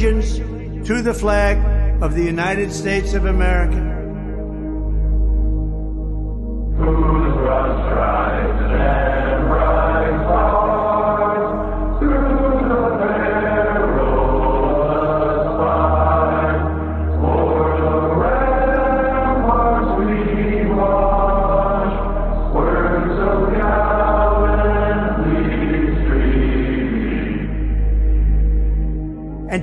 Allegiance to the flag of the United States of America.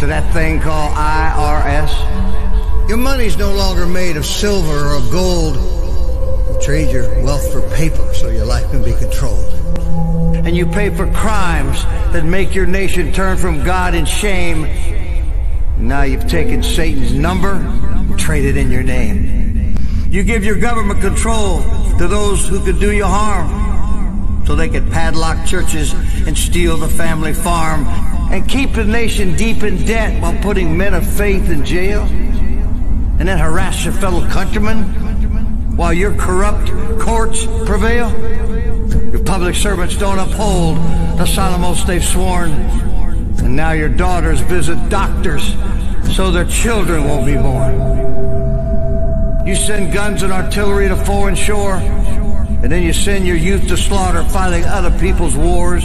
to that thing called IRS. Your money's no longer made of silver or gold. You trade your wealth for paper so your life can be controlled. And you pay for crimes that make your nation turn from God in shame. Now you've taken Satan's number and traded in your name. You give your government control to those who could do you harm so they could padlock churches and steal the family farm and keep the nation deep in debt while putting men of faith in jail? And then harass your fellow countrymen while your corrupt courts prevail? Your public servants don't uphold the solemn oaths they've sworn. And now your daughters visit doctors so their children won't be born. You send guns and artillery to foreign shore, and then you send your youth to slaughter fighting other people's wars.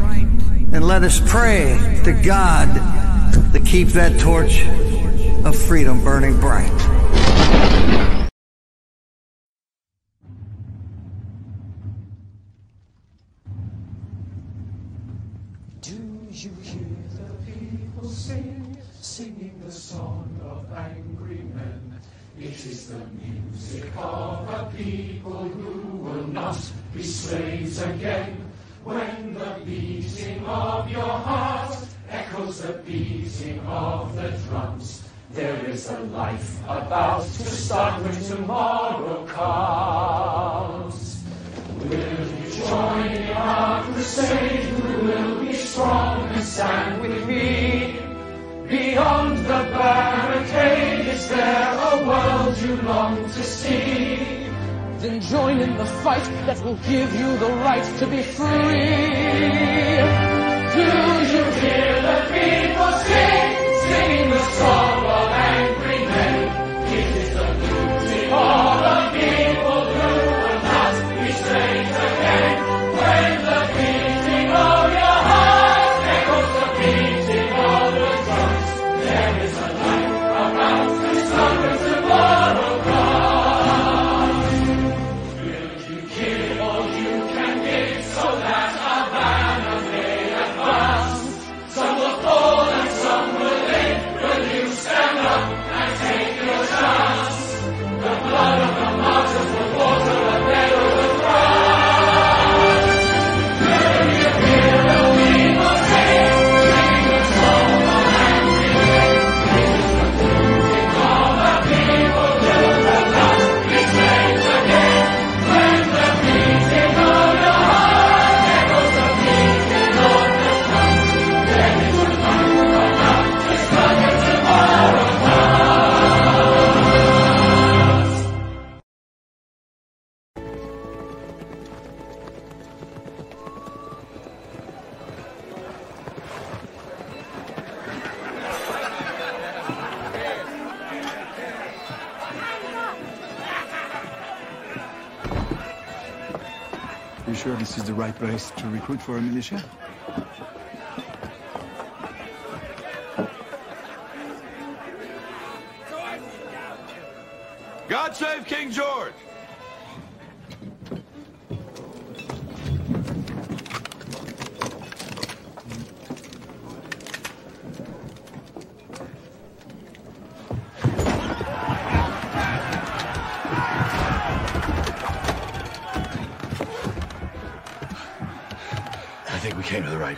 and let us pray to God to keep that torch of freedom burning bright. Do you hear the people sing, singing the song of angry men? It is the music of a people who will not be slaves again. When the beating of your heart echoes the beating of the drums, there is a life about to start when tomorrow comes. Will you join in our crusade? Who will be strong and stand with me? Beyond the barricade, is there a world you long to see? Then join in the fight that will give you the right to be free. Do you hear the people sing, singing the song of angry men? It is the music of right place to recruit for a militia? God save King George! I think we came to the right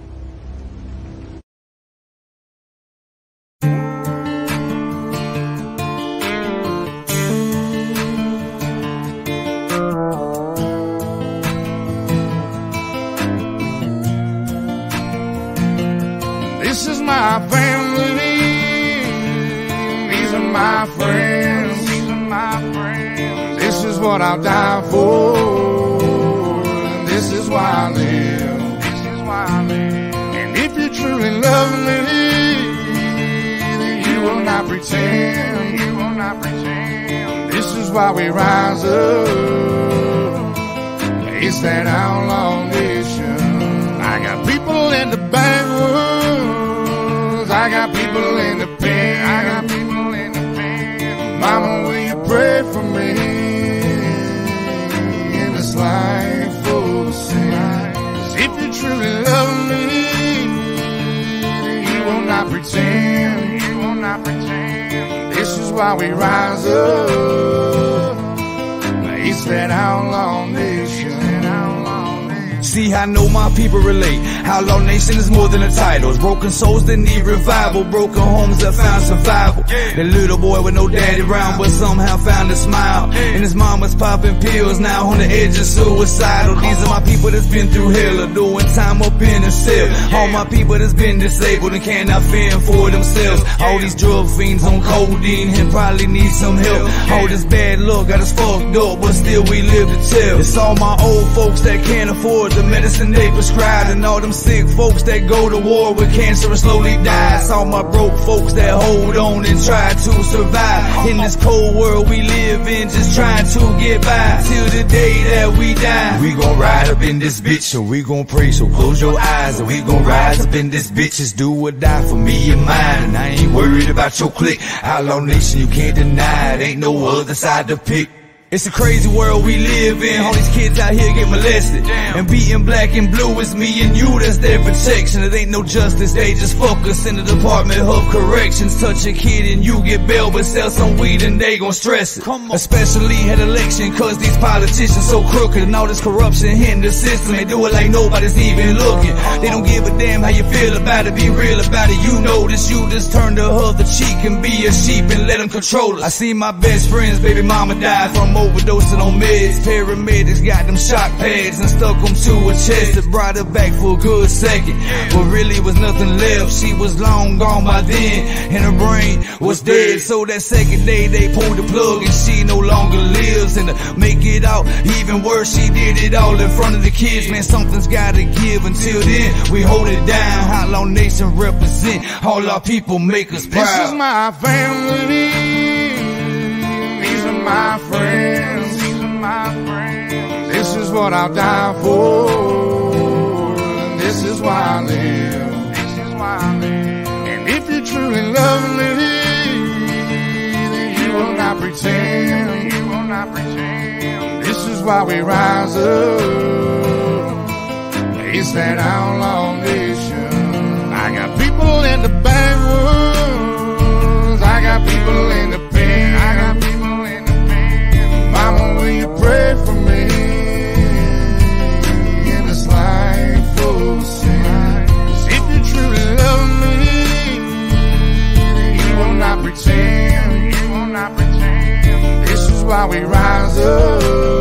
Why we rise up. It's that outlaw nation. I got people in the backwoods. I got people in the pen. I got people in the pen. Mama, will you pray for me in this life full of sin? if you truly love me, you will not pretend. This why we rise up. It's that outlaw nation. See, I know my people relate. Outlaw Nation is more than a title. It's broken souls that need revival. Broken homes that found survival. The little boy with no daddy around, but somehow found a smile. And his mom was popping pills, now on the edge of suicidal. These are my people that's been through hell or doing time up in a cell. All my people that's been disabled and cannot fend for themselves. All these drug fiends on codeine and probably need some help. All this bad luck got us fucked up, but still we live to tell. It's all my old folks that can't afford the medicine they prescribe, and all them sick folks that go to war with cancer and slowly die. All my broke folks that hold on and try to survive in this cold world we live in, just trying to get by till the day that we die. We gon' ride up in this bitch, and we gon' pray. So close your eyes, and we gon' rise up in this bitch. Just do or die for me and mine, and I ain't worried about your clique. Outlaw nation, you can't deny it. Ain't no other side to pick. It's a crazy world we live in. All these kids out here get molested. And beating black and blue is me and you, that's their protection. It ain't no justice, they just fuck us in the Department of Corrections. Touch a kid and you get bail, but sell some weed and they gon' stress it. Especially at election, cause these politicians so crooked and all this corruption in the system. They do it like nobody's even looking. They don't give a damn how you feel about it, be real about it. You know this, you just turn the other cheek and be a sheep and let them control us. I see my best friend's baby mama die from overdosing on meds. Paramedics got them shock pads and stuck them to her chest. It brought her back for a good second. But really was nothing left. She was long gone by then. And her brain was dead. So that second day they pulled the plug and she no longer lives. And to make it out even worse, she did it all in front of the kids. Man, something's gotta give. Until then, we hold it down. Outlaw Nation represent all our people make us proud. This is my family. My friends. This is what I'll die for. This is why I live. This is why I live. And if you truly love me, then you will not pretend. You will not pretend. This is why we rise up. It's that outlaw nation. I got people in the backwoods. I got people in the why we rise up.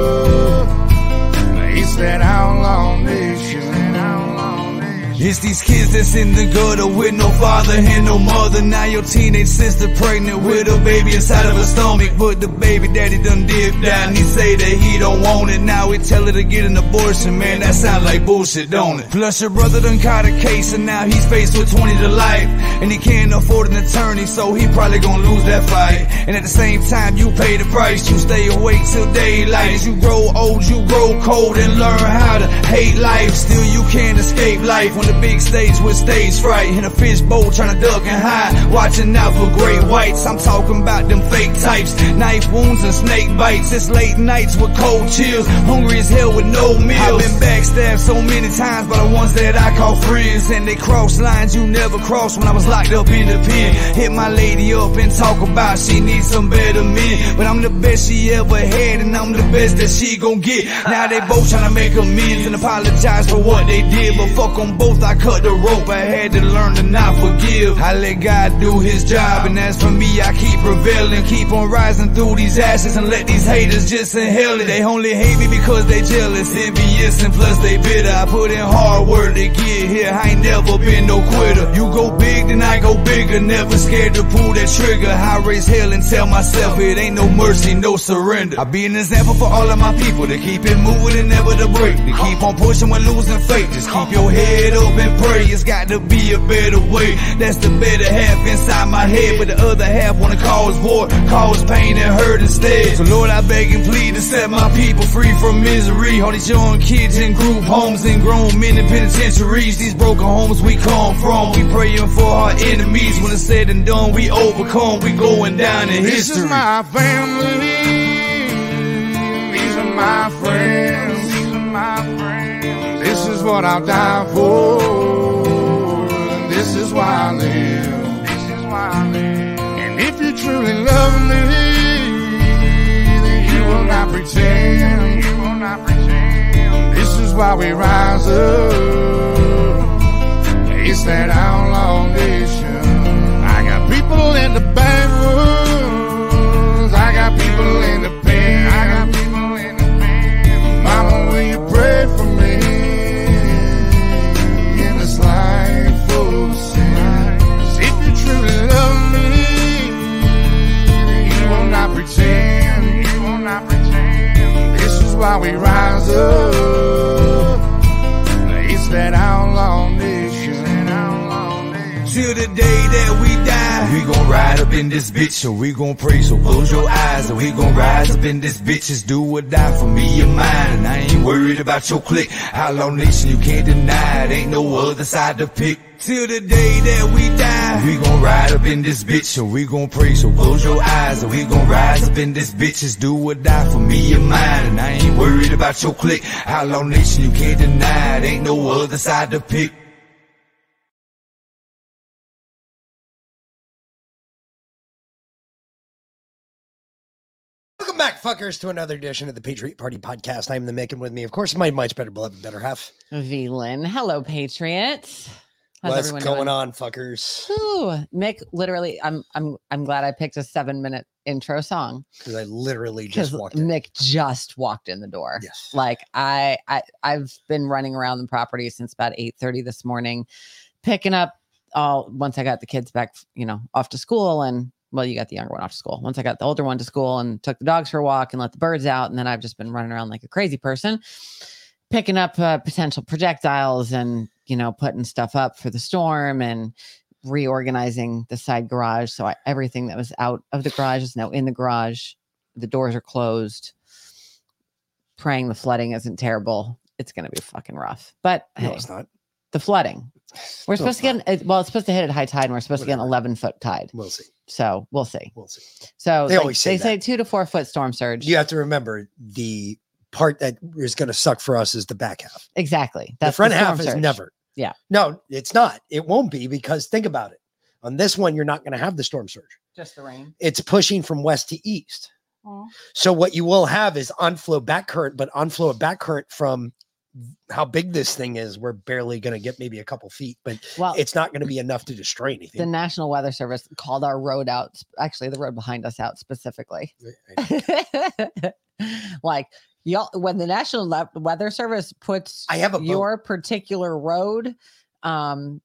It's these kids that's in the gutter with no father and no mother. Now your teenage sister pregnant with a baby inside of her stomach. But the baby daddy done dipped out and he say that he don't want it. Now we tell her to get an abortion. Man, that sound like bullshit, don't it? Plus your brother done caught a case and now he's faced with 20 to life. And he can't afford an attorney, so he probably gonna lose that fight. And at the same time, you pay the price. You stay awake till daylight. As you grow old, you grow cold and learn how to hate life. Still, you can't escape life on the big stage with stage fright. In a fishbowl trying to duck and hide. Watching out for great whites. I'm talking about them fake types. Knife wounds and snake bites. It's late nights with cold chills. Hungry as hell with no meals. I've been backstabbed so many times by the ones that I call friends. And they cross lines you never crossed when I was locked up in the pen. Hit my lady up and talk about she needs some better men. But I'm the best she ever had, and I'm the best that she gon' get. Now they both tryna make amends and apologize for what they did. But fuck on both, I cut the rope. I had to learn to not forgive. I let God do his job, and as for me, I keep prevailing. Keep on rising through these ashes and let these haters just inhale it. They only hate me because they jealous, envious, and plus they bitter. I put in hard work to get here. I ain't never been no quitter. You go big, then I go bigger. Never scared to pull that trigger. I raise hell and tell myself it ain't no mercy, no surrender. I be an example for all of my people to keep it moving and never to break. To keep on pushing when losing faith. Just keep your head up and pray. It's got to be a better way. That's the better half inside my head, but the other half wanna cause war, cause pain and hurt instead. So Lord, I beg and plead to set my people free from misery. All these young kids in group homes and grown men in penitentiaries. These broken homes we come from. We praying for our enemies. When it's said and done, we overcome. We going down in This history. is my family. These are my friends. What I'll die for. And this is why I live. This is why I live. And if you truly love me, then you will not pretend. You will not pretend. This is why we rise up. It's that outlaw nation. I got people in the why we rise up. Ride up in this bitch, so we gon' pray. So close your eyes, and we gon' rise up in this bitch. Just do or die for me and mine. And I ain't worried about your clique. Outlaw nation, you can't deny it. Ain't no other side to pick. Till the day that we die, we gon' ride up in this bitch, so we gon' pray. So close your eyes, and we gon' rise up in this bitch. Just do or die for me and mine. And I ain't worried about your clique. Outlaw nation, you can't deny it. Ain't no other side to pick. Back, fuckers, to another edition of the Patriot Party podcast. I'm the making with me, of course, my much better beloved better half. Velin. Hello, Patriots. How's What's going doing? on, fuckers? Ooh, Mick, literally, I'm I'm I'm glad I picked a seven minute intro song Because I literally just walked in. Mick just walked in the door. Yes. Like I I I've been running around the property since about eight thirty this morning, picking up all once I got the kids back, you know, off to school and well, you got the younger one off to school. Once I got the older one to school and took the dogs for a walk and let the birds out, and then I've just been running around like a crazy person, picking up uh, potential projectiles and you know putting stuff up for the storm and reorganizing the side garage. So I, everything that was out of the garage is now in the garage. The doors are closed. Praying the flooding isn't terrible. It's going to be fucking rough, but No, hey, it's not. the flooding. We're supposed to get, an- well, it's supposed to hit at high tide and we're supposed to get an 11 foot tide. We'll see. So we'll see. We'll see. So They like, always say they say two to four foot storm surge. You have to remember the part that is going to suck for us is the back half. Exactly. the front storm half is never. Yeah. No, it's not. It won't be because think about it. On this one, you're not going to have the storm surge. Just the rain. It's pushing from west to east. So what you will have is onflow back current, but onflow of back current from how big this thing is, we're barely going to get maybe a couple feet, but Well, it's not going to be enough to destroy anything. the National Weather Service called our road out, actually, the road behind us out specifically. like, y'all, when the National Le- Weather Service puts I have a boat. your particular road, um,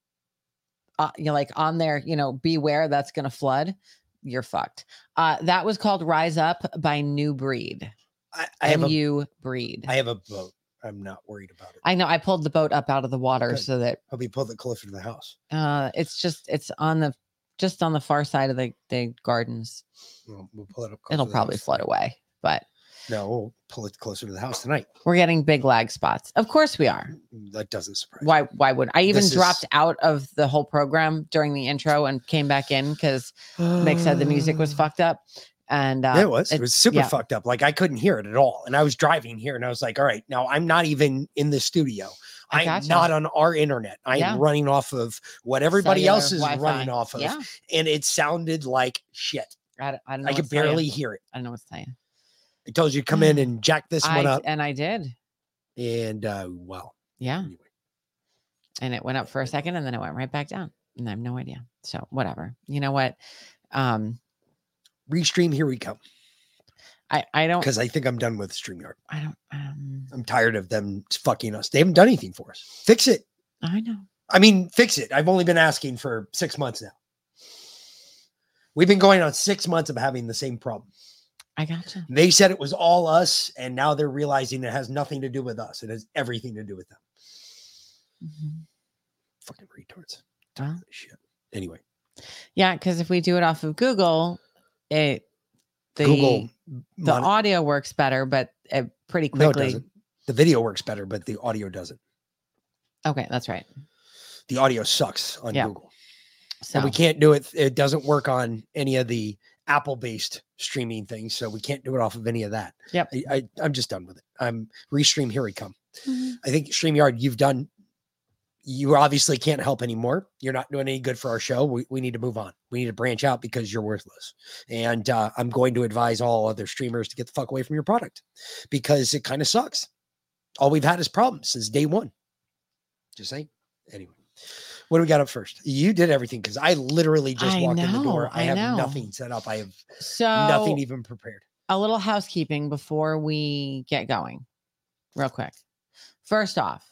uh, you know, like on there, you know, beware that's going to flood. You're fucked. Uh, that was called Rise Up by Nu Breed. I, I have a, NU Breed. I have a boat. I'm not worried about it. I know. I pulled the boat up out of the water Good. so that I'll be pulled it closer to the house. uh, it's just it's on the just on the far side of the the gardens. We'll, we'll pull it up. closer It'll the probably float away, but No, we'll pull it closer to the house tonight. we're getting big lag spots. Of course we are. That doesn't surprise. Why why would I even This dropped is- out of the whole program during the intro and came back in because Mick said the music was fucked up. And uh, Yeah, it was. It, was super yeah. fucked up. Like I couldn't hear it at all. And I was driving here and I was like, all right, now I'm not even in the studio. I'm gotcha. not on our internet. I Yeah. am running off of what everybody Cellular else is Wi-Fi. running off of. Yeah. And it sounded like shit. I, don't- I. I could barely hear it. I don't know what to tell you. I told you to come in and jack this I, one up. and I did. And uh well, Yeah. And it went up for a second and then it went right back down. And I have no idea. So whatever. You know what? Um restream, here we come. I, I don't Because I think I'm done with StreamYard. I don't um I'm tired of them fucking us. They haven't done anything for us. Fix it. I know. I mean, fix it. I've only been asking for six months now. We've been going on six months of having the same problem. I gotcha. They said it was all us, and now they're realizing it has nothing to do with us. It has everything to do with them. Mhm. Fucking retards. Well, Shit. Anyway, yeah, because if we do it off of Google, it the Google the mon- audio works better, but it pretty no, it quickly. doesn't. The video works better, but the audio doesn't. okay, that's right. The audio sucks on Yeah. Google. So And we can't do it. It doesn't work on any of the Apple based streaming things. So we can't do it off of any of that. Yep. I, I, I'm just done with it. I'm restream. Here we come. Mhm. I think StreamYard, you've done, you obviously can't help anymore. You're not doing any good for our show. We, we need to move on. We need to branch out because you're worthless. And uh, I'm going to advise all other streamers to get the fuck away from your product because it kind of sucks. All we've had is problems since day one. Just saying. Anyway, what do we got up first? You did everything because I literally just I walked in the door. I, I have know. nothing set up. I have So nothing even prepared. a little housekeeping before we get going, real quick. First off,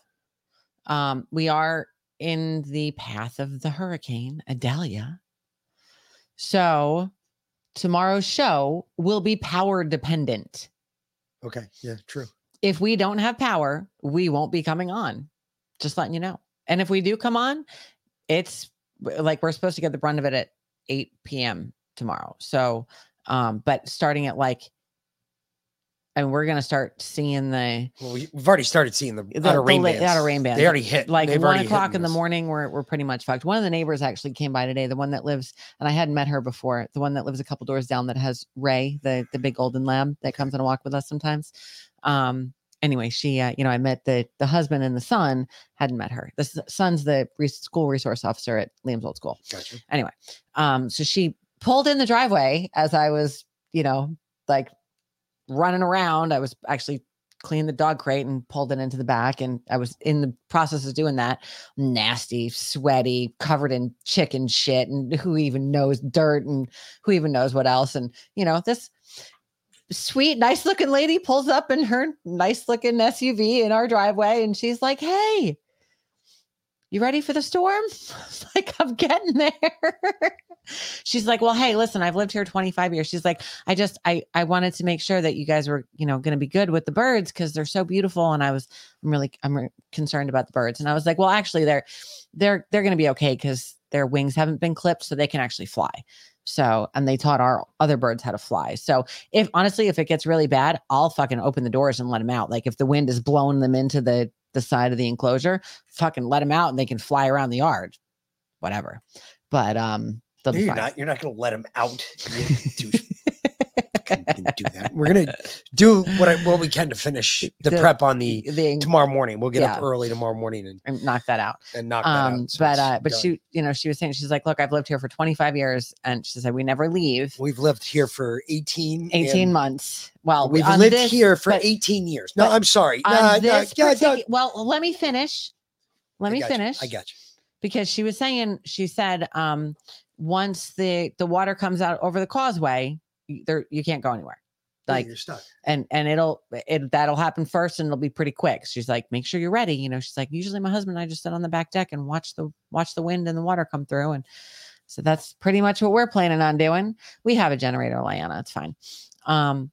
um, we are in the path of the hurricane Idalia. So tomorrow's show will be power dependent. Okay. Yeah, true. If we don't have power, we won't be coming on. Just letting you know. And if we do come on, it's like we're supposed to get the brunt of it at 8 p.m. tomorrow. So, um, but starting at like, and we're gonna start seeing the Well, we, we've already started seeing the, the, outer the rain la- bands. outer rain bands. They already hit. like They've one o'clock in the morning. We're we're pretty much fucked. One of the neighbors actually came by today. The one that lives, and I hadn't met her before. The one that lives a couple doors down that has Ray, the the big golden lamb that comes on a walk with us sometimes. Um. Anyway, she, uh, you know, I met the the husband and the son. Hadn't met her. The son's the re- school resource officer at Liam's old school. Gotcha. Anyway, um, so she pulled in the driveway as I was, you know, like running around. I was actually cleaning the dog crate and pulled it into the back. And I was in the process of doing that. Nasty, sweaty, covered in chicken shit, and who even knows dirt and who even knows what else. And you know, this sweet, nice looking lady pulls up in her nice looking SUV in our driveway, and she's like, Hey, you ready for the storm? Like, I'm getting there. She's like, well, hey, listen, I've lived here 25 years. She's like, I just, I, I wanted to make sure that you guys were, you know, going to be good with the birds because they're so beautiful. And I was, I'm really, I'm re- concerned about the birds. And I was like, well, actually, they're, they're, they're going to be okay because their wings haven't been clipped, so they can actually fly. So, and they taught our other birds how to fly. So, if honestly, if it gets really bad, I'll fucking open the doors and let them out. Like if the wind is blowing them into the the side of the enclosure, fucking let them out and they can fly around the yard, whatever. But um, No, you're not. You're not going to let them out. You Fucking do that. We're gonna do what I, what we can to finish the, The- prep on the, the- tomorrow morning. We'll get up early tomorrow morning and, and knock that out. and knock that Um, out. so but uh, but done. she, you know, she was saying she's like, look, I've lived here for 25 years, and she said we never leave. we've lived here for 18 18 and months. Well, We've lived this- here for but 18 years. No, I'm sorry. on Nah, nah, yeah, well, let me finish. Let I me got you. finish. I got you. because she was saying she said um once the the water comes out over the causeway there you can't go anywhere Yeah, like you're stuck. and and it'll it that'll happen first and it'll be pretty quick she's like make sure you're ready you know she's like usually my husband and i just sit on the back deck and watch the watch the wind and the water come through and so that's pretty much what we're planning on doing we have a generator Lyanna. it's fine um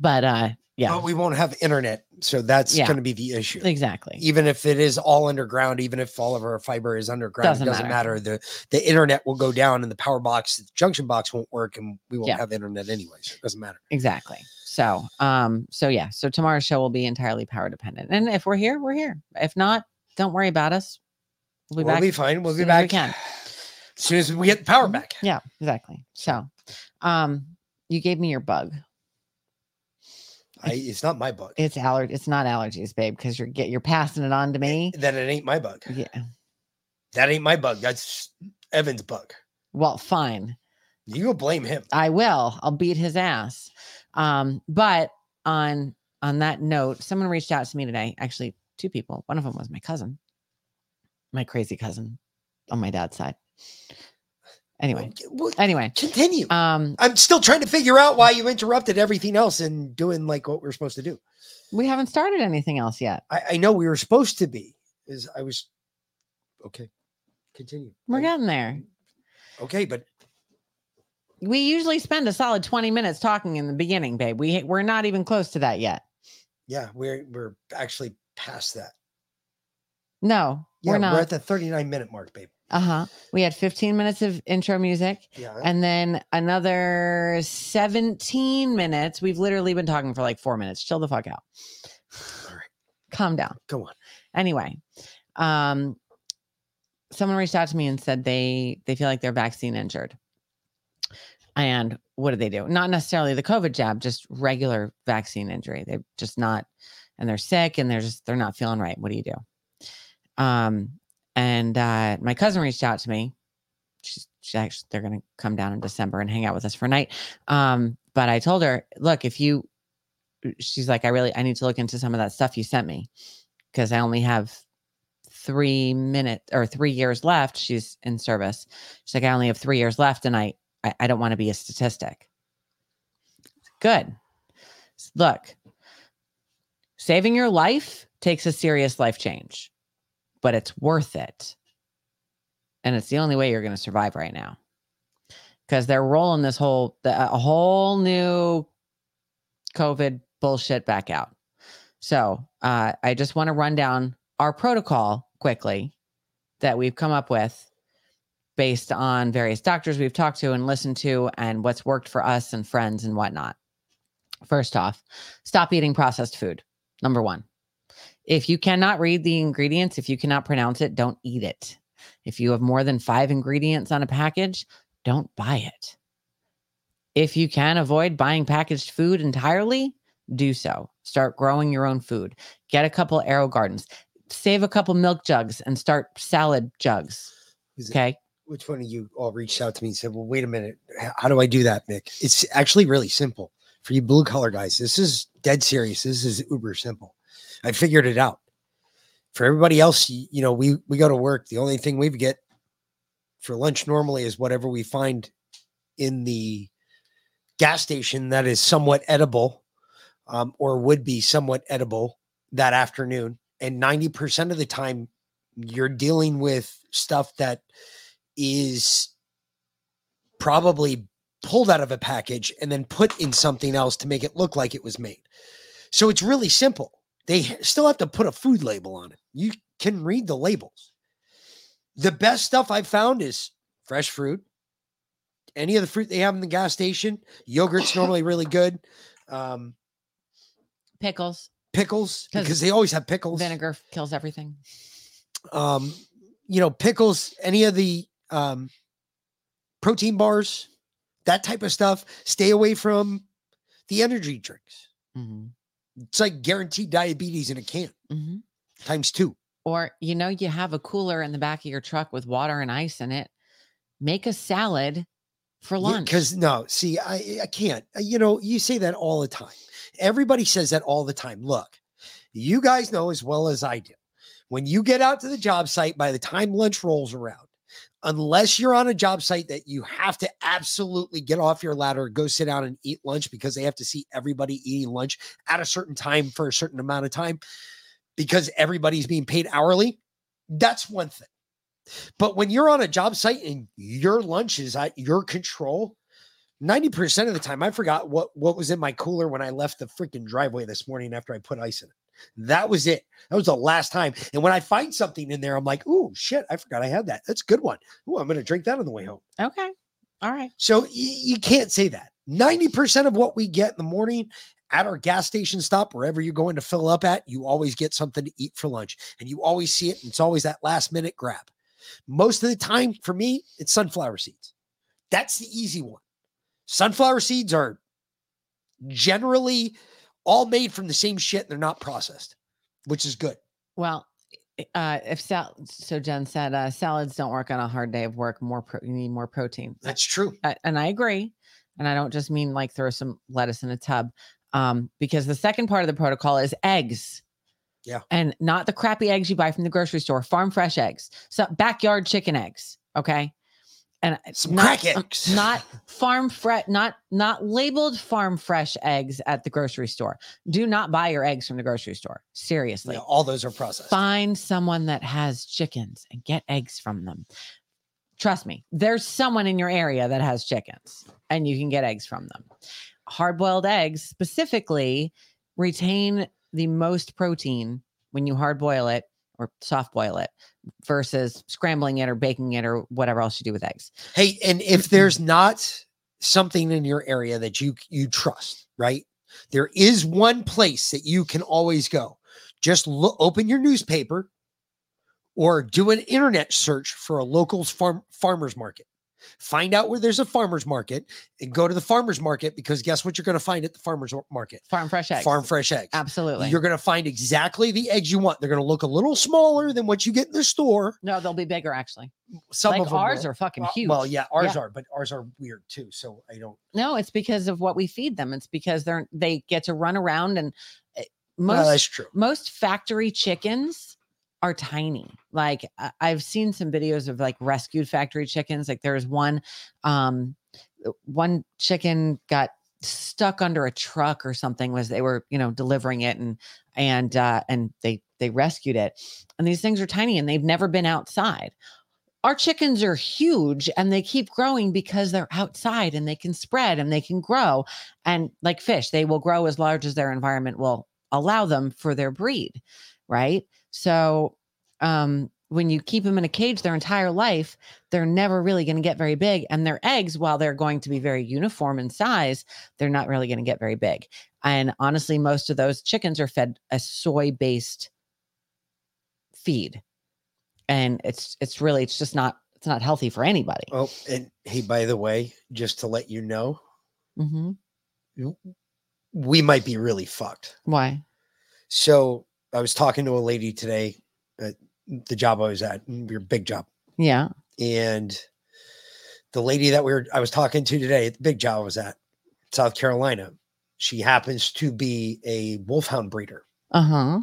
but uh yeah But we won't have internet, so that's Yeah. going to be the issue. exactly Even if it is all underground, even if all of our fiber is underground, Doesn't it doesn't matter. matter. The the internet will go down, and the power box, the junction box won't work, and we won't Yeah. have internet anyways. It doesn't matter. Exactly. So, um, so yeah, so tomorrow's show will be entirely power dependent. And if we're here, we're here. If not, don't worry about us. We'll be We'll back. be fine. We'll be as we back can. as soon as we get the power back. Yeah, exactly. So, um, you gave me your bug. I, it's not my bug. It's aller. It's not allergies, babe, because you're get you're passing it on to me. Then it ain't my bug. Yeah. That ain't my bug. That's Evan's bug. Well, fine. You go blame him. I will. I'll beat his ass. Um, but on on that note, someone reached out to me today. Actually, two people. One of them was my cousin, my crazy cousin on my dad's side. Anyway, Well, anyway, continue. um, I'm still trying to figure out why you interrupted everything else and doing like what we're supposed to do. we haven't started anything else yet. I, I know we were supposed to be. Is I was okay. Continue. We're getting there. Okay, but We usually spend a solid 20 minutes talking in the beginning, babe. We we're not even close to that yet. yeah, we're we're actually past that. No, Yeah, we're not. we're at the 39 minute mark, babe. Uh-huh. We had 15 minutes of intro music. Yeah. And then another 17 minutes. We've literally been talking for like four minutes. Chill the fuck out. All right. Calm down. Go on. Anyway, um, someone reached out to me and said they they feel like they're vaccine injured. And what do they do? Not necessarily the COVID jab, just regular vaccine injury. They're just not, and they're sick and they're just they're not feeling right. What do you do? Um, and uh, my cousin reached out to me. She's, she actually they're gonna come down in December and hang out with us for a night. Um, but I told her, look, if you, she's like, I really I need to look into some of that stuff you sent me because I only have three minutes or three years left. She's in service. She's like, I only have three years left, and I I, I don't want to be a statistic. Good. Look, saving your life takes a serious life change, but it's worth it. And it's the only way you're going to survive right now. Because they're rolling this whole the, a whole new COVID bullshit back out. So uh, I just want to run down our protocol quickly that we've come up with based on various doctors we've talked to and listened to and what's worked for us and friends and whatnot. First off, stop eating processed food. Number one. If you cannot read the ingredients, if you cannot pronounce it, don't eat it. If you have more than five ingredients on a package, don't buy it. If you can avoid buying packaged food entirely, do so. Start growing your own food. Get a couple AeroGardens. Save a couple milk jugs and start salad jugs. Is it- Okay. Which one of you all reached out to me and said, Well, wait a minute. How do I do that, Mick? It's actually really simple for you blue collar guys. This is dead serious. This is uber simple. I figured it out. For everybody else, you know, we we go to work. The only thing we get for lunch normally is whatever we find in the gas station that is somewhat edible um, or would be somewhat edible that afternoon. And 90% of the time, you're dealing with stuff that is probably pulled out of a package and then put in something else to make it look like it was made. So it's really simple. They still have to put a food label on it. You can read the labels. The best stuff I've found is fresh fruit. Any of the fruit they have in the gas station, yogurt's normally really good. Um, Pickles. pickles 'Cause because they always have pickles. Vinegar kills everything. um you know pickles any of the um protein bars that type of stuff stay away from the energy drinks Mhm. It's like guaranteed diabetes in a can Mhm. times two Or, you know, you have a cooler in the back of your truck with water and ice in it. Make a salad for lunch. because no see i i can't Uh, you know you say that all the time everybody says that all the time look you guys know as well as i do when you get out to the job site by the time lunch rolls around unless you're on a job site that you have to absolutely get off your ladder go sit down and eat lunch because they have to see everybody eating lunch at a certain time for a certain amount of time because everybody's being paid hourly that's one thing but when you're on a job site and your lunch is at your control, 90% of the time, I forgot what, what was in my cooler when I left the freaking driveway this morning after I put ice in it. That was it. That was the last time. And when I find something in there, I'm like, oh, shit, I forgot I had that. That's a good one. Oh, I'm going to drink that on the way home. okay. All right. So y- you can't say that. 90% of what we get in the morning at our gas station stop, wherever you're going to fill up at, you always get something to eat for lunch. And you always see it. And it's always that last minute grab. Most of the time, for me, it's sunflower seeds. That's the easy one. Sunflower seeds are generally all made from the same shit. And they're not processed, which is good. Well, uh, if sal- so, Jen said uh, salads don't work on a hard day of work. More pro- you need more protein. That's true. I, and I agree. And I don't just mean like throw some lettuce in a tub, um, because the second part of the protocol is eggs. Yeah. And not the crappy eggs you buy from the grocery store, farm fresh eggs, so backyard chicken eggs. Okay. And Some not, uh, eggs. not farm fresh, not not labeled farm fresh eggs at the grocery store. Do not buy your eggs from the grocery store. Seriously. Yeah, all those are processed. Find someone that has chickens and get eggs from them. Trust me, there's someone in your area that has chickens and you can get eggs from them. Hard boiled eggs specifically retain the most protein when you hard boil it or soft boil it versus scrambling it or baking it or whatever else you do with eggs. Hey, and if there's not something in your area that you you trust, right? There is one place that you can always go. Just look, open your newspaper or do an internet search for a local farm farmers market. Find out where there's a farmers market and go to the farmers market because guess what you're going to find at the farmers market? Farm fresh eggs. Farm fresh eggs. Absolutely. You're going to find exactly the eggs you want. They're going to look a little smaller than what you get in the store. no, they'll be bigger actually. Some Like of ours will. are fucking huge. Well, yeah, ours Yeah. are, but ours are weird too. So I don't. No, it's because of what we feed them. It's because they're they get to run around and uh, most Well, that's true. most factory chickens are tiny. Like I've seen some videos of like rescued factory chickens. Like there's one um uh, one chicken got stuck under a truck or something was they were, you know, delivering it and and uh and they they rescued it. And these things are tiny and they've never been outside. Our chickens are huge and they keep growing because they're outside and they can spread and they can grow. And like fish, they will grow as large as their environment will allow them for their breed, right? So um when you keep them in a cage their entire life, they're never really going to get very big. And their eggs, while they're going to be very uniform in size, they're not really going to get very big. And honestly, most of those chickens are fed a soy based feed. And it's it's really it's just not it's not healthy for anybody. Oh, and hey, by the way, just to let you know, mm-hmm. we might be really fucked. Why? So I was talking to a lady today at the job I was at, your big job, Yeah. and the lady that we were I was talking to today at the big job I was at, South Carolina, she happens to be a wolfhound breeder. Uh huh.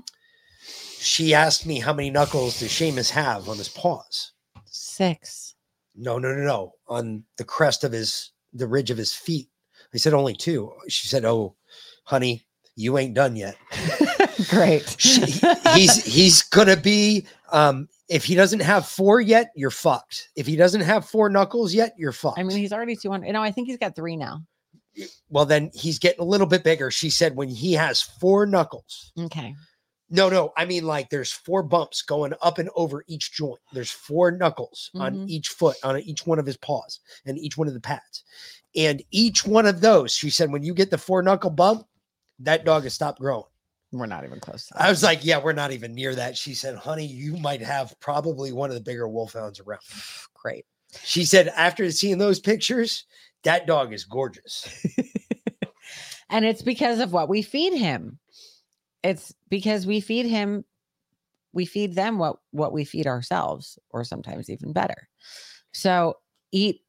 She asked me how many knuckles does Seamus have on his paws? Six. No, no, no, no. On the crest of his, the ridge of his feet. I said only two. She said, "Oh, honey, you ain't done yet." Great. She- he's he's gonna be. Um, if he doesn't have four yet, you're fucked. If he doesn't have four knuckles yet, you're fucked. I mean, he's already 200. No, I think he's got three now. well, then he's getting a little bit bigger. She said when he has four knuckles. Okay. No, no, I mean like there's four bumps going up and over each joint. There's four knuckles on Mhm. each foot, on each one of his paws, and each one of the pads. And each one of those, she said, when you get the four knuckle bump, that dog has stopped growing. We're not even close to that. I was like, yeah, we're not even near that. She said, honey, you might have probably one of the bigger wolfhounds around. Great. She said, after seeing those pictures, that dog is gorgeous. And it's because of what we feed him. It's because we feed him, we feed them what what we feed ourselves, or sometimes even better. So eat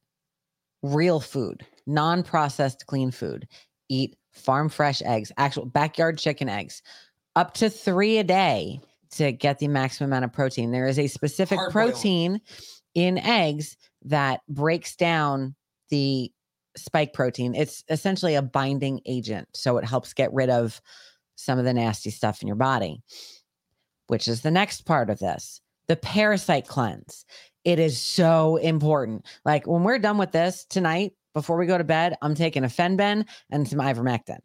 real food, non-processed clean food. Eat farm fresh eggs, actual backyard chicken eggs, up to three a day to get the maximum amount of protein. There is a specific Hard-boiled. protein in eggs that breaks down the spike protein. It's essentially a binding agent. So it helps get rid of some of the nasty stuff in your body, which is the next part of this the parasite cleanse. It is so important. Like when we're done with this tonight, before we go to bed, I'm taking a Fenben and some ivermectin.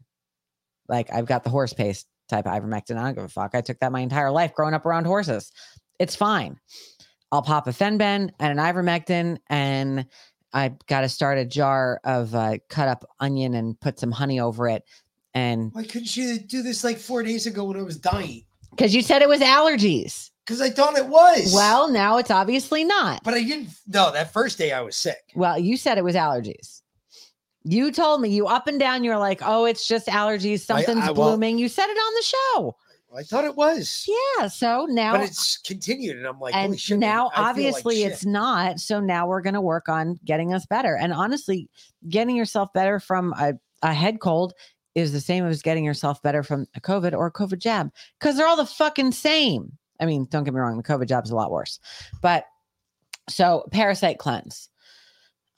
Like I've got the horse paste type of ivermectin. I don't give a fuck. I took that my entire life growing up around horses. It's fine. I'll pop a Fenben and an ivermectin, and I've got to start a jar of uh, cut up onion and put some honey over it. And Why couldn't you do this like four days ago when I was dying? because you said it was allergies. Because I thought it was. Well, now it's obviously not. but I didn't. No, that first day I was sick. Well, you said it was allergies. You told me you up and down. You're like, oh, it's just allergies. Something's I- well- blooming. You said it on the show. I thought it was. Yeah. So now, But it's continued, and I'm like, holy and shit. now I like obviously shit. it's not. So now we're going to work on getting us better. And honestly, getting yourself better from a, a head cold is the same as getting yourself better from a COVID or a COVID jab because they're all the fucking same. I mean, don't get me wrong, the COVID jab's a lot worse. But so parasite cleanse.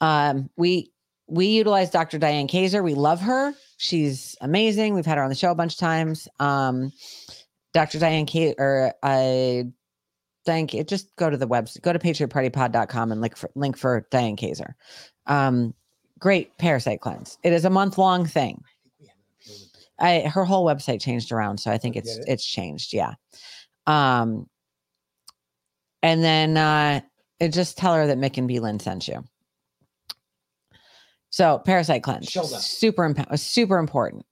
Um, we we utilize Dr. Diane Kazer. We love her. She's amazing. We've had her on the show a bunch of times. Um, Dr. Diane Kazer, or I thank you. Just go to the website, go to patriotpartypod.com and link for link for Diane Kazer. Um, great parasite cleanse. It is a month long thing. I her whole website changed around, so I think it's it? it's changed. Yeah. Um, and then uh, just tell her that Mick and B Lynn sent you. So parasite cleanse, super imp- super important.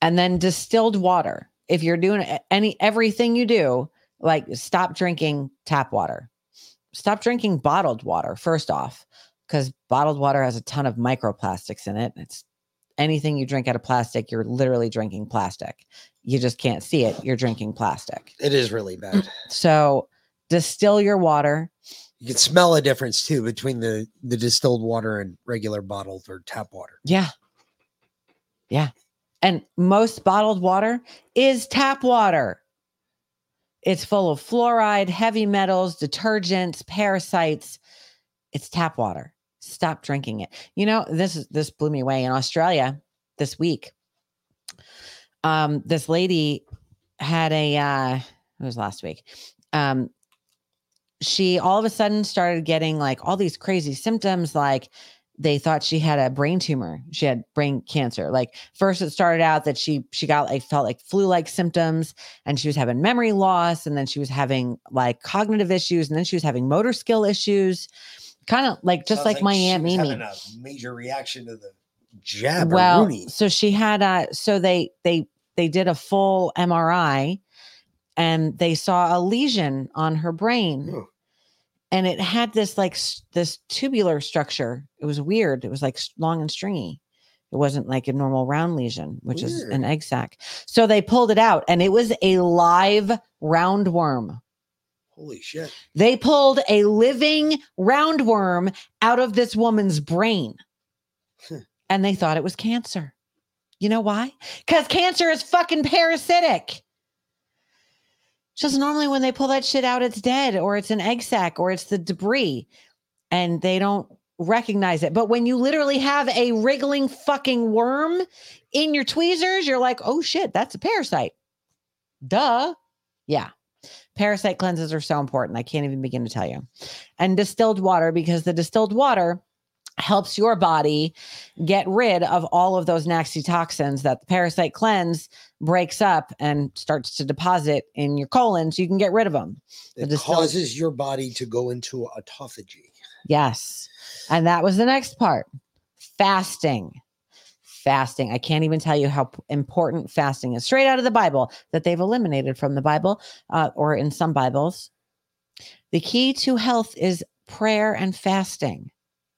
And then distilled water. If you're doing any everything you do, like stop drinking tap water, stop drinking bottled water. First off, because bottled water has a ton of microplastics in it. It's anything you drink out of plastic, you're literally drinking plastic. You just can't see it. You're drinking plastic. It is really bad. So distill your water. You can smell a difference too between the the distilled water and regular bottled or tap water. Yeah. Yeah. And most bottled water is tap water. It's full of fluoride, heavy metals, detergents, parasites. It's tap water. Stop drinking it. You know, this is this blew me away in Australia this week. Um, this lady had a uh it was last week. Um, she all of a sudden started getting like all these crazy symptoms like they thought she had a brain tumor. She had brain cancer. Like first it started out that she she got like felt like flu like symptoms and she was having memory loss and then she was having like cognitive issues and then she was having motor skill issues. Kind of like just Sounds like, my she aunt was mimi. having a major reaction to the well so she had a so they they they did a full mri and they saw a lesion on her brain. Ooh. and it had this like this tubular structure. It was weird. It was like long and stringy. It wasn't like a normal round lesion which is an egg sac. So they pulled it out and it was a live roundworm. Holy shit. they pulled a living roundworm out of this woman's brain. And they thought it was cancer. You know why? Because cancer is fucking parasitic. Just normally when they pull that shit out, it's dead or it's an egg sac or it's the debris and they don't recognize it. But when you literally have a wriggling fucking worm in your tweezers, you're like, oh shit, that's a parasite. Duh. Yeah. Parasite cleanses are so important. I can't even begin to tell you. And distilled water, because the distilled water helps your body get rid of all of those nasty toxins that the parasite cleanse breaks up and starts to deposit in your colon so you can get rid of them. The It distilled- causes your body to go into autophagy. Yes. And that was the next part fasting. Fasting. I can't even tell you how important fasting is. Straight out of the Bible that they've eliminated from the Bible uh, or in some Bibles. The key to health is prayer and fasting.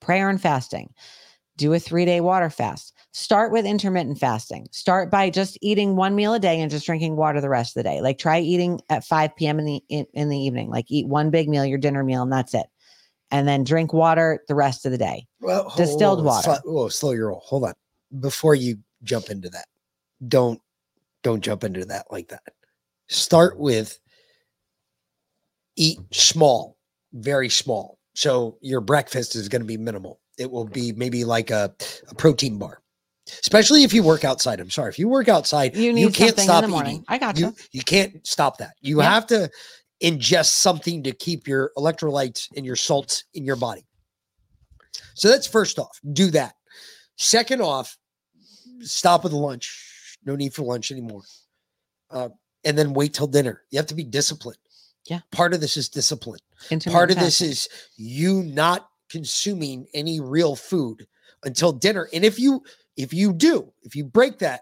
Prayer and fasting. Do a three day water fast. Start with intermittent fasting. Start by just eating one meal a day and just drinking water the rest of the day. Like try eating at 5 p.m. in the in, in the evening. Like eat one big meal, your dinner meal, and that's it and then drink water the rest of the day. Well, Distilled on, water. Slow, whoa, slow your roll. Hold on. Before you jump into that, don't don't jump into that like that. Start with eat small, very small. So your breakfast is going to be minimal. It will be maybe like a, a protein bar. Especially if you work outside. I'm sorry. If you work outside, You you, can't stop eating. I got you. you. You can't stop that. You Yeah. have to ingest something to keep your electrolytes and your salts in your body. So that's first off, do that. Second off, stop with the lunch. No need for lunch anymore. Uh, and then wait till dinner. You have to be disciplined. Yeah. Part of this is discipline. Part of this is you not consuming any real food until dinner. And if you if you do, if you break that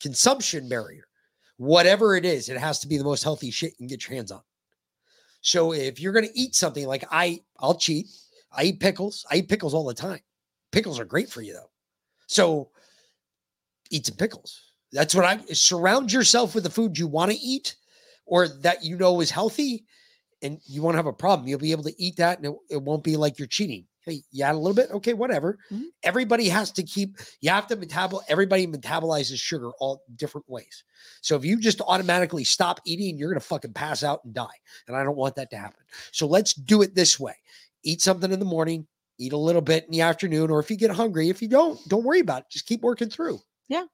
consumption barrier, whatever it is, it has to be the most healthy shit you can get your hands on. So if you're going to eat something like I, I'll cheat. I eat pickles. I eat pickles all the time. Pickles are great for you though. So eat some pickles. That's what I surround yourself with the food you want to eat or that you know is healthy and you won't have a problem. You'll be able to eat that and it, it won't be like you're cheating. Hey, you add a little bit. Okay, whatever. Mhm. Everybody has to keep, you have to metabolize, everybody metabolizes sugar all different ways. So if you just automatically stop eating, you're going to fucking pass out and die. And I don't want that to happen. So let's do it this way eat something in the morning, eat a little bit in the afternoon, or if you get hungry, if you don't, don't worry about it. Just keep working through. Yeah.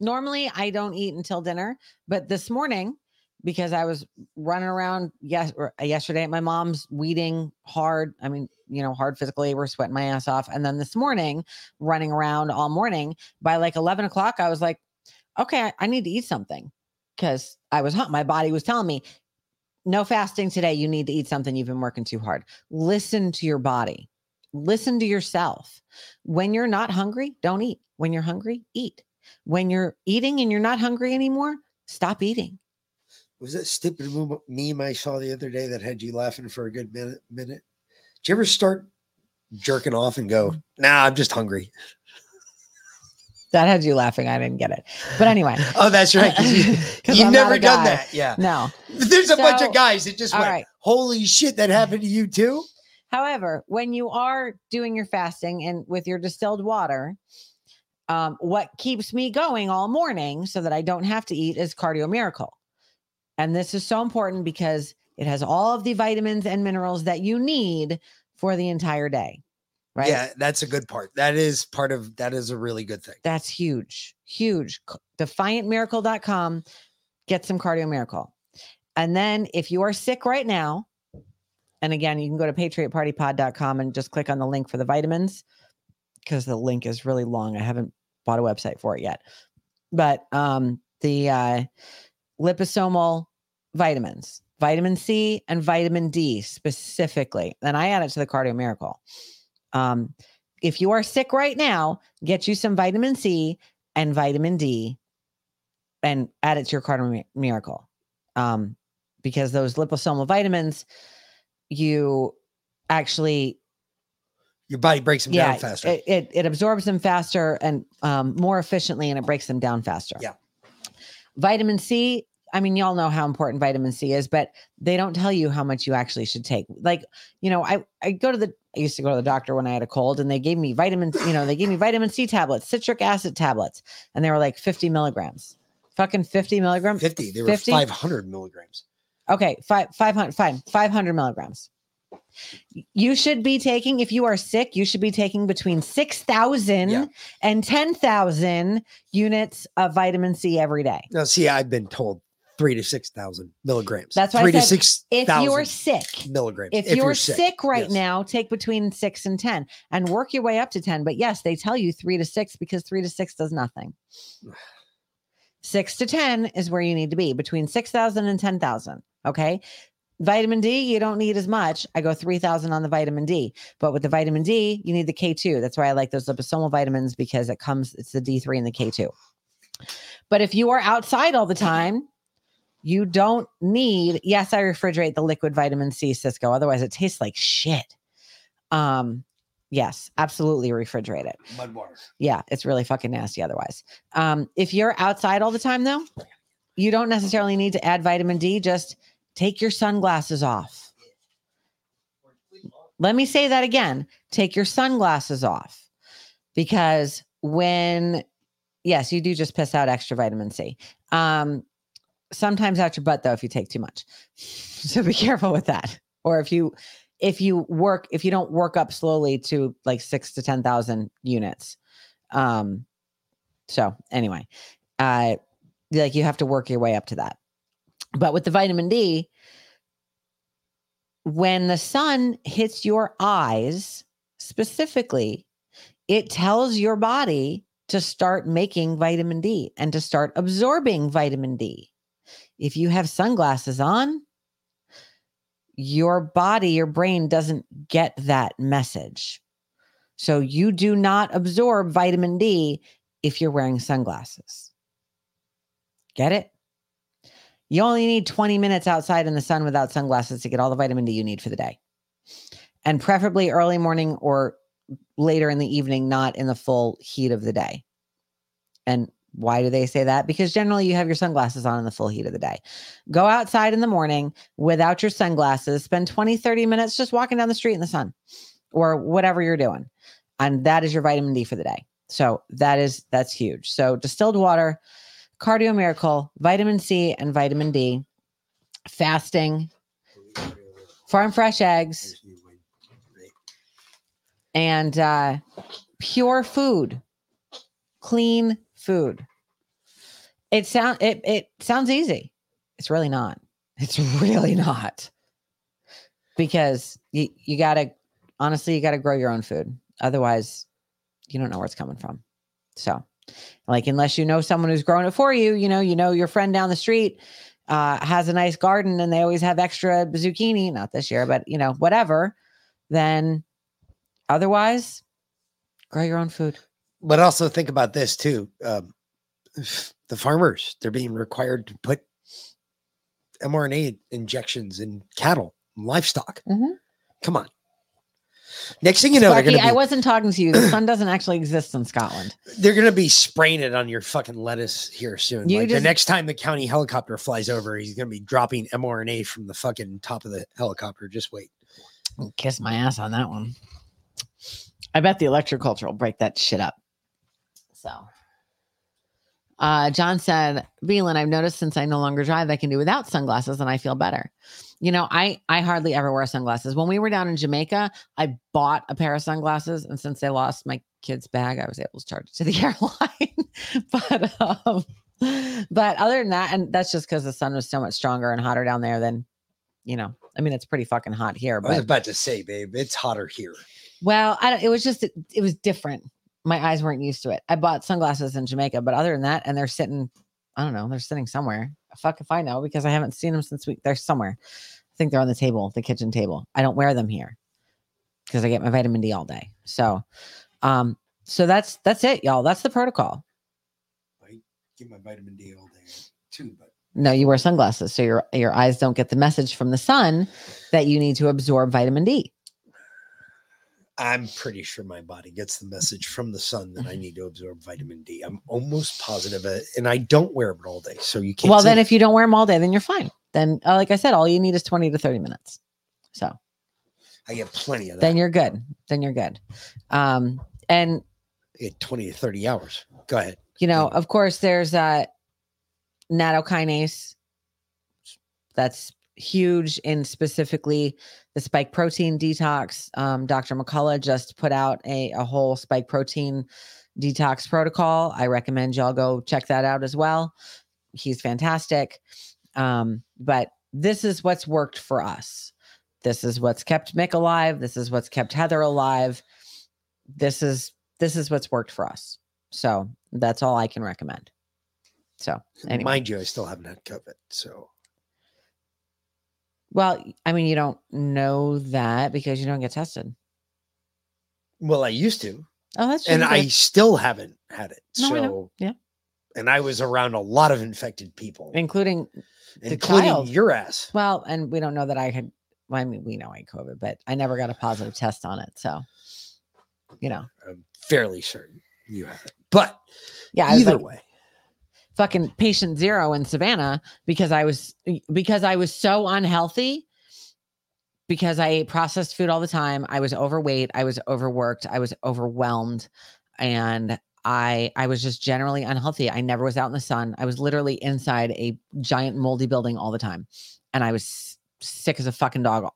Normally, I don't eat until dinner, but this morning, because I was running around yes yesterday at my mom's weeding hard. I mean, you know, hard physical labor, sweating my ass off, and then this morning, running around all morning. By like eleven o'clock, I was like, okay, I, I need to eat something because I was hot. My body was telling me, no fasting today. You need to eat something. You've been working too hard. Listen to your body. Listen to yourself. When you're not hungry, don't eat. When you're hungry, eat. When you're eating and you're not hungry anymore, stop eating. Was that stupid meme I saw the other day that had you laughing for a good minute? Minute. Did you ever start jerking off and go, "Nah, I'm just hungry"? That had you laughing. I didn't get it. But anyway. Oh, that's right. You, I'm never done that. Yeah. No. There's a bunch of guys that just went, right. "Holy shit, that happened to you too." However, when you are doing your fasting and with your distilled water, um, what keeps me going all morning so that I don't have to eat is Cardio Miracle. And this is so important because it has all of the vitamins and minerals that you need for the entire day. Right. Yeah, that's a good part. That is part of that is a really good thing. That's huge, huge. Defiantmiracle.com. Get some cardio miracle. And then if you are sick right now, and again, you can go to patriotpartypod.com and just click on the link for the vitamins because the link is really long. I haven't bought a website for it yet. But um, the uh, liposomal vitamins, vitamin C and vitamin D specifically. And I add it to the cardio miracle. Um, if you are sick right now, get you some vitamin C and vitamin D and add it to your cardio miracle. Um, because those liposomal vitamins, you actually Your body breaks them down faster. It, it it absorbs them faster and um, more efficiently, and it breaks them down faster. Yeah. Vitamin C. I mean, y'all know how important vitamin C is, but they don't tell you how much you actually should take. Like, you know, I I go to the I used to go to the doctor when I had a cold, and they gave me vitamin. You know, they gave me vitamin C tablets, citric acid tablets, and they were like fifty milligrams. Fucking fifty milligrams. 50. They were 50? 500 milligrams. Okay, five five hundred fine, five hundred milligrams. You should be taking, if you are sick, you should be taking between 6,000 Yeah. and 10,000 units of vitamin C every day. Now, see, I've been told three to 6,000 milligrams. That's why three I to six If you're sick, milligrams. if, you're, sick, right yes. now, take between six and 10 and work your way up to 10. But yes, they tell you three to six because three to six does nothing. Six to 10 is where you need to be between six thousand and ten thousand. Okay. Vitamin D, you don't need as much. I go 3,000 on the vitamin D. But with the vitamin D, you need the K2. That's why I like those liposomal vitamins because it comes, it's the D3 and the K2. But if you are outside all the time, you don't need, yes, I refrigerate the liquid vitamin C, Cisco. Otherwise, it tastes like shit. Um, yes, absolutely refrigerate it. Mud water. Yeah, it's really fucking nasty otherwise. Um, if you're outside all the time, though, you don't necessarily need to add vitamin D. Just take your sunglasses off. Let me say that again take your sunglasses off because when, yes, you do just piss out extra vitamin C. Um, sometimes out your butt, though, if you take too much. So be careful with that. Or if you, if you work, if you don't work up slowly to like six to 10,000 units. Um, so anyway, uh, like you have to work your way up to that. But with the vitamin D, when the sun hits your eyes specifically, it tells your body to start making vitamin D and to start absorbing vitamin D. If you have sunglasses on, your body, your brain doesn't get that message. So you do not absorb vitamin D if you're wearing sunglasses. Get it? You only need 20 minutes outside in the sun without sunglasses to get all the vitamin D you need for the day. And preferably early morning or later in the evening, not in the full heat of the day. And why do they say that? Because generally you have your sunglasses on in the full heat of the day. Go outside in the morning without your sunglasses, spend 20, 30 minutes just walking down the street in the sun or whatever you're doing. And that is your vitamin D for the day. So that is that's huge. So distilled water, cardio miracle, vitamin C and vitamin D, fasting, farm fresh eggs, and uh, pure food, clean food. It sound it it sounds easy. It's really not. It's really not. Because you you gotta honestly you gotta grow your own food. Otherwise, you don't know where it's coming from. So, like unless you know someone who's growing it for you, you know, you know your friend down the street uh, has a nice garden and they always have extra zucchini. Not this year, but you know whatever. Then, otherwise, grow your own food. But also think about this too. Um, the farmers, they're being required to put mRNA injections in cattle, and livestock. Mhm. Come on. Next thing you know, Sparky, gonna, I wasn't talking to you. The sun doesn't actually exist in Scotland. they're gonna be spraying it on your fucking lettuce here soon. You like just- the next time the county helicopter flies over, he's gonna be dropping mRNA from the fucking top of the helicopter. Just wait. Kiss my ass on that one. I bet the electroculture will break that shit up. So, uh, John said, Velan, I've noticed since I no longer drive, I can do without sunglasses and I feel better. You know, I I hardly ever wear sunglasses. When we were down in Jamaica, I bought a pair of sunglasses, and since they lost my kid's bag, I was able to charge it to the airline. but um, but other than that, and that's just because the sun was so much stronger and hotter down there than, you know, I mean, it's pretty fucking hot here. But, I was about to say, babe, it's hotter here. well, I don't, it was just it, it was different. My eyes weren't used to it. I bought sunglasses in Jamaica, but other than that, and they're sitting, I don't know, they're sitting somewhere. Fuck if I know because I haven't seen them since we. They're somewhere. I think they're on the table, the kitchen table. I don't wear them here because I get my vitamin D all day. So, um, so that's that's it, y'all. That's the protocol. I get my vitamin D all day too, but No, you wear sunglasses so your your eyes don't get the message from the sun that you need to absorb vitamin D. I'm pretty sure my body gets the message from the sun that I need to absorb vitamin D. I'm almost positive, uh, and I don't wear them all day, so you can't. well, then it. if you don't wear them all day, then you're fine. Then, uh, like I said, all you need is 20 to 30 minutes. So I get plenty of that, then you're good. Then you're good. Um, and I get 20 to 30 hours. Go ahead. you know, of course, there's uh nattokinase. That's huge in specifically the spike protein detox. Um, Dr. McCullough just put out a, a whole spike protein detox protocol. I recommend y'all go check that out as well. He's fantastic. Um, but this is what's worked for us. This is what's kept Mick alive. This is what's kept Heather alive. This is this is what's worked for us. So that's all I can recommend. So anyway, Mind you, I still haven't had COVID, so well, I mean, you don't know that because you don't get tested. well, I used to, Oh, that's true. and I still haven't had it. No, so Yeah. and I was around a lot of infected people, including including child. your ass. Well, and we don't know that I had. Well, I mean, we know I had COVID, but I never got a positive test on it. So, you know, I'm fairly certain you have it, but yeah. Either like, way, fucking patient zero in Savannah because I was because I was so unhealthy because I ate processed food all the time. I was overweight, I was overworked, I was overwhelmed and I I was just generally unhealthy. I never was out in the sun. I was literally inside a giant moldy building all the time and I was sick as a fucking dog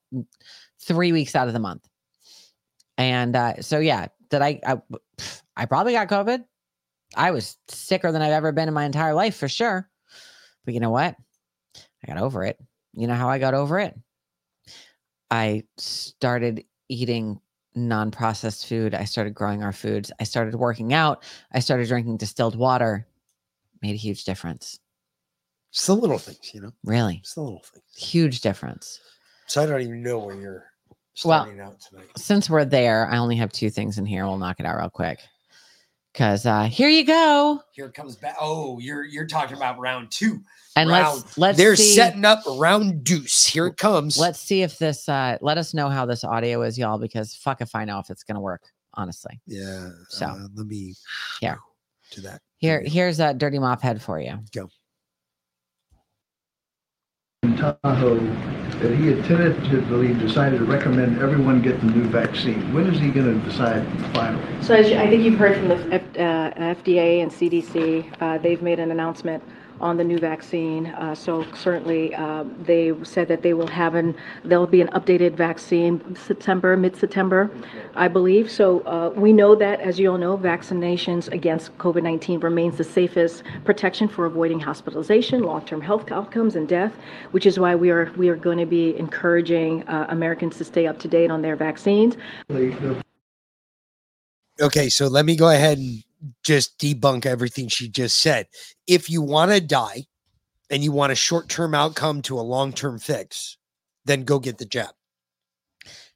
3 weeks out of the month. And uh so yeah, did I I, I probably got COVID. I was sicker than I've ever been in my entire life for sure. But you know what? I got over it. You know how I got over it? I started eating non processed food. I started growing our foods. I started working out. I started drinking distilled water. Made a huge difference. it's the little things, you know, Really, it's the little things. huge difference. So I don't even know where you're Well, starting out tonight. Since we're there, I only have two things in here. We'll knock it out real quick. Cause uh here you go. Here it comes back. Oh, you're you're talking about round two. And round. let's let's they're see. setting up round deuce. Here it comes. Let's see if this uh let us know how this audio is, y'all, because fuck if I know if it's gonna work honestly. Yeah. So uh, let me here to that. here here's a dirty mop head for you. Go. in Tahoe that he had tentatively decided to recommend everyone get the new vaccine. When is he going to decide finally? So you- I think you've heard from the F- uh, FDA and CDC, uh, they've made an announcement on the new vaccine. Uh, So certainly, uh, they said that they will have an, there'll be an updated vaccine September, mid-September, I believe. So uh, we know that, as you all know, vaccinations against COVID-19 remains the safest protection for avoiding hospitalization, long-term health outcomes, and death, which is why we are, we are going to be encouraging uh, Americans to stay up to date on their vaccines. Okay, so let me go ahead and just debunk everything she just said. If you want to die and you want a short term outcome to a long term fix, then go get the jab.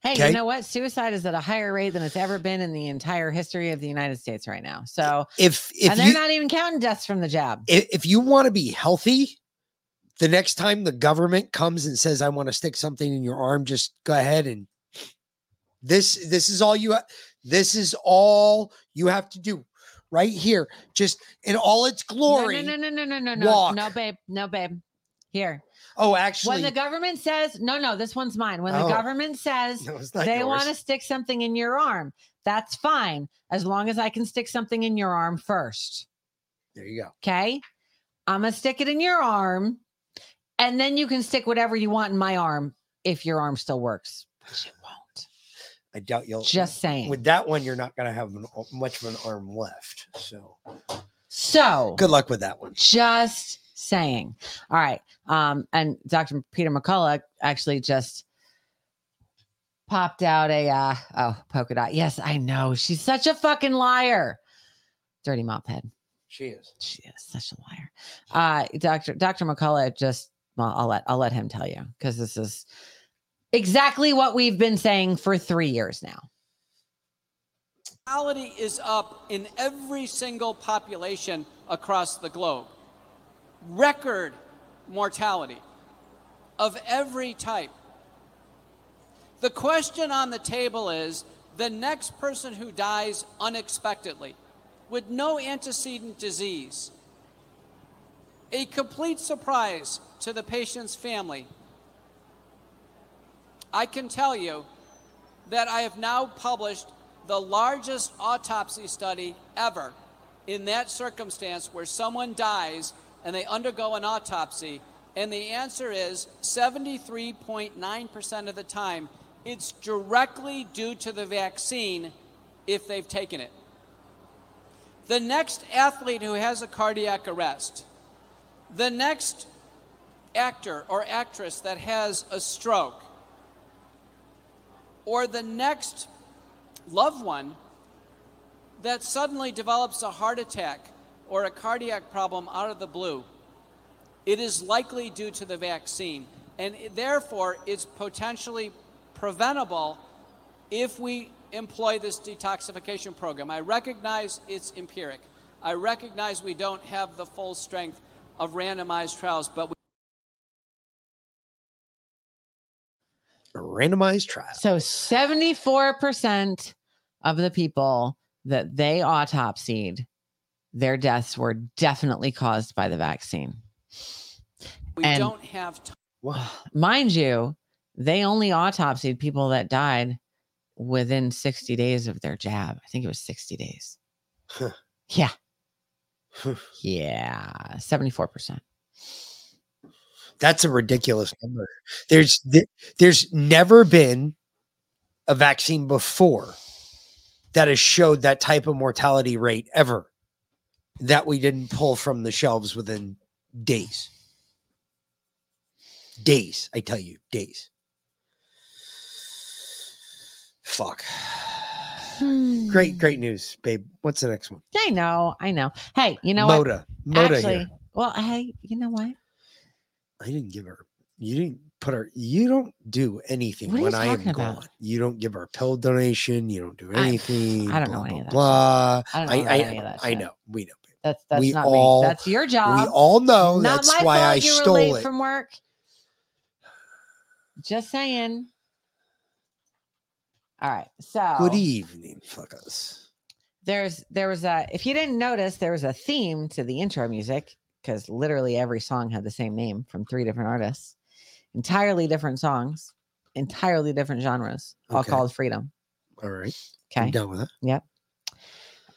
Hey, Okay. you know what? Suicide is at a higher rate than it's ever been in the entire history of the United States right now. So If if and they're you not even counting deaths from the jab. if, if you want to be healthy, the next time the government comes and says, "I want to stick something in your arm," just go ahead and this this is all you this is all you have to do right here, just in all its glory. No, no, no, no, no, no, no, walk. no, babe, no, babe. Here, Oh, actually, when the government says no, no, this one's mine. When Oh. the government says No, they want to stick something in your arm, that's fine as long as I can stick something in your arm first. there you go. Okay, I'm gonna stick it in your arm, and then you can stick whatever you want in my arm if your arm still works. It won't. I doubt you'll. Just saying. With that one, you're not going to have an, much of an arm left. So So good luck with that one. Just saying. All right. Um, and Dr. Peter McCullough actually just popped out a uh oh polka dot. Yes, I know. She's such a fucking liar. Dirty mop head. She is. She is such a liar. Uh Dr. Dr. McCullough just well, I'll let I'll let him tell you because this is exactly what we've been saying for three years now. Mortality is up in every single population across the globe. Record mortality of every type. The question on the table is the next person who dies unexpectedly with no antecedent disease, a complete surprise to the patient's family. I can tell you that I have now published the largest autopsy study ever in that circumstance where someone dies and they undergo an autopsy. And the answer is 73.9% of the time, it's directly due to the vaccine if they've taken it. The next athlete who has a cardiac arrest, the next actor or actress that has a stroke, or the next loved one that suddenly develops a heart attack or a cardiac problem out of the blue, it is likely due to the vaccine. And therefore, it's potentially preventable if we employ this detoxification program. I recognize it's empiric. I recognize we don't have the full strength of randomized trials, but we randomized trial. So 74% of the people that they autopsied, their deaths were definitely caused by the vaccine. we And- don't have time. Mind you, they only autopsied people that died within 60 days of their jab. I think it was 60 days. yeah. yeah. 74%. That's a ridiculous number. There's th- there's never been a vaccine before that has showed that type of mortality rate ever that we didn't pull from the shelves within days. Days, I tell you, days. Fuck. Great, great hmm. news, babe. What's the next one? I know. I know. Hey, you know what? Moda. Moda Actually, here. well, hey, you know what? I didn't give her. You didn't put her. You don't do anything What are you when I am talking gone. about? You don't give her a pill donation. You don't do anything. I don't blah, know any blah, of that Blah. I don't know I, I, any of that I know. We know. That's that's we not all- me. That's your job. We all know. Not That's my why fault I you were stole late it. from work. Just saying. All right. So Good evening, fuckers. there's there was a if you didn't notice there was a theme to the intro music because literally every song had the same name from three different artists. Entirely different songs entirely different genres all Okay. called freedom. All right. okay. I'm done with it. yep.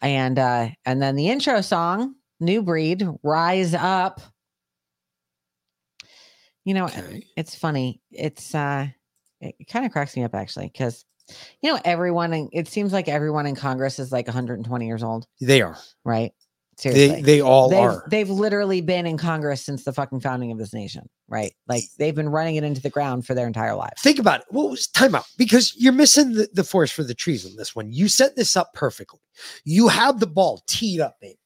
And uh and then the intro song Nu Breed rise up. You know it's funny. It's uh it kind of cracks me up actually because you know everyone in, it seems like everyone in congress is like 120 years old. They are. right seriously they all they've, are. they've literally been in congress since the fucking founding of this nation right like they've been running it into the ground for their entire lives Think about it. What was time out? Because you're missing the, the forest for the trees on this one. You set this up perfectly. You have the ball teed up, baby.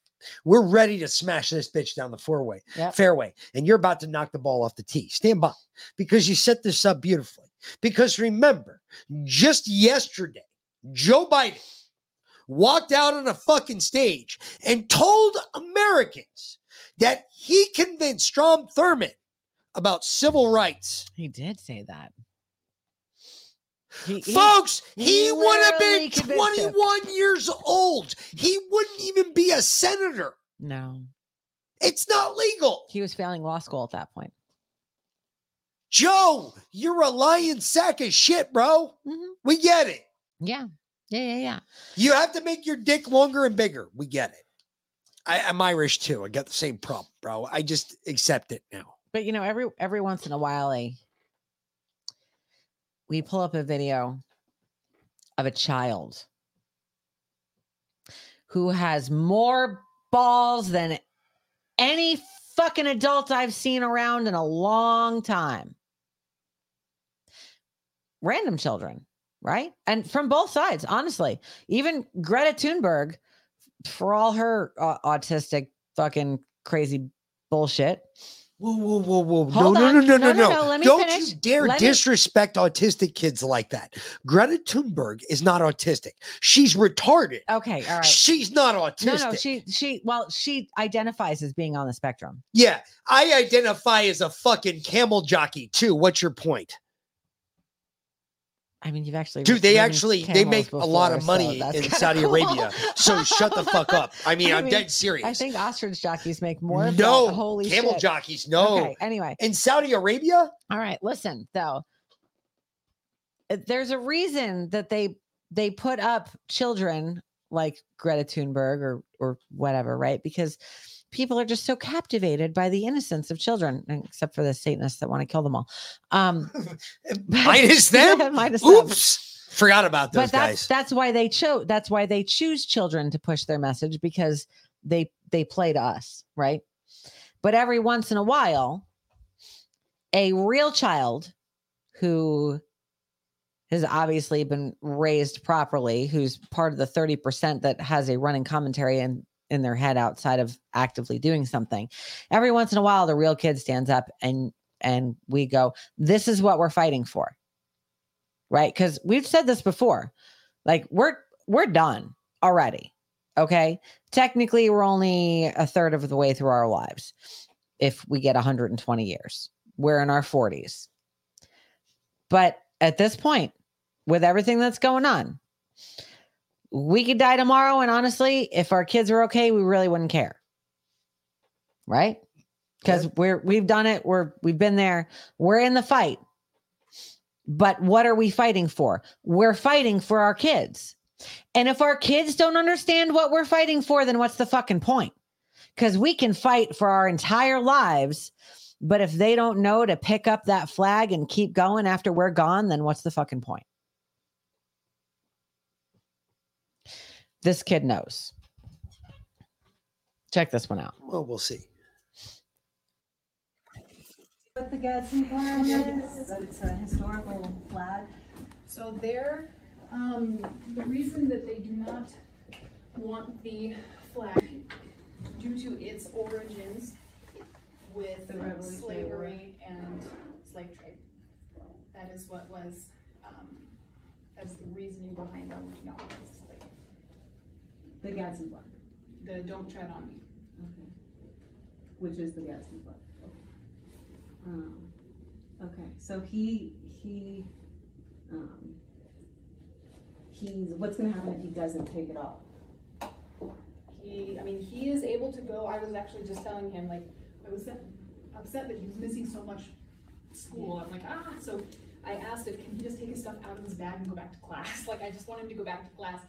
We're ready to smash this bitch down the four way Yep. fairway, and you're about to knock the ball off the tee. Stand by because you set this up beautifully. Because remember, just yesterday, Joe Biden walked out on a fucking stage and told Americans that he convinced Strom Thurmond about civil rights. he did say that He- Folks, he, he would have been convinced him. 21 years old. He wouldn't even be a senator. no It's not legal. he was failing law school at that point Joe, you're a lying sack of shit, bro. Mhm. We get it. yeah yeah yeah yeah You have to make your dick longer and bigger. We get it. I, I'm Irish too. I got the same problem, bro. I just accept it now. but you know every every once in a while a we pull up a video of a child who has more balls than any fucking adult I've seen around in a long time. Random children, right? And from both sides, honestly. Even Greta Thunberg, for all her uh, autistic fucking crazy bullshit, Whoa, whoa, whoa, whoa. No, no, no, no, No, no, no, no, let me Don't finish. you dare Let me- disrespect autistic kids like that. Greta Thunberg is not autistic. She's retarded. Okay, all right. She's not autistic. No, no, she she well, she identifies as being on the spectrum. Yeah, I identify as a fucking camel jockey too. What's your point? I mean, you've actually Dude, they actually they make a lot of money that's in Saudi cool. Arabia. So shut the fuck up. I mean, I I'm mean, dead serious. I think ostrich jockeys make more. No, holy camel shit. jockeys, no. Okay, anyway, In Saudi Arabia? all right. Listen, though, uh, there's a reason that they they put up children like Greta Thunberg or or whatever, right? Because people are just so captivated by the innocence of children, except for the Satanists that want to kill them all. Um, Minus them? minus them. Oops. Forgot about those but that's guys. that's why they chose that's why they choose children to push their message because they they play to us right but every once in a while a real child who has obviously been raised properly who's part of the 30% that has a running commentary in in their head outside of actively doing something. Every once in a while the real kid stands up and and we go this is what we're fighting for. Right? Because we've said this before. Like we're we're done already okay? Technically we're only a third of the way through our lives if we get 120 years. We're in our 40s but at this point with everything that's going on we could die tomorrow and honestly if our kids are okay we really wouldn't care right because we're we've done it we're we've been there we're in the fight but what are we fighting for? We're fighting for our kids. And if our kids don't understand what we're fighting for, then what's the fucking point? Because we can fight for our entire lives, but if they don't know to pick up that flag and keep going after we're gone, then what's the fucking point? This kid knows. Check this one out. Well, we'll see. What the Gadsden flag is, that it's a historical flag. So there, um, the reason that they do not want the flag due to its origins with The Revolutionary War. slavery and slave trade. That is what was, um, that's the reasoning behind them not wanting to slave. The Gadsden flag, The don't tread on me. okay. Which is the Gadsden flag. Um, okay, so he, he, um, he's what's going to happen if he doesn't take it off? He, I mean, he is able to go. I was actually just telling him, like, I was upset that he was missing so much school. I'm like, ah. So I asked if can he just take his stuff out of his bag and go back to class. Like, I just want him to go back to class.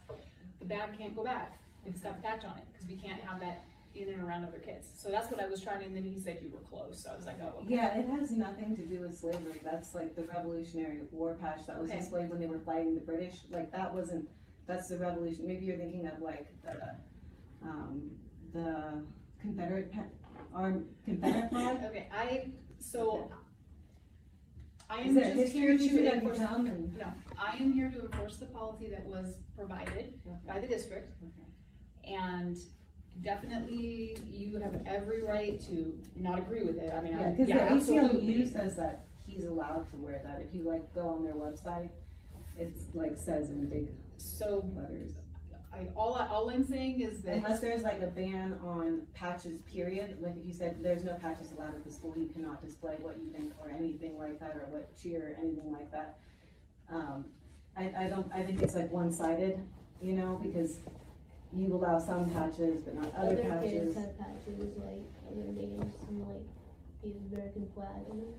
The bag can't go back. It's got a patch on it because we can't have that in and around other kids. So that's what I was trying. And then he said you were close. So I was like, oh. Okay. Yeah, it has nothing to do with slavery. That's like the Revolutionary War patch that was Okay. displayed when they were fighting the British. Like that wasn't. That's the revolution. Maybe you're thinking of like the, um, the Confederate arm Confederate flag. Okay, I, so, I Is am there just here to enforce, no, I am here to enforce the policy that was provided by the district. And definitely, you have every right to not agree with it, I mean, Yeah, I, because yeah, the absolutely. ACLU says that he's allowed to wear that. If you like go on their website, it's like says in big So, letters. I, all, I- all I'm saying is that. Unless there's like a ban on patches, period, like if you said there's no patches allowed at the school, you cannot display what you think or anything like that, or what cheer, or anything like that. Um, I, I don't, I think it's like one-sided, you know, because you allow some patches, but not other Other patches. kids have patches like other names and like the American flag on their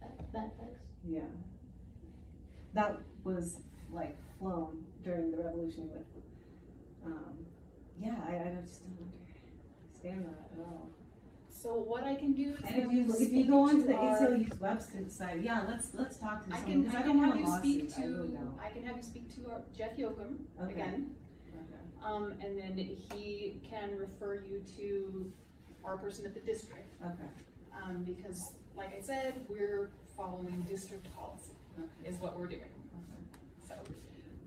back- backpacks. Yeah. That was like flown during the revolution with, um, yeah, I, I just don't understand that at all. So what I can do is. And if you, if you go onto to the ACLU's website, yeah, let's, let's talk to I someone, can, because I I can don't have want a you speak I really to, don't. I can have you speak to our Jeff Yoakum Okay. again. Um, and then he can refer you to our person at the district. Okay. Um, because, like I said, we're following district policy, is what we're doing. So,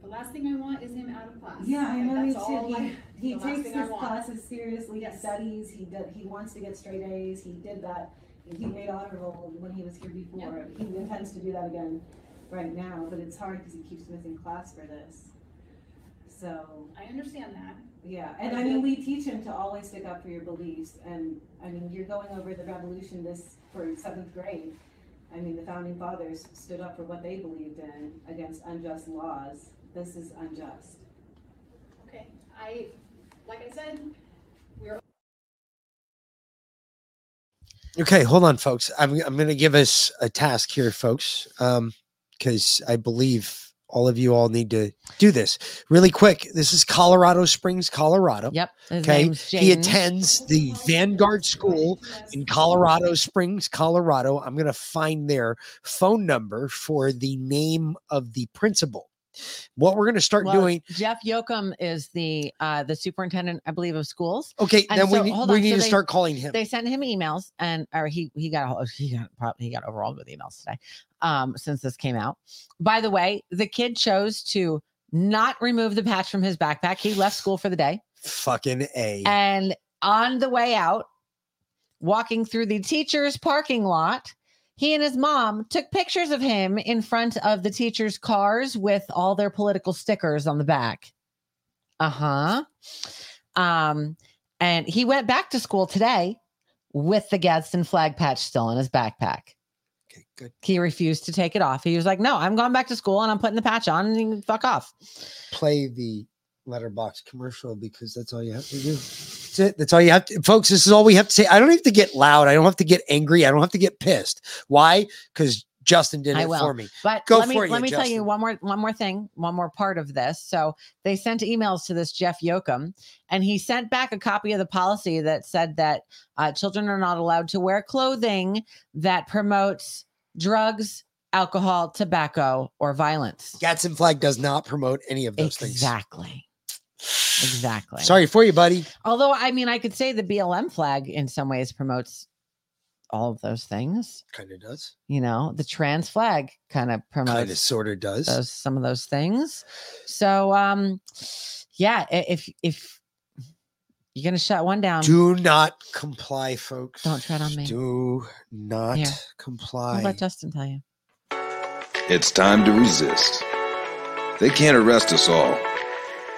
the last thing I want is him out of class. Yeah, I Like, know, me that's all too. I- He, he the last takes thing I his want. classes seriously, he Yes. studies, he does, he wants to get straight A's, he did that. He made honor roll when he was here before, he intends to do that again right now, but it's hard because he keeps missing class for this. So, I understand that. yeah, and I mean, we teach him to always stick up for your beliefs, and, I mean, you're going over the revolution this, for seventh grade. I mean, the founding fathers stood up for what they believed in against unjust laws, this is unjust. Okay, I, like I said, we're Okay, hold on, folks. I'm I'm going to give us a task here, folks, um, because I believe all of you all need to do this really quick. This is Colorado Springs, Colorado. Yep. Okay. He attends the Vanguard School in Colorado Springs, Colorado. I'm going to find their phone number for the name of the principal. What we're going to start Well, doing. Jeff Yoakum is the uh the superintendent, I believe, of schools. Okay, And then we so- need- we on, need so to they- start calling him. They sent him emails, and or he he got a he got probably he got overwhelmed with emails today, um, since this came out. By the way, the kid chose to not remove the patch from his backpack. He left school for the day, Fucking A. and on the way out, walking through the teacher's parking lot. He and his mom took pictures of him in front of the teacher's cars with all their political stickers on the back. Uh huh. Um, and he went back to school today with the Gadsden flag patch still in his backpack. Okay, good. He refused to take it off. He was like, "No, I'm going back to school and I'm putting the patch on and you fuck off." play the letterbox commercial because that's all you have to do. That's it. That's all you have to, folks. This is all we have to say. I don't have to get loud. I don't have to get angry. I don't have to get pissed. Why? Because Justin did I it will. for me. But Go let me for it, let me tell you one more one more thing, one more part of this. So they sent emails to this Jeff Yoakum, and he sent back a copy of the policy that said that uh, children are not allowed to wear clothing that promotes drugs, alcohol, tobacco, or violence. Gadsden flag does not promote any of those Exactly. Exactly. Things. Sorry for you, buddy. Although I mean, I could say the BLM flag in some ways promotes all of those things. Kind of does. You know, the trans flag kind of promotes Kind of sort of does. those some of those things. So um yeah, if if you're gonna shut one down, Do not comply, folks. Don't tread on me. Do not Here. comply. I'll let Justin tell you. It's time to resist. They can't arrest us all.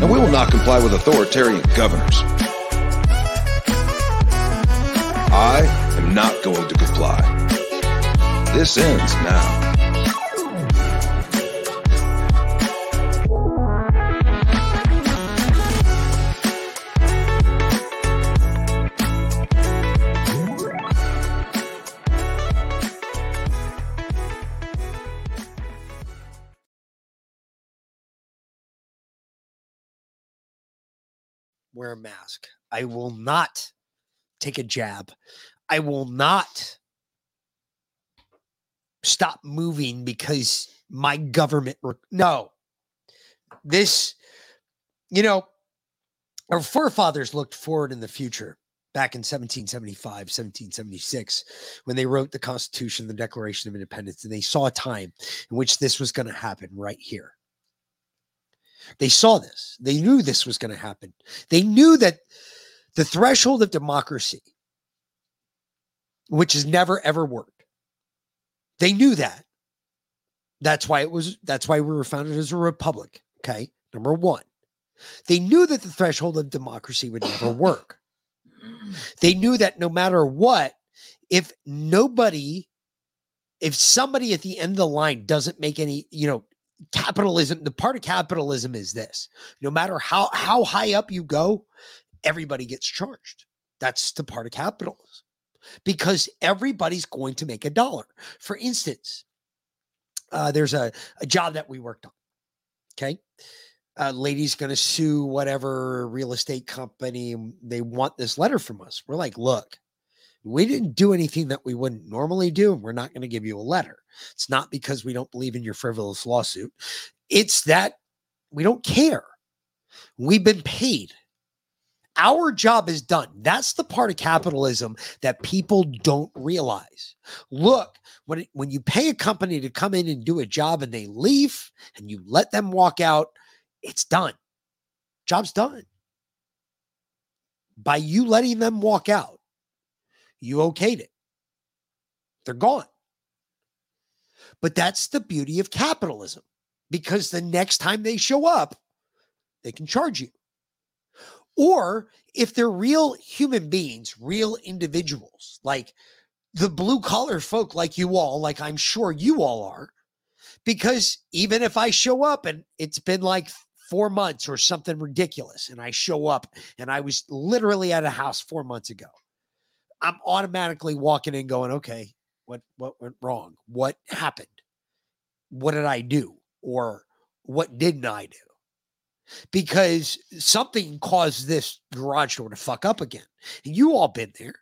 And we will not comply with authoritarian governors. I am not going to comply. This ends now. Wear a mask. I will not take a jab. I will not stop moving because my government. Re- no, this, you know, our forefathers looked forward in the future back in 1775, 1776, when they wrote the Constitution, the Declaration of Independence, and they saw a time in which this was going to happen right here. They saw this. They knew this was going to happen. They knew that the threshold of democracy, which has never ever worked, they knew that. That's why it was, that's why we were founded as a republic. Okay. Number one, they knew that the threshold of democracy would never work. They knew that no matter what, if nobody, if somebody at the end of the line doesn't make any, you know, capitalism the part of capitalism is this no matter how how high up you go everybody gets charged. That's the part of capitalism. Because everybody's going to make a dollar. For instance uh, there's a, a job that we worked on okay? Uh, lady's going to sue whatever real estate company they want this letter from us. We're like look we didn't do anything that we wouldn't normally do, and we're not going to give you a letter. It's not because we don't believe in your frivolous lawsuit. It's that we don't care. We've been paid. Our job is done. That's the part of capitalism that people don't realize. Look, when it, when you pay a company to come in and do a job and they leave and you let them walk out, it's done. Job's done. By you letting them walk out, you okayed it. They're gone. But that's the beauty of capitalism because the next time they show up, they can charge you. Or if they're real human beings, real individuals, like the blue collar folk like you all, like I'm sure you all are, because even if I show up and it's been like four months or something ridiculous, and I show up and I was literally at a house four months ago, I'm automatically walking in going, okay, what what went wrong? What happened? What did I do? Or what didn't I do? Because something caused this garage door to fuck up again. And you all been there.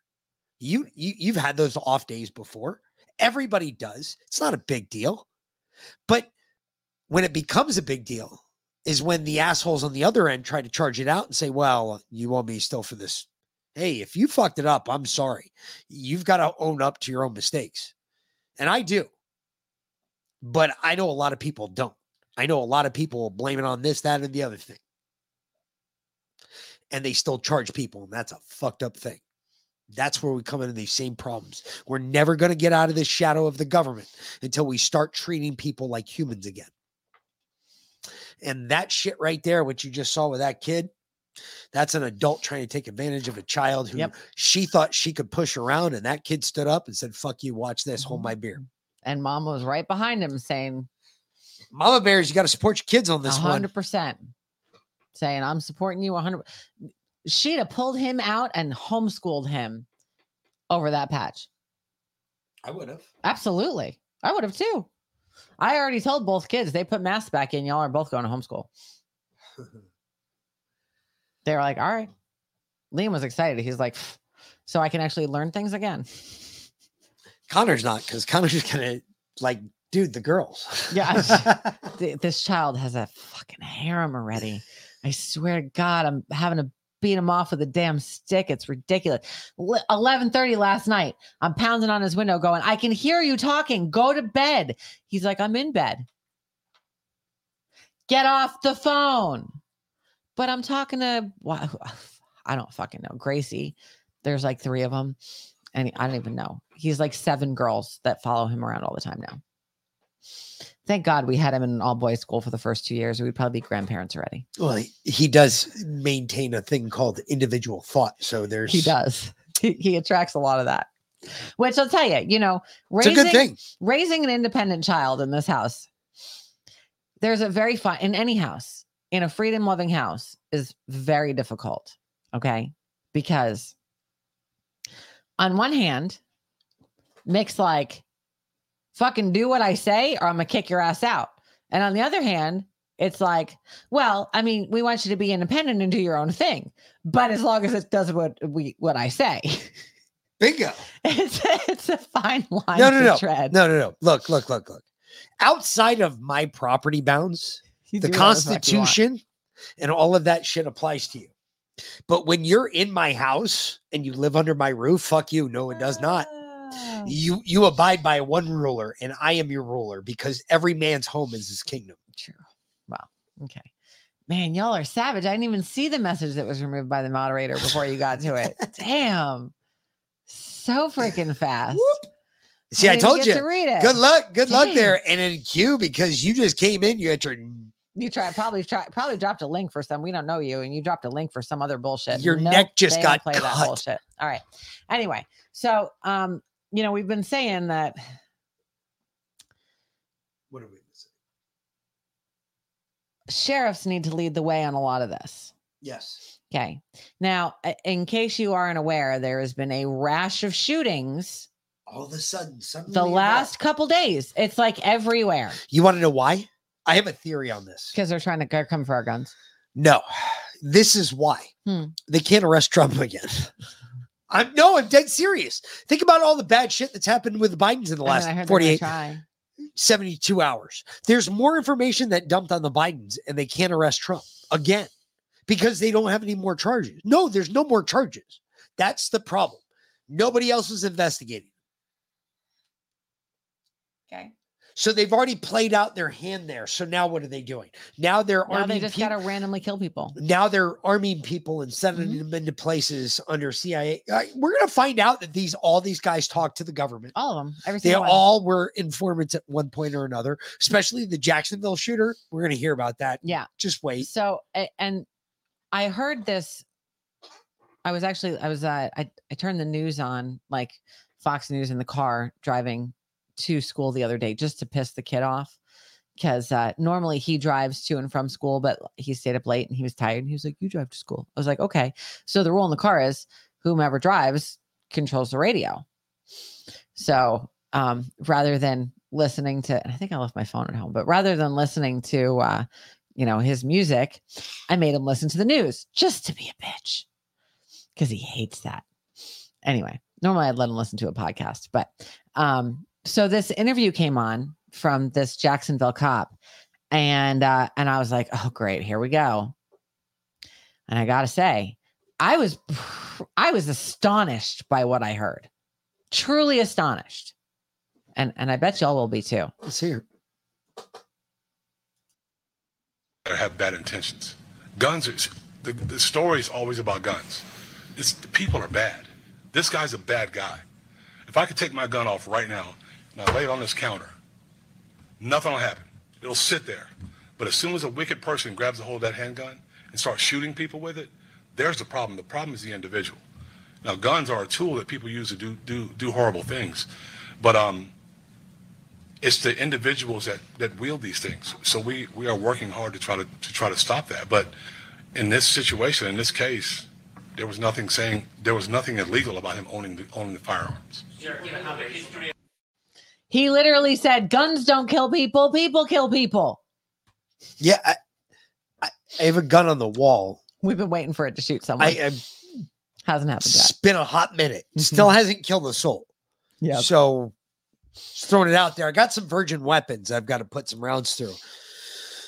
You, you you've had those off days before. Everybody does. It's not a big deal. But when it becomes a big deal is when the assholes on the other end try to charge it out and say, well, you owe me still for this hey, if you fucked it up, I'm sorry. You've got to own up to your own mistakes. And I do. But I know a lot of people don't. I know a lot of people blame it on this, that, and the other thing. And they still charge people. And that's a fucked up thing. That's where we come into these same problems. We're never going to get out of this shadow of the government until we start treating people like humans again. And that shit right there, what you just saw with that kid, that's an adult trying to take advantage of a child who Yep. she thought she could push around, and that kid stood up and said, "Fuck you! Watch this. Hold my beer." Mm-hmm. And mom was right behind him saying, Mama bears, you got to support your kids on this one. hundred percent, saying, I'm supporting you hundred. She'd have pulled him out and homeschooled him over that patch. I would have. Absolutely. I would have too. I already told both kids they put masks back in. Y'all are both going to homeschool. they were like, all right. Liam was excited. He's like, so I can actually learn things again. Connor's not because Connor's just gonna like, dude, the girls. Yeah. Th- this child has a fucking harem already. I swear to God, I'm having to beat him off with a damn stick. It's ridiculous. Eleven thirty last night. I'm pounding on his window, going, "I can hear you talking. Go to bed." He's like, "I'm in bed." Get off the phone. But I'm talking to, wha- I don't fucking know, Gracie. There's like three of them. And I don't even know. He's like seven girls that follow him around all the time now. Thank God we had him in an all boys school for the first two years. We'd probably be grandparents already. Well, he, does maintain a thing called individual thought. So there's He does. He, he attracts a lot of that. Which I'll tell you, you know, It's a raising, good thing. raising an independent child in this house, there's a very fun in any house, in a freedom loving house, is very difficult. Okay. Because on one hand, Mick's like, fucking do what I say, or I'm gonna kick your ass out. And on the other hand, it's like, well, I mean, we want you to be independent and do your own thing, but as long as it does what we what I say. Bingo. It's it's a fine line no, no, to no, tread. no, no, no. Look, look, look, look. Outside of my property bounds, You the do whatever the fuck you want. Constitution and all of that shit applies to you. But when you're in my house and you live under my roof, fuck you. No, it does not. Ah. You you abide by one ruler, and I am your ruler because every man's home is his kingdom. True. Wow. Okay. Man, y'all are savage. I didn't even see the message that was removed by the moderator before you got to it. Damn. So freaking fast. See, I, didn't told you. to read it. Good luck. Good luck there. And in queue, because you just came in, you had your You tried probably try probably dropped a link for some. We don't know you, and you dropped a link for some other bullshit. Your neck just got play that cut. bullshit. All right. Anyway, so um, you know, we've been saying that what are we missing? sheriffs need to lead the way on a lot of this. Yes. Okay. Now, in case you aren't aware, there has been a rash of shootings All of a sudden, suddenly the you're last couple days. It's like everywhere You want to know why? I have a theory on this. because they're trying to go- come for our guns. No, this is why Hmm. they can't arrest Trump again. I'm no, I'm dead serious. Think about all the bad shit that's happened with the Bidens in the last I heard they're 48, 72 hours. There's more information that dumped on the Bidens, and they can't arrest Trump again because they don't have any more charges. No, there's no more charges. That's the problem. Nobody else is investigating. Okay. So they've already played out their hand there. So now what are they doing? Now they're Now arming they just peop- got to randomly kill people. now they're arming people and sending Mm-hmm. them into places under CIA. We're going to find out that these all these guys talk to the government. All of them. Every They one. all were informants at one point or another, especially the Jacksonville shooter. We're going to hear about that. Yeah. Just wait. So and I heard this. I was actually I was uh, I I turned the news on like Fox News in the car driving to school the other day just to piss the kid off because uh, normally he drives to and from school, but he stayed up late and he was tired. And he was like, "You drive to school." I was like, "Okay." So the rule in the car is whomever drives controls the radio. So um, rather than listening to, I think I left my phone at home, but rather than listening to, uh, you know, his music, I made him listen to the news just to be a bitch because he hates that. Anyway, normally I'd let him listen to a podcast, but um, so this interview came on from this Jacksonville cop, and uh, and I was like, oh great, here we go. And I gotta say, I was I was astonished by what I heard, truly astonished, and and I bet y'all will be too. Let's hear. that have bad intentions. Guns are the, the story is always about guns. It's the people are bad. This guy's a bad guy. If I could take my gun off right now I lay it on this counter, nothing will happen. It'll sit there. But as soon as a wicked person grabs a hold of that handgun and starts shooting people with it, there's the problem. The problem is the individual. Now, guns are a tool that people use to do do do horrible things, but um, it's the individuals that, that wield these things. So we, we are working hard to try to, to try to stop that. But in this situation, in this case, there was nothing saying there was nothing illegal about him owning the, owning the firearms. He literally said, "Guns don't kill people; people kill people." Yeah, I, I, I have a gun on the wall. We've been waiting for it to shoot someone. I, I Hasn't happened yet. it's been a hot minute. Mm-hmm. Still hasn't killed a soul. Yeah. So just throwing it out there. I got some virgin weapons I've got to put some rounds through.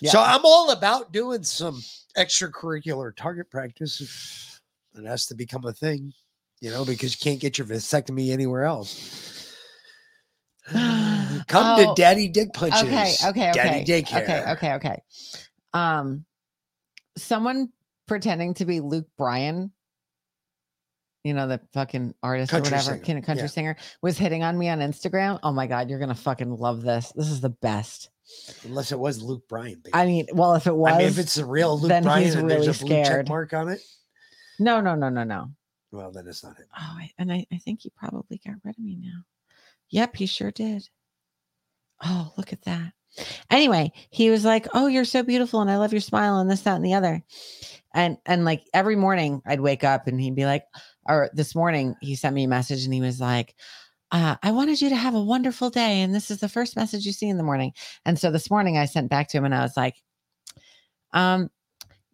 Yeah. So I'm all about doing some extracurricular target practice. It has to become a thing, you know, because you can't get your vasectomy anywhere else. Come Oh, to Daddy Dick Punches. Okay, okay, okay. Daddy Daycare. Okay, okay, okay. Um, someone pretending to be Luke Bryan, you know, the fucking artist Country or whatever, singer, country yeah. singer, was hitting on me on Instagram. Oh my god, you're gonna fucking love this. This is the best. Unless it was Luke Bryan. Baby. I mean, well, if it was, I mean, if it's the real Luke then Bryan he's really there's a blue check scared. mark on it, No, no, no, no, no. well, then it's not him. Oh, I, and I, I think he probably got rid of me now. Yep, he sure did. Oh, look at that. Anyway, he was like, "Oh, you're so beautiful, and I love your smile, and this, that, and the other." And and like every morning, I'd wake up, and he'd be like, or this morning, he sent me a message, and he was like, uh, "I wanted you to have a wonderful day, and this is the first message you see in the morning." And so this morning, I sent back to him, and I was like, "Um,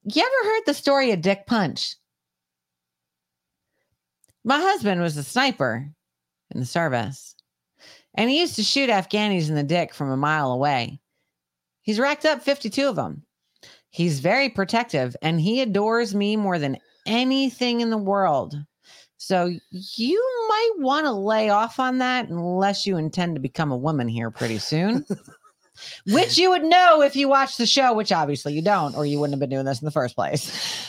you ever heard the story of Dick Punch?" My husband was a sniper in the service, and he used to shoot Afghanis in the dick from a mile away. He's racked up 52 of them. He's very protective, and he adores me more than anything in the world. So you might want to lay off on that unless you intend to become a woman here pretty soon. which you would know if you watched the show, which obviously you don't, or you wouldn't have been doing this in the first place.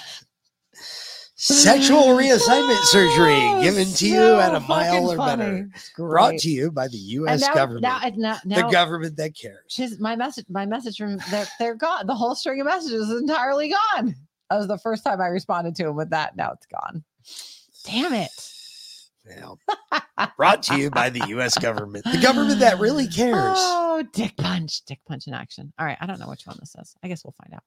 Sexual reassignment surgery given to you at a mile or fucking better. Brought to you by the U.S. now- government. now- and now- the government that cares. His my message, my message from they're they're gone. The whole string of messages is entirely gone. That was the first time I responded to him with that. Now it's gone. Damn it. Well, brought to you by the U.S. government. The government that really cares. Oh, dick punch, dick punch in action. All right, I don't know which one this is. I guess we'll find out.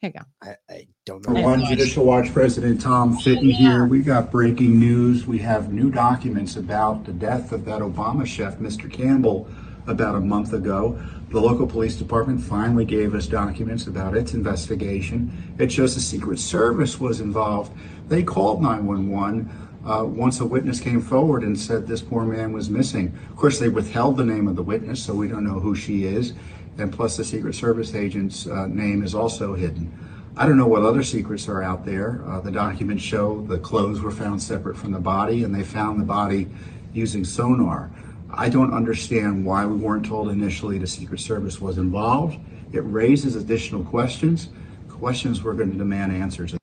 Here you go. I, I don't For one Judicial Watch President Tom Fitton here. We got breaking news. We have new documents about the death of that Obama chef, Mr. Campbell, about a month ago. The local police department finally gave us documents about its investigation. It shows the Secret Service was involved. They called 911 uh, once a witness came forward and said this poor man was missing. Of course, they withheld the name of the witness, so we don't know who she is. And plus, the Secret Service agent's uh, name is also hidden. I don't know what other secrets are out there. Uh, the documents show the clothes were found separate from the body, and they found the body using sonar. I don't understand why we weren't told initially the Secret Service was involved. It raises additional questions, questions we're going to demand answers.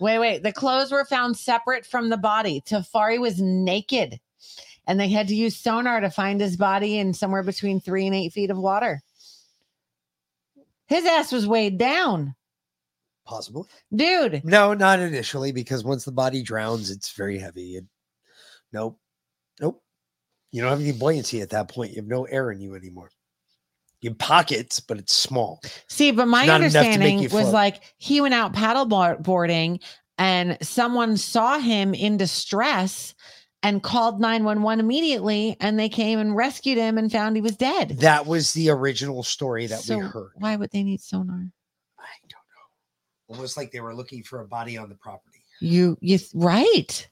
Wait, wait. The clothes were found separate from the body. Tafari was naked, and they had to use sonar to find his body in somewhere between three and eight feet of water. His ass was weighed down, Possibly. dude. No, not initially, because once the body drowns, it's very heavy. And nope, nope. You don't have any buoyancy at that point. You have no air in you anymore. You have pockets, but it's small. See, but my It's not enough to make understanding was float. like he went out paddle boarding and someone saw him in distress and called 911 immediately and they came and rescued him and found he was dead. That was the original story that So we heard. Why would they need sonar? I don't know. Almost like they were looking for a body on the property. You you right.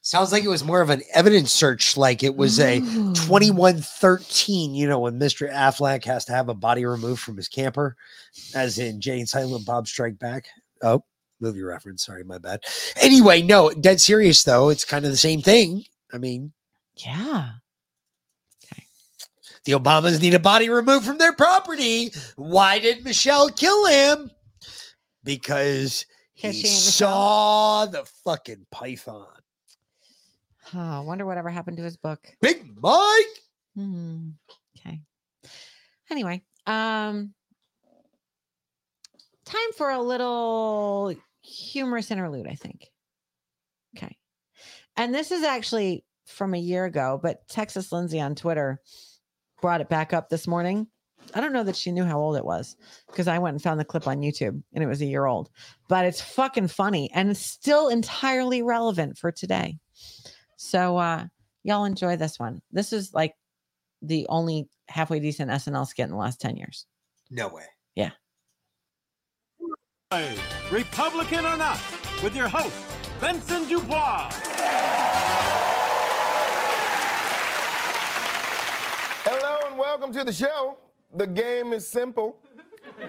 Sounds like it was more of an evidence search, like it was a 2113, you know, when Mr. Affleck has to have a body removed from his camper, as in Jay and Silent Bob Strike Back. Oh, movie reference. Sorry, my bad. Anyway, no, dead serious though. It's kind of the same thing. I mean, Yeah. Okay. The Obamas need a body removed from their property. Why did Michelle kill him? Because he ain't Michelle. saw the fucking python. Oh, I wonder whatever happened to his book. Big Mike. Hmm. Okay. Anyway, um, time for a little humorous interlude, I think. Okay. And this is actually from a year ago, but Texas Lindsay on Twitter brought it back up this morning. I don't know that she knew how old it was because I went and found the clip on YouTube and it was a year old, but it's fucking funny and it's still entirely relevant for today. So, uh, y'all enjoy this one. This is like the only halfway decent SNL skit in the last 10 years. No way. Yeah. Republican or not, with your host, Benson Dubois. Hello and welcome to the show. The game is simple.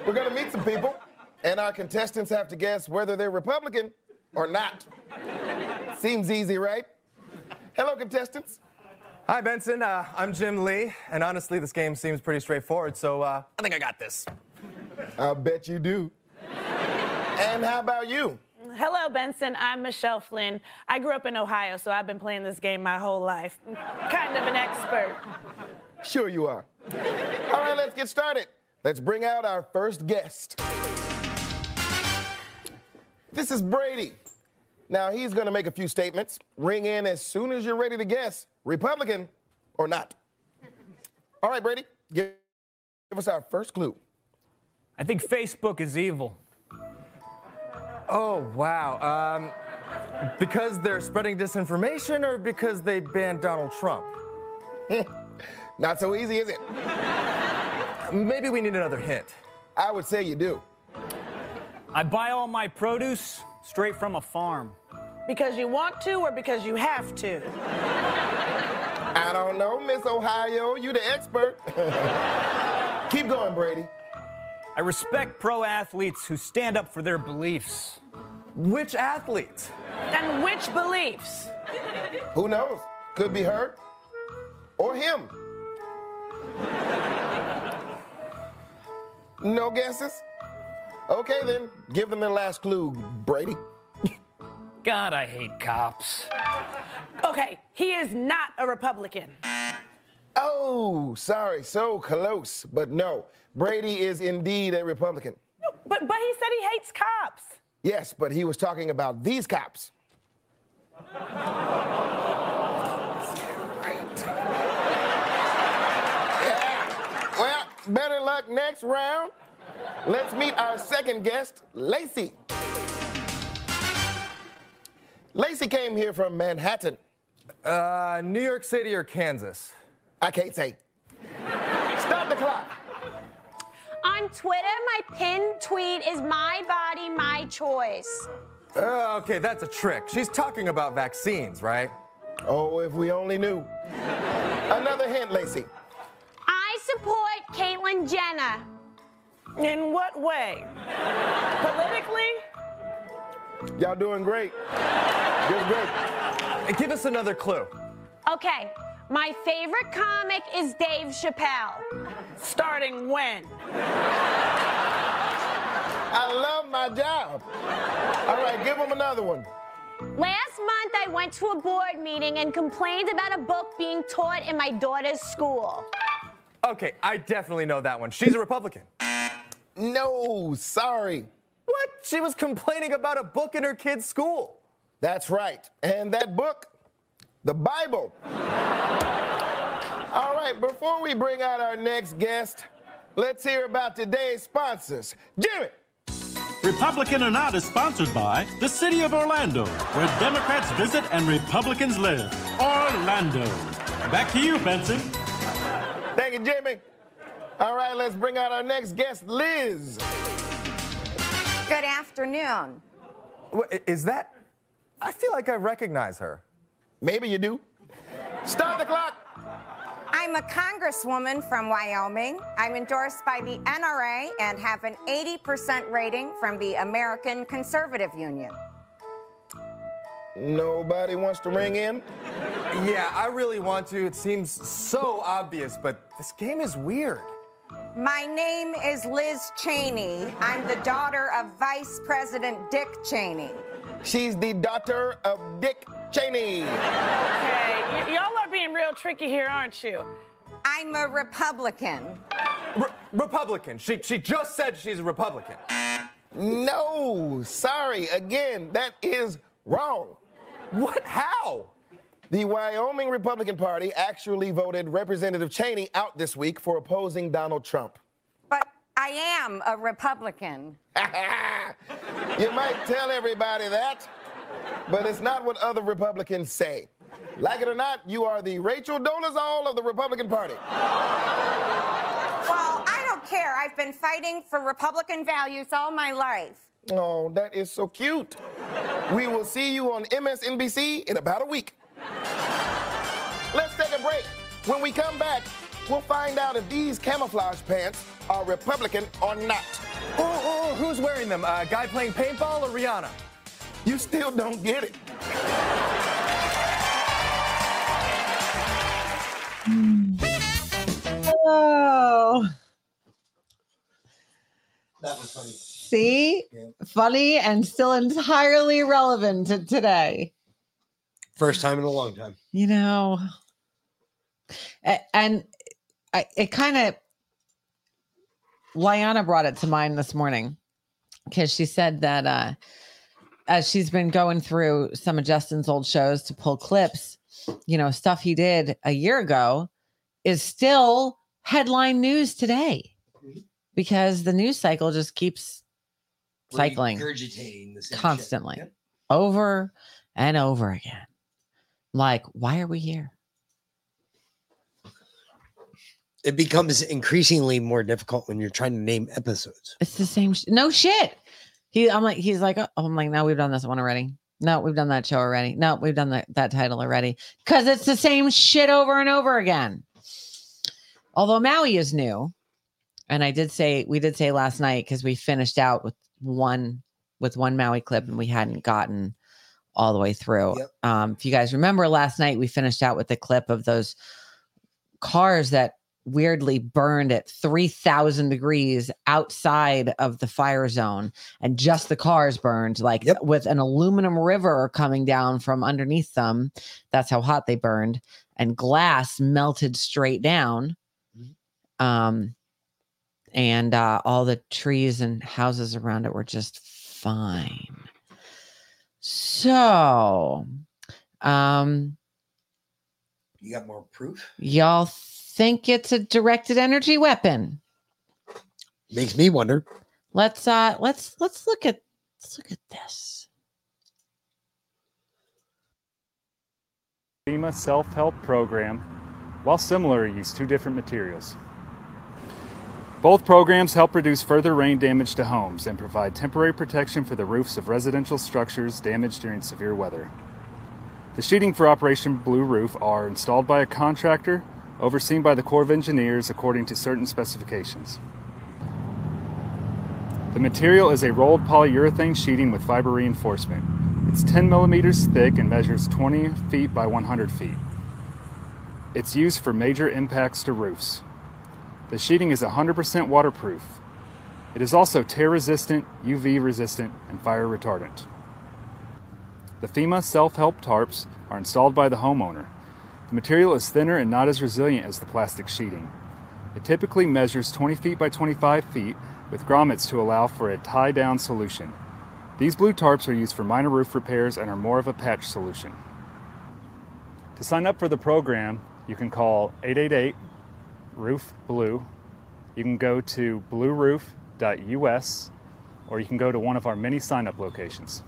We're going to meet some people, and our contestants have to guess whether they're Republican or not. Seems easy, right? Hello, contestants. Hi, Benson. Uh, I'm Jim Lee, and honestly, this game seems pretty straightforward, so uh, I think I got this. I bet you do. And how about you? Hello, Benson. I'm Michelle Flynn. I grew up in Ohio, so I've been playing this game my whole life. Kind of an expert. Sure you are. All right, let's get started. Let's bring out our first guest. This is Brady. Now, he's going to make a few statements. Ring in as soon as you're ready to guess, Republican or not. All right, Brady, give, give us our first clue. I think Facebook is evil. Oh, wow. Um, because they're spreading disinformation or because they banned Donald Trump? Not so easy, is it? Maybe we need another hint. I would say you do. I buy all my produce straight from a farm. Because you want to or because you have to? I don't know, Miss Ohio. You the expert. Keep going, Brady. I respect pro athletes who stand up for their beliefs. Which athletes? And which beliefs? Who knows? Could be her or him. No guesses? Okay, then. Give them the last clue, Brady. God, I hate cops. Okay, he is not a Republican. Oh, sorry, so close. But no, Brady is indeed a Republican. But but he said he hates cops. Yes, but he was talking about these cops. Yeah. Well, better luck next round. Let's meet our second guest, Lacey. Lacey came here from Manhattan. Uh, New York City or Kansas? I can't say. Stop the clock. On Twitter, my pinned tweet is my body, my choice. Uh, okay, that's a trick. She's talking about vaccines, right? Oh, if we only knew. Another hint, Lacey. I support Caitlyn Jenner. In what way? Politically? Y'all doing great. Doing great. Give us another clue. Okay, my favorite comic is Dave Chappelle. Starting when? I love my job. All right, give them another one. Last month, I went to a board meeting and complained about a book being taught in my daughter's school. Okay, I definitely know that one. She's a Republican. No, sorry. What? She was complaining about a book in her kid's school. That's right. And that book, the Bible. All right, before we bring out our next guest, let's hear about today's sponsors. Jimmy! Republican or Not is sponsored by the City of Orlando, where Democrats visit and Republicans live. Orlando. Back to you, Benson. Thank you, Jimmy. All right, let's bring out our next guest, Liz. Good afternoon. Wha- i- Is that? I feel like I recognize her. Maybe you do. Start the clock. I'm a congresswoman from Wyoming. I'm endorsed by the NRA and have an 80% rating from the American Conservative Union. Nobody wants to ring in? Yeah, I really want to. It seems so obvious, but this game is weird. My name is Liz Cheney. I'm the daughter of Vice President Dick Cheney. She's the daughter of Dick Cheney. Okay, y- y'all are being real tricky here, aren't you? I'm a Republican. Re- Republican. She, she just said she's a Republican. No, sorry. Again, that is wrong. What? How? The Wyoming Republican Party actually voted Representative Cheney out this week for opposing Donald Trump. But I am a Republican. You might tell everybody that, but it's not what other Republicans say. Like it or not, you are the Rachel Dolezal of the Republican Party. Well, I don't care. I've been fighting for Republican values all my life. Oh, that is so cute. We will see you on MSNBC in about a week. Let's take a break. When we come back, we'll find out if these camouflage pants are Republican or not. Who's wearing them? A guy playing paintball or Rihanna? You still don't get it. Oh. That was funny. See? Funny and still entirely relevant to today. First time in a long time. You know, and I, it kind of, Liana brought it to mind this morning because she said that uh, as she's been going through some of Justin's old shows to pull clips, you know, stuff he did a year ago is still headline news today mm-hmm. because the news cycle just keeps cycling Regurgitating the same shit. constantly over and over again. Like, why are we here? It becomes increasingly more difficult when you're trying to name episodes. It's the same. Sh- no shit. He, I'm like, he's like, oh, I'm like, no, we've done this one already. No, we've done that show already. No, we've done that that title already. Because it's the same shit over and over again. Although Maui is new, and I did say we did say last night because we finished out with one with one Maui clip and we hadn't gotten all the way through. Um, if you guys remember last night, we finished out with the clip of those cars that weirdly burned at 3000 degrees outside of the fire zone and just the cars burned like with an aluminum river coming down from underneath them. That's how hot they burned and glass melted straight down. Um and uh all the trees and houses around it were just fine. So um You got more proof? y'all think it's a directed energy weapon Makes me wonder. let's uh let's let's look at let's look at this FEMA self-help program, while similar, use two different materials. Both programs help reduce further rain damage to homes and provide temporary protection for the roofs of residential structures damaged during severe weather. The sheeting for Operation Blue Roof are installed by a contractor overseen by the Corps of Engineers according to certain specifications. The material is a rolled polyurethane sheeting with fiber reinforcement. It's 10 millimeters thick and measures 20 feet by 100 feet. It's used for major impacts to roofs. The sheeting is 100% waterproof. It is also tear resistant, UV resistant, and fire retardant. The FEMA self help tarps are installed by the homeowner. The material is thinner and not as resilient as the plastic sheeting. It typically measures 20 feet by 25 feet with grommets to allow for a tie down solution. These blue tarps are used for minor roof repairs and are more of a patch solution. To sign up for the program, you can call 888 Roof Blue. You can go to blueroof.us or you can go to one of our many sign up locations.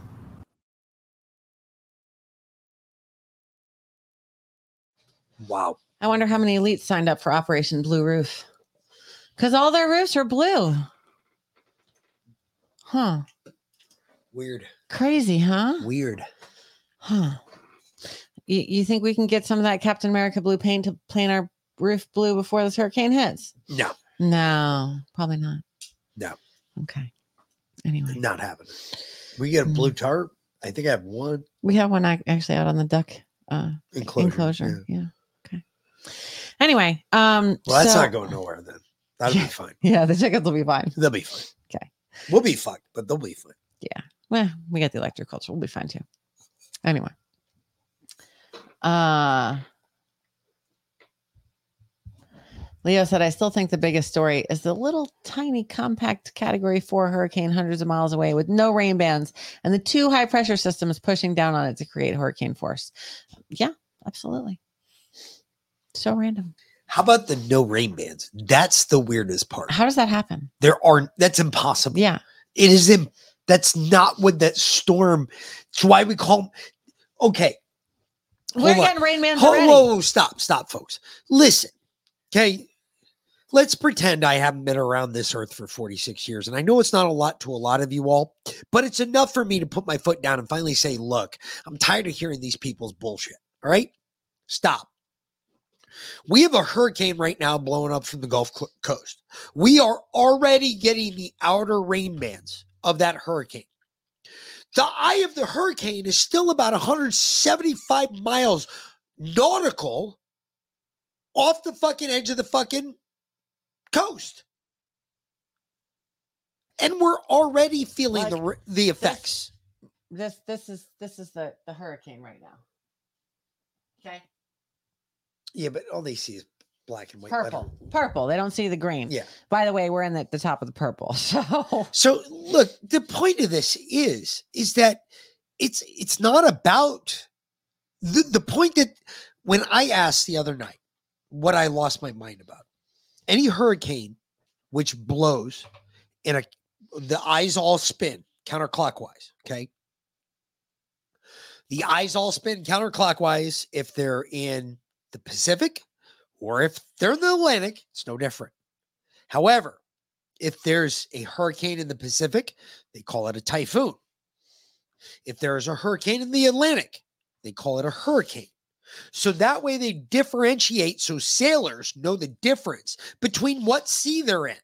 Wow. i wonder how many elites signed up for operation blue roof because all their roofs are blue huh Weird. crazy huh Weird. Huh. You, you think we can get some of that Captain America blue paint to paint our roof blue before this hurricane hits? No. No, probably not. No. Okay. Anyway, Not happening. We get a blue Mm. tarp. I think I have one we have one actually out on the duck uh, enclosure. enclosure. Yeah. Okay. Anyway, um, Well, that's so- not going nowhere then. That'll be fine. Yeah, the chickens will be fine. They'll be fine. Okay. We'll be fucked, but they'll be fine. Yeah. Well, we got the electric culture. We'll be fine too. Anyway. Uh Leo said, I still think the biggest story is the little tiny compact category four hurricane hundreds of miles away with no rain bands and the two high pressure systems pushing down on it to create hurricane force. Yeah, absolutely. So random. How about the no rain bands? That's the weirdest part. How does that happen? There are that's impossible. Yeah. It is Im- that's not what that storm. It's why we call okay. We're hold on. getting rain bands already. whoa, whoa, stop, stop, folks. Listen, okay. Let's pretend I haven't been around this earth for 46 years. And I know it's not a lot to a lot of you all, but it's enough for me to put my foot down and finally say, look, I'm tired of hearing these people's bullshit. All right? Stop. We have a hurricane right now blowing up from the Gulf Coast. We are already getting the outer rain bands of that hurricane. The eye of the hurricane is still about 175 miles nautical off the fucking edge of the fucking coast. And we're already feeling the the effects. This this is this is the the hurricane right now. Okay. Yeah, but all they see is black and white. Purple. letter. Purple. They don't see the green. Yeah. By the way, we're in the, the top of the purple. So So look, the point of this is is that it's it's not about the the point that when I asked the other night what I lost my mind about. Any hurricane which blows in a the eyes all spin counterclockwise, okay? The eyes all spin counterclockwise if they're in the Pacific or if they're in the Atlantic, it's no different. However, if there's a hurricane in the Pacific, they call it a typhoon. If there's a hurricane in the Atlantic, they call it a hurricane. So that way they differentiate so sailors know the difference between what sea they're in.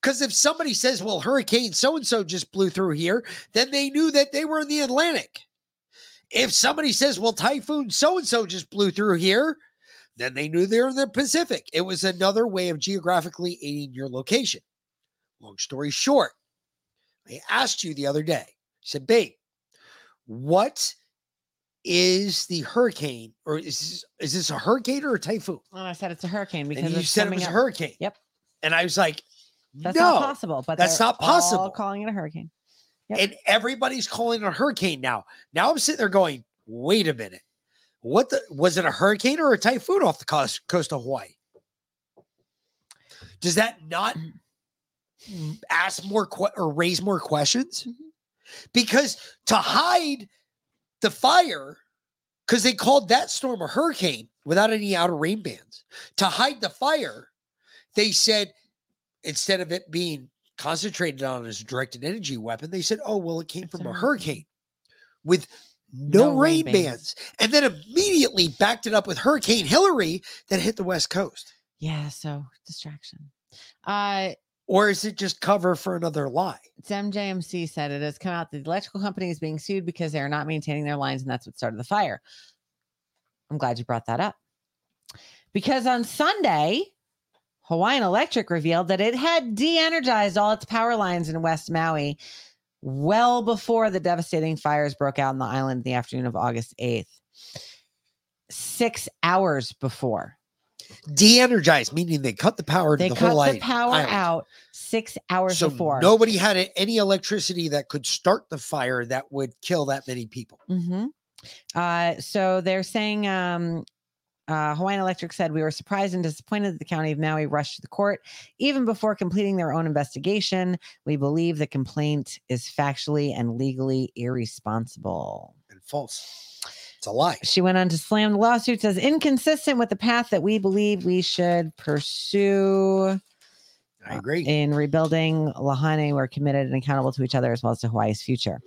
Because if somebody says, well, hurricane so and so just blew through here, then they knew that they were in the Atlantic. If somebody says, well, typhoon so and so just blew through here, then they knew they were in the Pacific. It was another way of geographically aiding your location. Long story short, I asked you the other day, I said, babe, what is the hurricane, or is this, is this a hurricane or a typhoon? and I said it's a hurricane because And you said it was a hurricane. Yep. And I was like, That's no, not possible. But that's they're not possible. calling it a hurricane. And everybody's calling it a hurricane now. Now I'm sitting there going, wait a minute. What the was it a hurricane or a typhoon off the coast, coast of Hawaii? Does that not mm-hmm. ask more que- or raise more questions? Mm-hmm. Because to hide the fire, because they called that storm a hurricane without any outer rain bands, to hide the fire, they said instead of it being concentrated on as a directed energy weapon, they said, oh, well, it came from a hurricane with no, No rain rain bands. bands. And then immediately backed it up with Hurricane Hilary that hit the West Coast. Yeah. So distraction. Uh, Or is it just cover for another lie? It's MJMC said it has come out the electrical company is being sued because they are not maintaining their lines, and that's what started the fire. I'm glad you brought that up. Because on Sunday, Hawaiian Electric revealed that it had de energized all its power lines in West Maui well before the devastating fires broke out on the island in the afternoon of August 8th. Six hours before. De-energized, meaning they cut the power to They the cut the power island. out six hours So before. nobody had any electricity that could start the fire that would kill that many people. hmm Uh, so they're saying um, uh, Hawaiian Electric said we were surprised and disappointed that the county of Maui rushed to the court even before completing their own investigation. We believe the complaint is factually and legally irresponsible and false. It's a lie. She went on to slam the lawsuits as inconsistent with the path that we believe we should pursue. I agree. In rebuilding Lahaina, we're committed and accountable to each other as well as to Hawaii's future.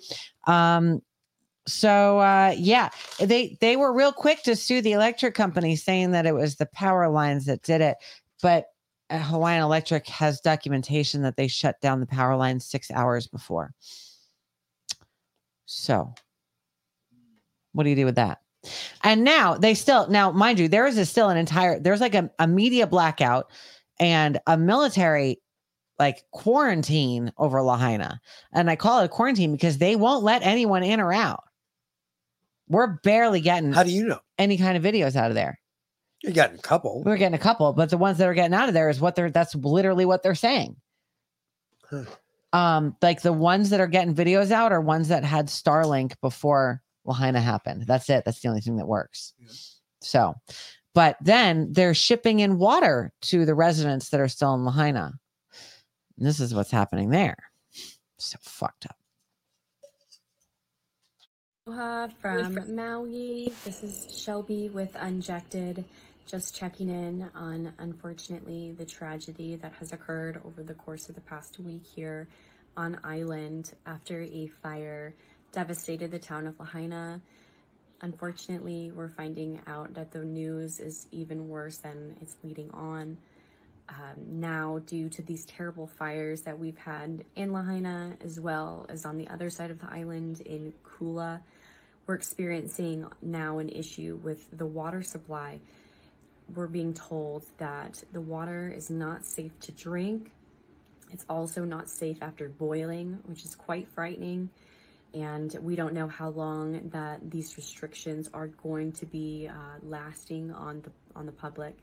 Um, so uh, yeah, they they were real quick to sue the electric company, saying that it was the power lines that did it. But uh, Hawaiian Electric has documentation that they shut down the power lines six hours before. So, what do you do with that? And now they still now, mind you, there is a still an entire there's like a, a media blackout and a military like quarantine over Lahaina. And I call it a quarantine because they won't let anyone in or out. We're barely getting how do you know any kind of videos out of there? You're getting a couple. We're getting a couple, but the ones that are getting out of there is what they're that's literally what they're saying. Huh. Um, like the ones that are getting videos out are ones that had Starlink before Lahaina happened. That's it. That's the only thing that works. So, but then they're shipping in water to the residents that are still in Lahaina. And this is what's happening there. So fucked up. Aloha from Maui. This is Shelby with Unjected. Just checking in on, unfortunately, the tragedy that has occurred over the course of the past week here on island after a fire devastated the town of Lahaina. Unfortunately, we're finding out that the news is even worse than it's leading on. Um, now, due to these terrible fires that we've had in Lahaina, as well as on the other side of the island in Kula, we're experiencing now an issue with the water supply. we're being told that the water is not safe to drink. It's also not safe after boiling, which is quite frightening. And we don't know how long that these restrictions are going to be uh, lasting on the on the public.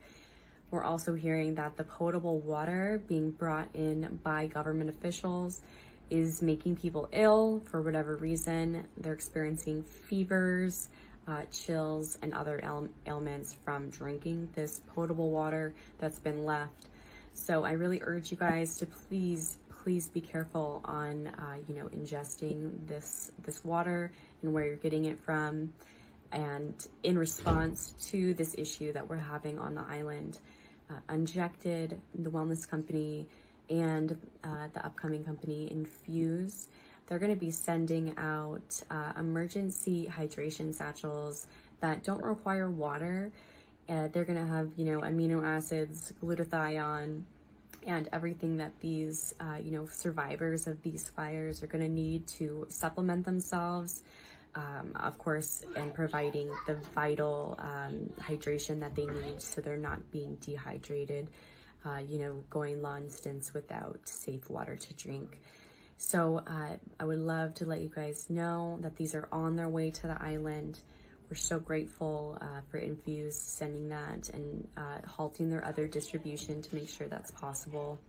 We're also hearing that the potable water being brought in by government officials is making people ill for whatever reason. They're experiencing fevers, uh, chills, and other ail- ailments from drinking this potable water that's been left. So I really urge you guys to please, please be careful on, uh, you know, ingesting this this water and where you're getting it from. And in response to this issue that we're having on the island, uh, Unjected, the wellness company, and uh, the upcoming company Infuse, they're going to be sending out uh, emergency hydration satchels that don't require water. Uh, they're going to have, you know, amino acids, glutathione, and everything that these, uh, you know, survivors of these fires are going to need to supplement themselves. Um, of course, and providing the vital um, hydration that they need so they're not being dehydrated, uh, you know, going long stints without safe water to drink. So uh, I would love to let you guys know that these are on their way to the island. We're so grateful uh, for Infuse sending that and uh, halting their other distribution to make sure that's possible.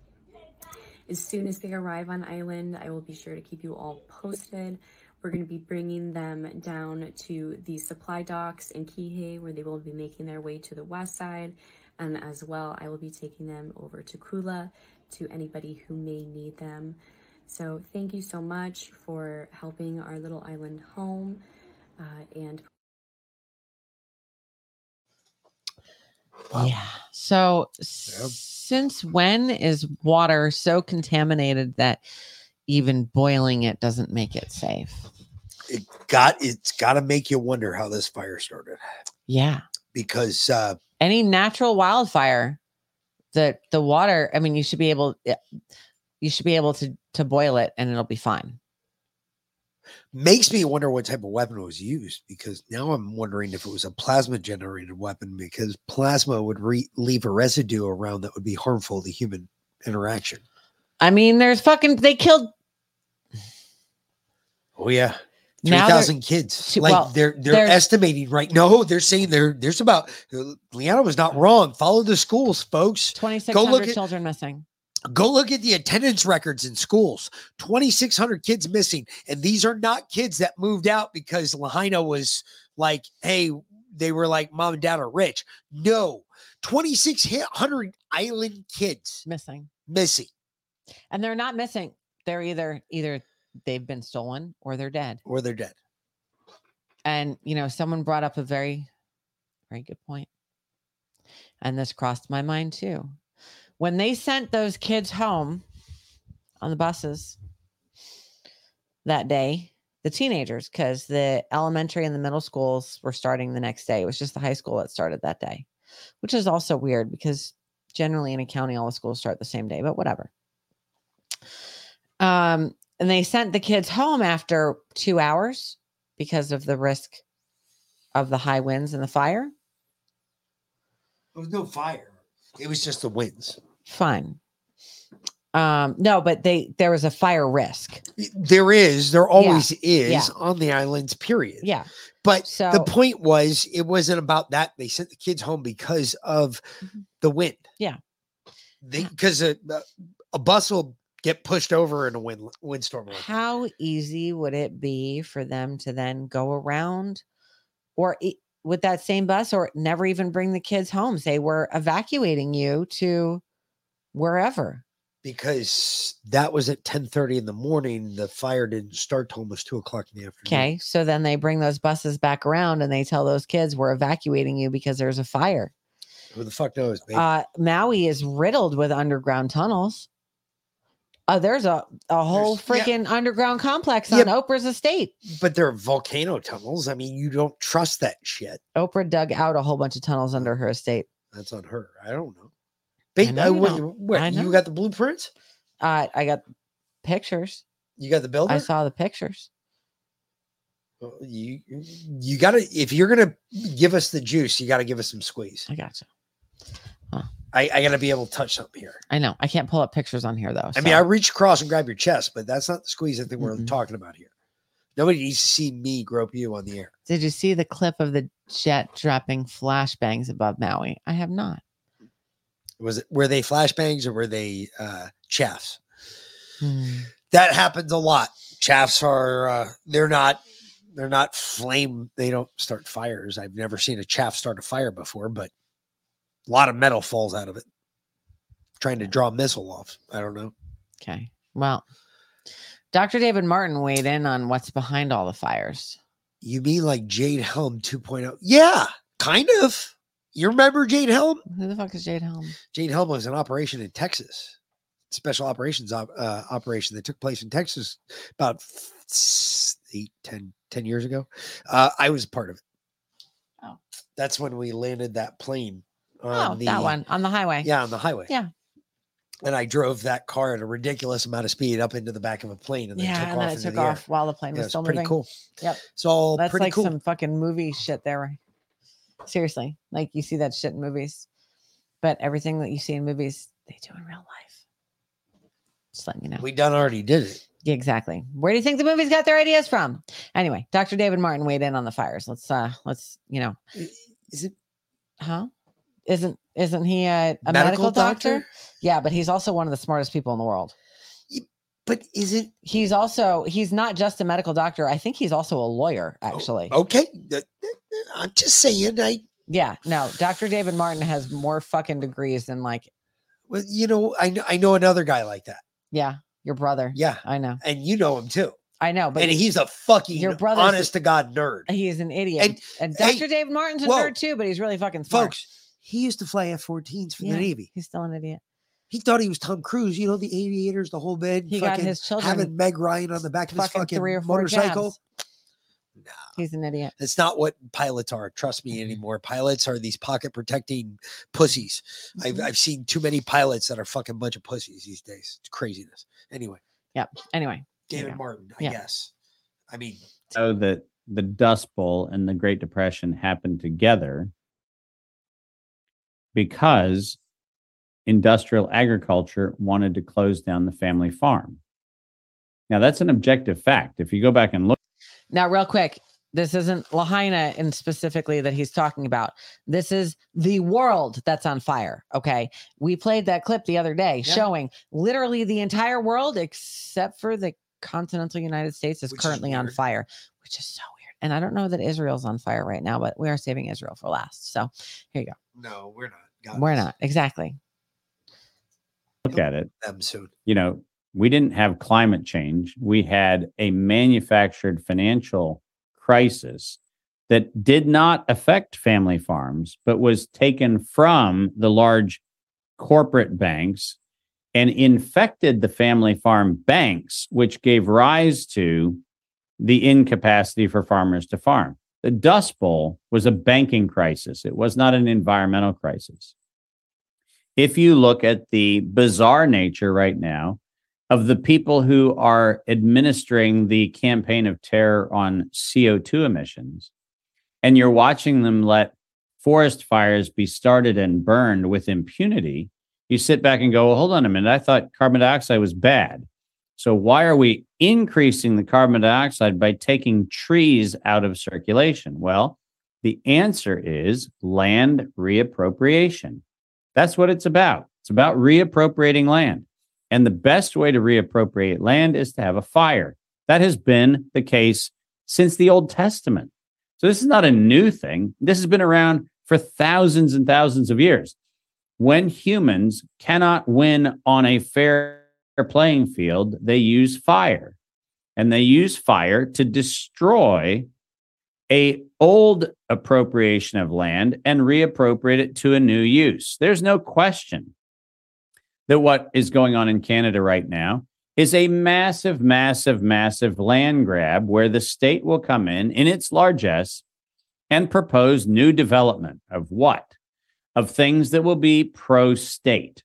As soon as they arrive on island, I will be sure to keep you all posted. We're going to be bringing them down to the supply docks in Kihei, where they will be making their way to the west side. And as well, I will be taking them over to Kula to anybody who may need them. So thank you so much for helping our little island home uh, and Yeah. So since when is water so contaminated that even boiling it doesn't make it safe? It got it's got to make you wonder how this fire started Yeah. because uh, Any natural wildfire, the the water, I mean, you should be able you should be able to to boil it and it'll be fine. makes me wonder what type of weapon was used because now I'm wondering if it was a plasma generated weapon because plasma would re- leave a residue around that would be harmful to human interaction. I mean, there's fucking they killed Oh yeah. Three Now kids. Two- like well, they're they're estimating right. No, they're saying there there's about Leanna was not wrong. Follow the schools, folks. Go look 2600 at children missing. go look at the attendance records in schools 2600 kids missing and these are not kids that moved out because lahaina was like hey they were like mom and dad are rich no 2600 island kids missing missing And they're not missing. They're either either they've been stolen or they're dead. or they're dead And you know, someone brought up a very, very good point. And this crossed my mind too. When they sent those kids home on the buses that day, the teenagers, because the elementary and the middle schools were starting the next day. It was just the high school that started that day, which is also weird because generally in a county, all the schools start the same day, but whatever. Um, and they sent the kids home after two hours because of the risk of the high winds and the fire. there was no fire it was just the winds Fine. Um, no, but they there was a fire risk. there is there always is yeah. on the islands period Yeah. but the point was it wasn't about that they sent the kids home because of the wind Mm-hmm. Yeah. they because a, a bus will get pushed over in a wind windstorm like that. How easy would it be for them to then go around or e- with that same bus or never even bring the kids home? Say we're evacuating you to wherever. because that was at 10 30 in the morning the fire didn't start till almost 2 o'clock in the afternoon Okay. So then they bring those buses back around and they tell those kids we're evacuating you because there's a fire. who the fuck knows? Uh, Maui is riddled with underground tunnels. Uh, there's a, a whole There's- yeah. freaking underground complex Yeah. on Oprah's estate. but they're volcano tunnels i mean you don't trust that shit Oprah dug out a whole bunch of tunnels under her estate. that's on her i don't know babe know uh, you what- I you got the blueprints Uh, I got pictures. you got the building? I saw the pictures. Well, you you gotta if you're gonna give us the juice you gotta give us some squeeze I got gotcha. I, I got to be able to touch something here. I know. I can't pull up pictures on here though. I mean, I reach across and grab your chest, but that's not the squeeze I think we're talking about here. Nobody needs to see me grope you on the air. Did you see the clip of the jet dropping flashbangs above Maui? I have not. Was it were they flashbangs or were they uh chaffs? Hmm. That happens a lot. Chaffs are uh, they're not they're not flame. They don't start fires. I've never seen a chaff start a fire before, but a lot of metal falls out of it. Trying to draw missile off. I don't know. Okay. Well, Dr. David Martin weighed in on what's behind all the fires. You mean like Jade Helm 2.0? Yeah, kind of. You remember Jade Helm? Who the fuck is Jade Helm? Jade Helm was an operation in Texas, special operations op- uh, operation that took place in Texas about eight, 10, 10 years ago. Uh, I was part of it. Oh. That's when we landed that plane. Oh, the- that one on the highway. Yeah, on the highway. Yeah. And I drove that car at a ridiculous amount of speed up into the back of a plane and then Yeah, took and off then it took the air. off while the plane Yeah, was still pretty moving. cool. Yep. So That's pretty like cool. some fucking movie shit there. Seriously. Like you see that shit in movies. But everything that you see in movies, they do in real life. Just letting you know. We done already did it. Yeah, exactly. Where do you think the movies got their ideas from? Anyway, Dr. David Martin weighed in on the fires. Let's uh let's, you know. Is it huh? Isn't isn't he a, a Medical medical, doctor? doctor? Yeah, but he's also one of the smartest people in the world. But is it he's also he's not just a medical doctor. I think he's also a lawyer, oh, actually. Okay. th- th- I'm just saying I Yeah, no, Dr. David Martin has more fucking degrees than like well, you know, I know I know another guy like that. yeah, your brother. Yeah. I know. And you know him too. I know, but and he's a fucking your brother's- honest to God nerd. He is an idiot. And- And, hey, Dr. David Martin's a whoa, nerd too, but he's really fucking smart. Folks, he used to fly F 14s for Yeah, the Navy. He's still an idiot. He thought he was Tom Cruise, you know, the aviators, the whole bit. He got his children having Meg Ryan on the back of his Fucking fucking three or four motorcycle. jabs. He's an idiot. That's not what pilots are. Trust Mm-hmm. me anymore. Pilots are these pocket protecting pussies. I've, Mhm. I've seen too many pilots that are fucking bunch of pussies these days. It's craziness. Anyway, Yep. Anyway. David. Martin, I Yeah. guess. I mean, know that the Dust Bowl and the Great Depression happened together because industrial agriculture wanted to close down the family farm. Now, that's an objective fact. If you go back and look, Now, real quick, this isn't Lahaina and specifically that he's talking about. This is the world that's on fire. Okay. We played that clip the other day Yeah. showing literally the entire world except for the continental United States is Which is currently on fire, which is so weird. And I don't know that Israel's on fire right now, but we are saving Israel for last. So here you go. no, we're not. God We're bless not. Exactly. look at it, Them soon. you know, we didn't have climate change. We had a manufactured financial crisis that did not affect family farms, but was taken from the large corporate banks and infected the family farm banks, which gave rise to the incapacity for farmers to farm. The Dust Bowl was a banking crisis, it was not an environmental crisis. If you look at the bizarre nature right now of the people who are administering the campaign of terror on CO2 emissions, and you're watching them let forest fires be started and burned with impunity, you sit back and go, well, hold on a minute. I thought carbon dioxide was bad. So why are we increasing the carbon dioxide by taking trees out of circulation? Well, the answer is land reappropriation. That's what it's about. It's about reappropriating land. And the best way to reappropriate land is to have a fire. That has been the case since the Old Testament. So this is not a new thing. This has been around for thousands and thousands of years. When humans cannot win on a fair playing field, they use fire. And they use fire to destroy a old appropriation of land and reappropriate it to a new use. There's no question that what is going on in Canada right now is a massive, massive, massive land grab where the state will come in in its largesse and propose new development of what? Of things that will be pro state.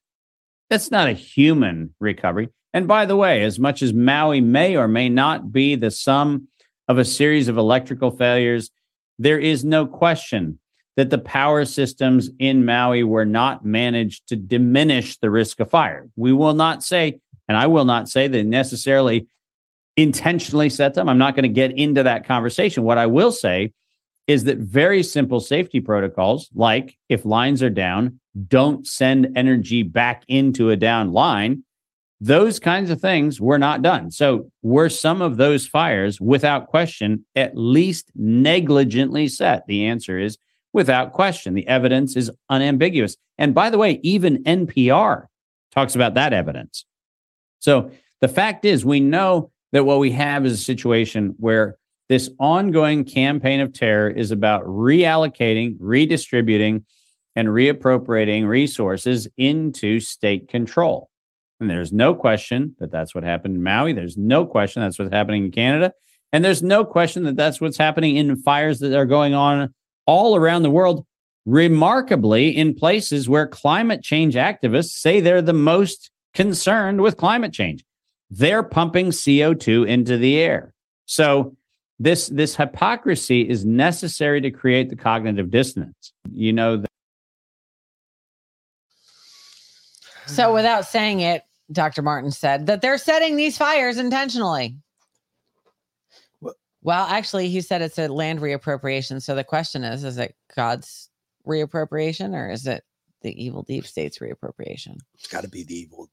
That's not a human recovery. And by the way, as much as Maui may or may not be the sum of a series of electrical failures, there is no question that the power systems in Maui were not managed to diminish the risk of fire. We will not say, and I will not say they necessarily intentionally set them. I'm not going to get into that conversation. What I will say is that very simple safety protocols, like if lines are down, don't send energy back into a down line. Those kinds of things were not done. So, were some of those fires, without question, at least negligently set? The answer is without question. The evidence is unambiguous. And by the way, even NPR talks about that evidence. So, the fact is, we know that what we have is a situation where this ongoing campaign of terror is about reallocating, redistributing, and reappropriating resources into state control. And there's no question that that's what happened in Maui. There's no question that's what's happening in Canada. And there's no question that that's what's happening in fires that are going on all around the world, remarkably in places where climate change activists say they're the most concerned with climate change. They're pumping CO2 into the air. So this this hypocrisy is necessary to create the cognitive dissonance. You know that So, without saying it, Dr. Martin said that they're setting these fires intentionally. Well, actually, he said it's a land reappropriation. So the question is is it God's reappropriation or is it the evil deep state's reappropriation? It's got to be the evil.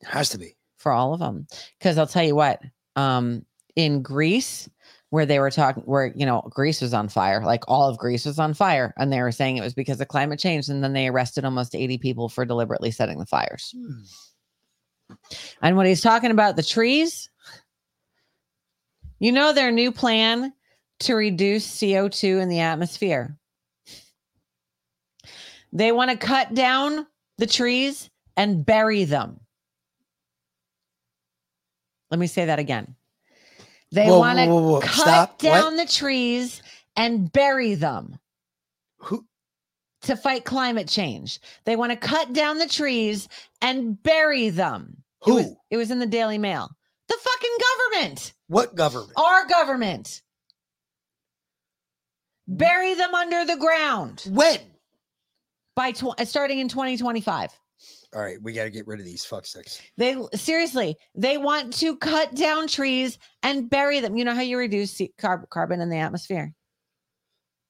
It has to be. For all of them. Because I'll tell you what, um, in Greece, where they were talking, where, you know, Greece was on fire, like all of Greece was on fire. And they were saying it was because of climate change. And then they arrested almost 80 people for deliberately setting the fires. Hmm. And when he's talking about the trees, you know their new plan to reduce CO2 in the atmosphere. They want to cut down the trees and bury them. Let me say that again. They want to cut Stop. What? down the trees and bury them. Who? To fight climate change. They want to cut down the trees and bury them. Who? It was, it was in the Daily Mail. The fucking government. What government? Our government. Bury them under the ground. When? By tw- starting in 2025. All right, we got to get rid of these fucksticks. They seriously, they want to cut down trees and bury them. You know how you reduce carb- carbon in the atmosphere?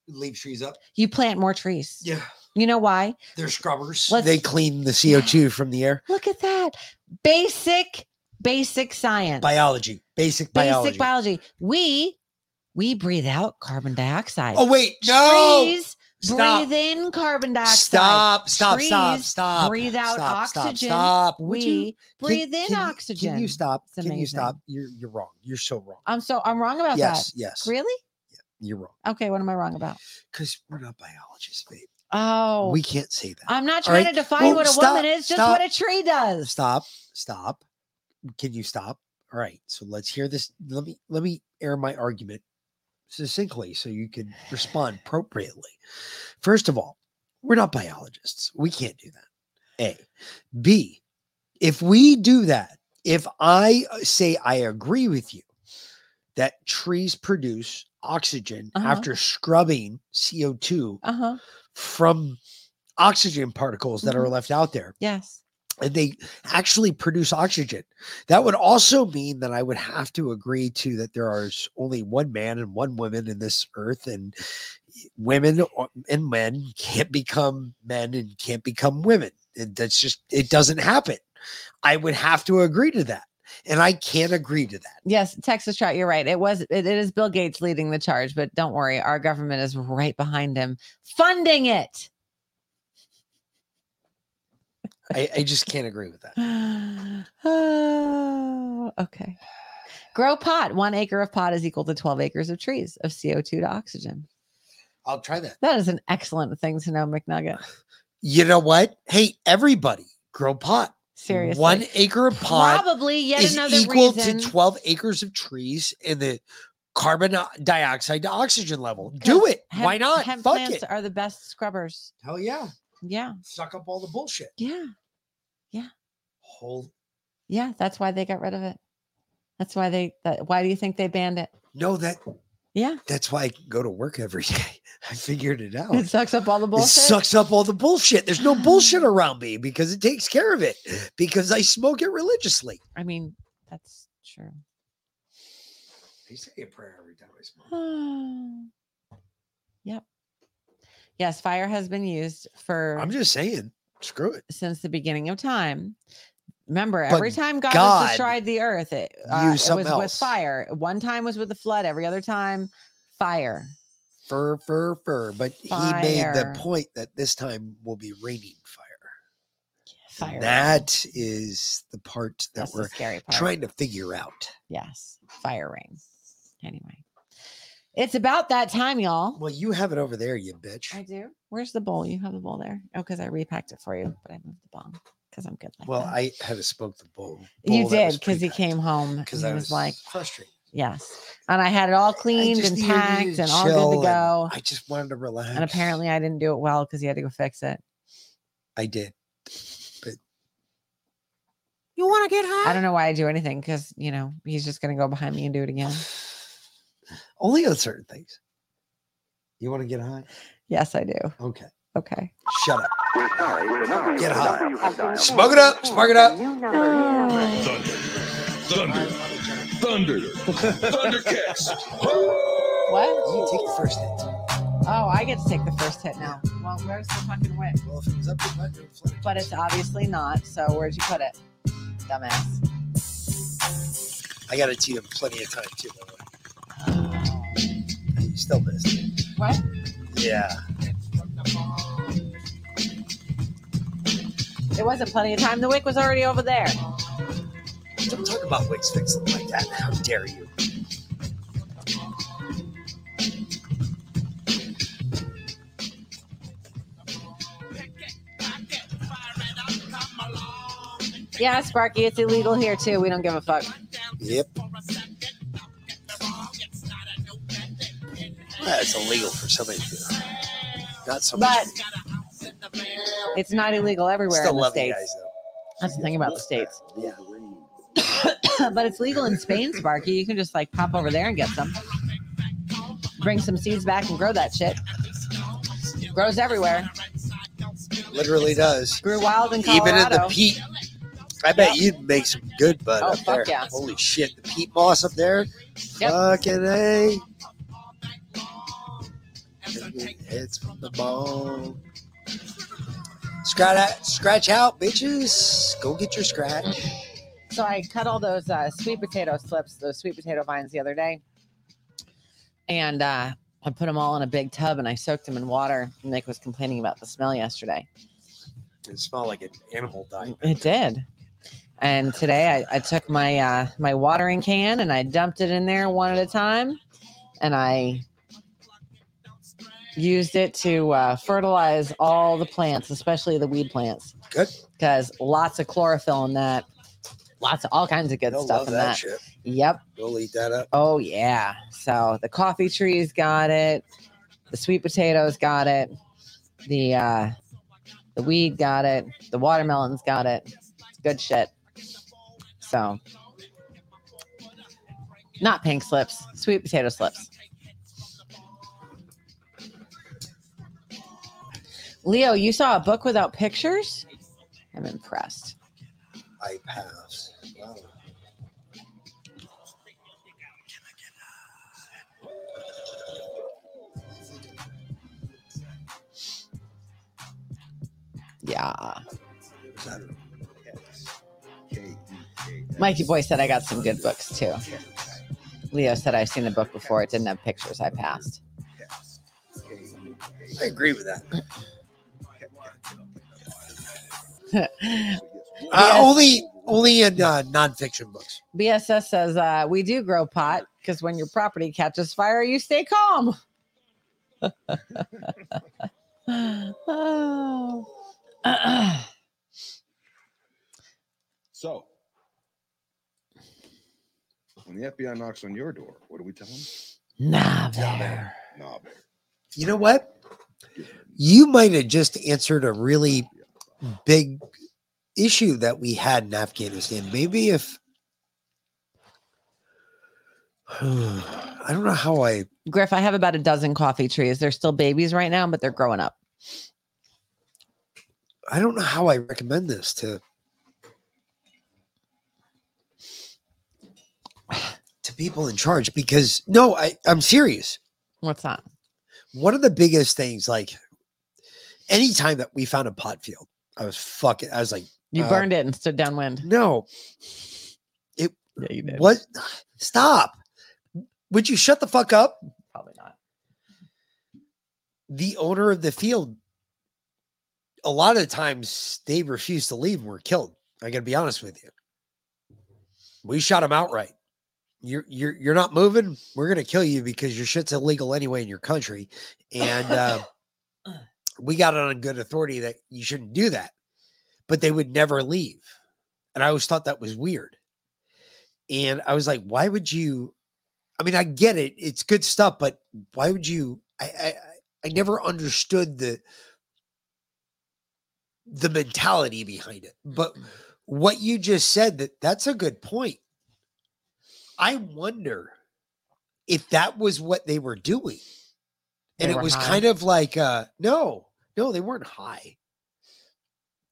Leave trees up. You plant more trees. Yeah. You know why? They're scrubbers. Let's- they clean the CO2 from the air. Look at that. Basic, basic science. Biology, basic biology. Basic biology. We we breathe out carbon dioxide. Oh wait, no. Trees Stop. breathe in carbon dioxide. Stop, stop, stop, Trees stop. Breathe out stop, stop, oxygen. Stop. Would We you- breathe can- in can you- oxygen. Can you stop? It's Can you stop? You're you're wrong. You're so wrong. I'm so I'm wrong about Yes, that. yes. Really? Yeah, you're wrong. Okay, what am I wrong about? Because we're not biologists, babe. Oh, We can't say that. I'm not trying right? to define Well, what a stop, woman is, just stop. what a tree does. Stop. Stop. Can you stop? All right. So let's hear this. Let me let me air my argument succinctly so you can respond appropriately. First of all, we're not biologists. We can't do that. A. B. If we do that, if I uh, say I agree with you that trees produce oxygen Uh-huh. after scrubbing CO2 Uh-huh. from oxygen particles that are Mhm. left out there, Yes. And they actually produce oxygen. That would also mean that I would have to agree to that there are only one man and one woman in this earth, and women uh, and men can't become men and can't become women. And that's just it doesn't happen. I would have to agree to that, and I can't agree to that. Yes, Texas Trout, you're right. It was it, it is Bill Gates leading the charge, but don't worry, our government is right behind him, funding it. I, I just can't agree with that. oh, okay. Grow pot. One acre of pot is equal to 12 acres of trees of CO2 to oxygen. I'll try that. That is an excellent thing to know, McNugget. You know what? Hey, everybody, grow pot. Seriously. One acre of pot Probably yet is another equal reason. to 12 acres of trees in the carbon dioxide to oxygen level. Do it. Hemp- Why not? Hemp Fuck plants it. are the best scrubbers. Hell yeah. Yeah. Suck up all the bullshit. Yeah. Yeah. Whole Yeah. That's why they got rid of it. That's why they, that, why do you think they banned it? no, that Yeah. that's why I go to work every day. I figured it out. It sucks up all the bullshit. It sucks up all the bullshit. There's no bullshit around me because it takes care of it because I smoke it religiously. I mean, that's true. I say a prayer every time I smoke. Oh. Yep. Yes, fire has been used for I'm just saying, screw it. since the beginning of time. Remember, But every time God, God has destroyed the earth, it, uh, it was with fire. One time was with the flood. Every other time, fire. Fur, fur, fur. But he made the point that this time will be raining fire. Fire. That is the part that That's we're scary part. trying to figure out. Yes, fire rain. Anyway, it's about that time, y'all. Well, you have it over there, you bitch. I do. Where's the bowl? You have the bowl there. Oh, because I repacked it for you, but I moved the bowl because I'm good. Like Well, that. I had to smoke the bowl. you bowl that did because he came home because I was, was like, frustrated. yes, and I had it all cleaned and needed you tacked to and all good to go. I just wanted to relax. And apparently, I didn't do it well because he had to go fix it. I did. But You want to get high? I don't know why I do anything because you know he's just gonna go behind me and do it again. only on certain things. You want to get high? Yes, I do. Okay. Okay. Shut up. Get high. Smoke it up. Smoke it up. Thunder. Thunder. Thunder. Thundercats. What? You take the first hit. Oh, I get to take the first hit now. Well, where's the fucking wick? Well, if it was up to you, I'd do it. But it's obviously not. So where'd you put it, dumbass? I got it to tee him plenty of time too. By the way. Oh. You still missed it. What? Yeah. It wasn't plenty of time. The wick was already over there. Don't talk about Wix fixing like that. How dare you? Yeah, Sparky, it's illegal here too. We don't give a fuck. Yep. That's illegal for somebody to do. Not so much. But it's not illegal everywhere Still in the love you states. guys, though. That's the thing about the states. Yeah. but it's legal in Spain, Sparky. You can just like pop over there and get some. Bring some seeds back and grow that shit. Grows everywhere. Literally does. Grew wild in Even in the peat. I bet you'd make some good bud Oh, up fuck there. yeah. Holy shit. The peat moss up there. Yep. Fucking A. It's from the bone. Scratch out, scratch out, bitches. Go get your scratch. So I cut all those uh, sweet potato slips, those sweet potato vines the other day, and uh, I put them all in a big tub and I soaked them in water. Nick was complaining about the smell yesterday. It smelled like an animal died. It did. And today I, I took my uh, my watering can and I dumped it in there one at a time, and I used it to uh, fertilize all the plants, especially the weed plants. Good. Because lots of chlorophyll in that, lots of all kinds of good They'll stuff in that that. shit. Yep. They'll eat that up. Oh yeah. So the coffee trees got it. The sweet potatoes got it. The uh the weed got it. The watermelons got it. It's good shit. So not pink slips, sweet potato slips. Leo, you saw a book without pictures? I'm impressed. I pass. Wow. Yeah. Mikey Boy said I got some good books too. Leo said I've seen the book before. It didn't have pictures. I passed. I agree with that. Uh, Only, only in uh, nonfiction books. BSS says uh, we do grow pot because when your property catches fire, you stay calm. oh. So, when the FBI knocks on your door, what do we tell them? Nah, bear. Nah, bear. You know what? You might have just answered a really big issue that we had in Afghanistan. Maybe if I don't know how I. Griff, I have about a dozen coffee trees. They're still babies right now, but they're growing up. I don't know how I recommend this to to people in charge because no, I I'm serious. What's that? One of the biggest things, like anytime that we found a pot field, I was fucking. I was like, You uh, burned it and stood downwind. No, it. Yeah, you did. What? Stop. Would you shut the fuck up? Probably not. The owner of the field, a lot of the times they refuse to leave and were killed. I gotta be honest with you. We shot him outright. You're you're you're not moving. We're gonna kill you because your shit's illegal anyway in your country, and uh, we got it on good authority that you shouldn't do that. But they would never leave, and I always thought that was weird. And I was like, why would you? I mean, I get it; it's good stuff, but why would you? I I, I- never understood the the mentality behind it. But what you just said that that's a good point. I wonder if that was what they were doing. And They it was high? kind of like uh no, no, they weren't high.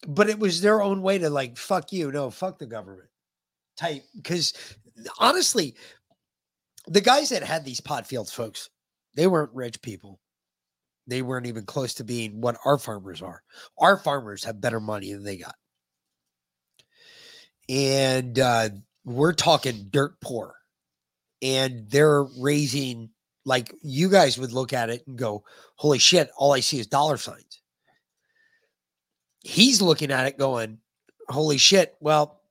But it was their own way to like fuck you, no, fuck the government type. Because honestly, the guys that had these pot fields, folks, they weren't rich people. They weren't even close to being what our farmers are. Our farmers have better money than they got. And uh, we're talking dirt poor. And they're raising, like, you guys would look at it and go, holy shit, all I see is dollar signs. He's looking at it going, holy shit, well,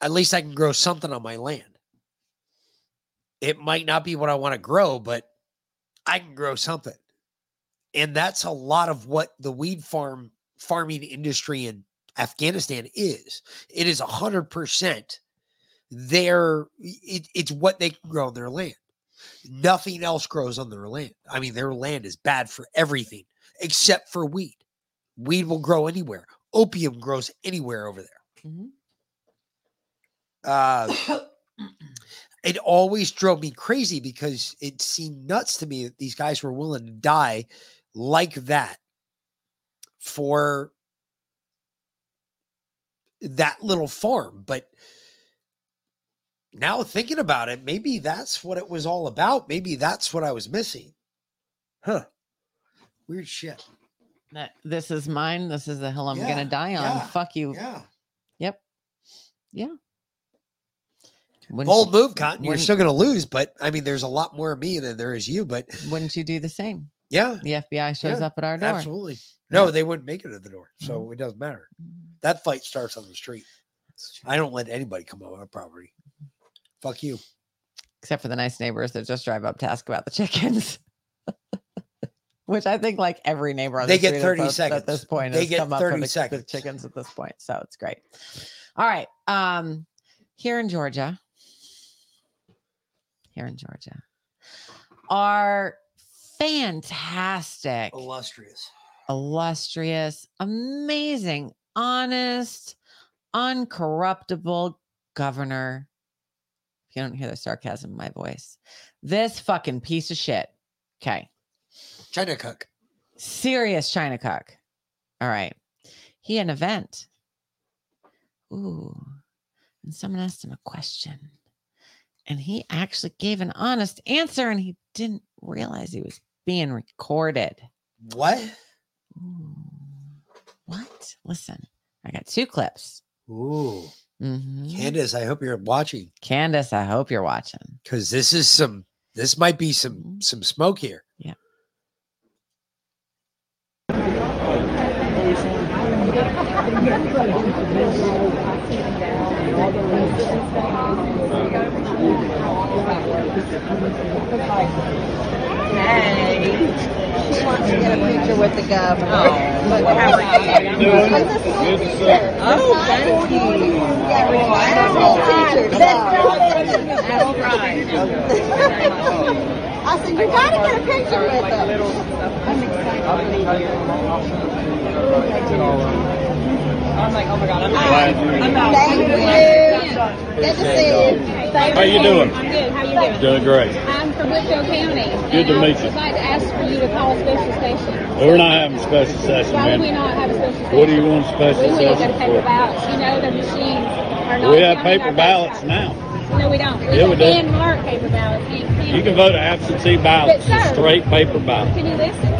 at least I can grow something on my land. It might not be what I want to grow, but I can grow something. And that's a lot of what the weed farm farming industry in Afghanistan is. It is a hundred percent their it, it's what they can grow on their land. Nothing else grows on their land. I mean, their land is bad for everything except for weed. Weed will grow anywhere. Opium grows anywhere over there. Uh, it always drove me crazy because it seemed nuts to me that these guys were willing to die like that for that little farm. But now thinking about it, maybe that's what it was all about. Maybe that's what I was missing. Huh. Weird shit. That this is mine. This is the hill I'm Yeah, gonna die on. yeah, Fuck you. Yeah. Yep. Yeah. Wouldn't Bold you- move, Cotton. You're still going to lose, but I mean, there's a lot more of me than there is you. But Wouldn't you do the same? yeah, The FBI shows Yeah, up at our door. Absolutely. No, they wouldn't make it to the door. So mm-hmm. it doesn't matter. Mm-hmm. That fight starts on the street. I don't let anybody come on our property. Fuck you. Except for the nice neighbors that just drive up to ask about the chickens. Which I think like every neighbor on They the get 30 seconds at this point They get come up for 30 the, seconds. chickens at this point. So it's great. All right. Um here in Georgia. Here in Georgia. Are fantastic illustrious illustrious, amazing, honest, uncorruptible governor. You don't hear the sarcasm in my voice, this fucking piece of shit. Okay. China cook. Serious China cook. All right. He had an event. Ooh. And someone asked him a question. And he actually gave an honest answer and he didn't realize he was being recorded. What? What? Listen, I got two clips. Ooh. Mhm. Candace, I hope you're watching Candace, I hope you're watching. because this is some, this might be some, some smoke here. Yeah. Hey. She wants to get a picture with the governor. Oh, But how are you? Good to see you. Oh, thank you. Yeah, we want to take pictures. That's right. I said, you gotta get a picture with them. I'm I'm like, oh my god, I'm Thank you. How you doing? I'm good. How you doing? Doing great. I'm from Whitfield County. Good to and meet I you. would like to ask for you to call a special session. We're not having a special session, Why would man. we not have a special session? What do you want a special we, we ain't got session to paper for? ballots. You know, the machines are not We have paper ballots now. No, we don't. We Yeah, we do. can mark paper ballots. You, You can vote an absentee ballot, But, sir- straight paper ballot. Can you listen?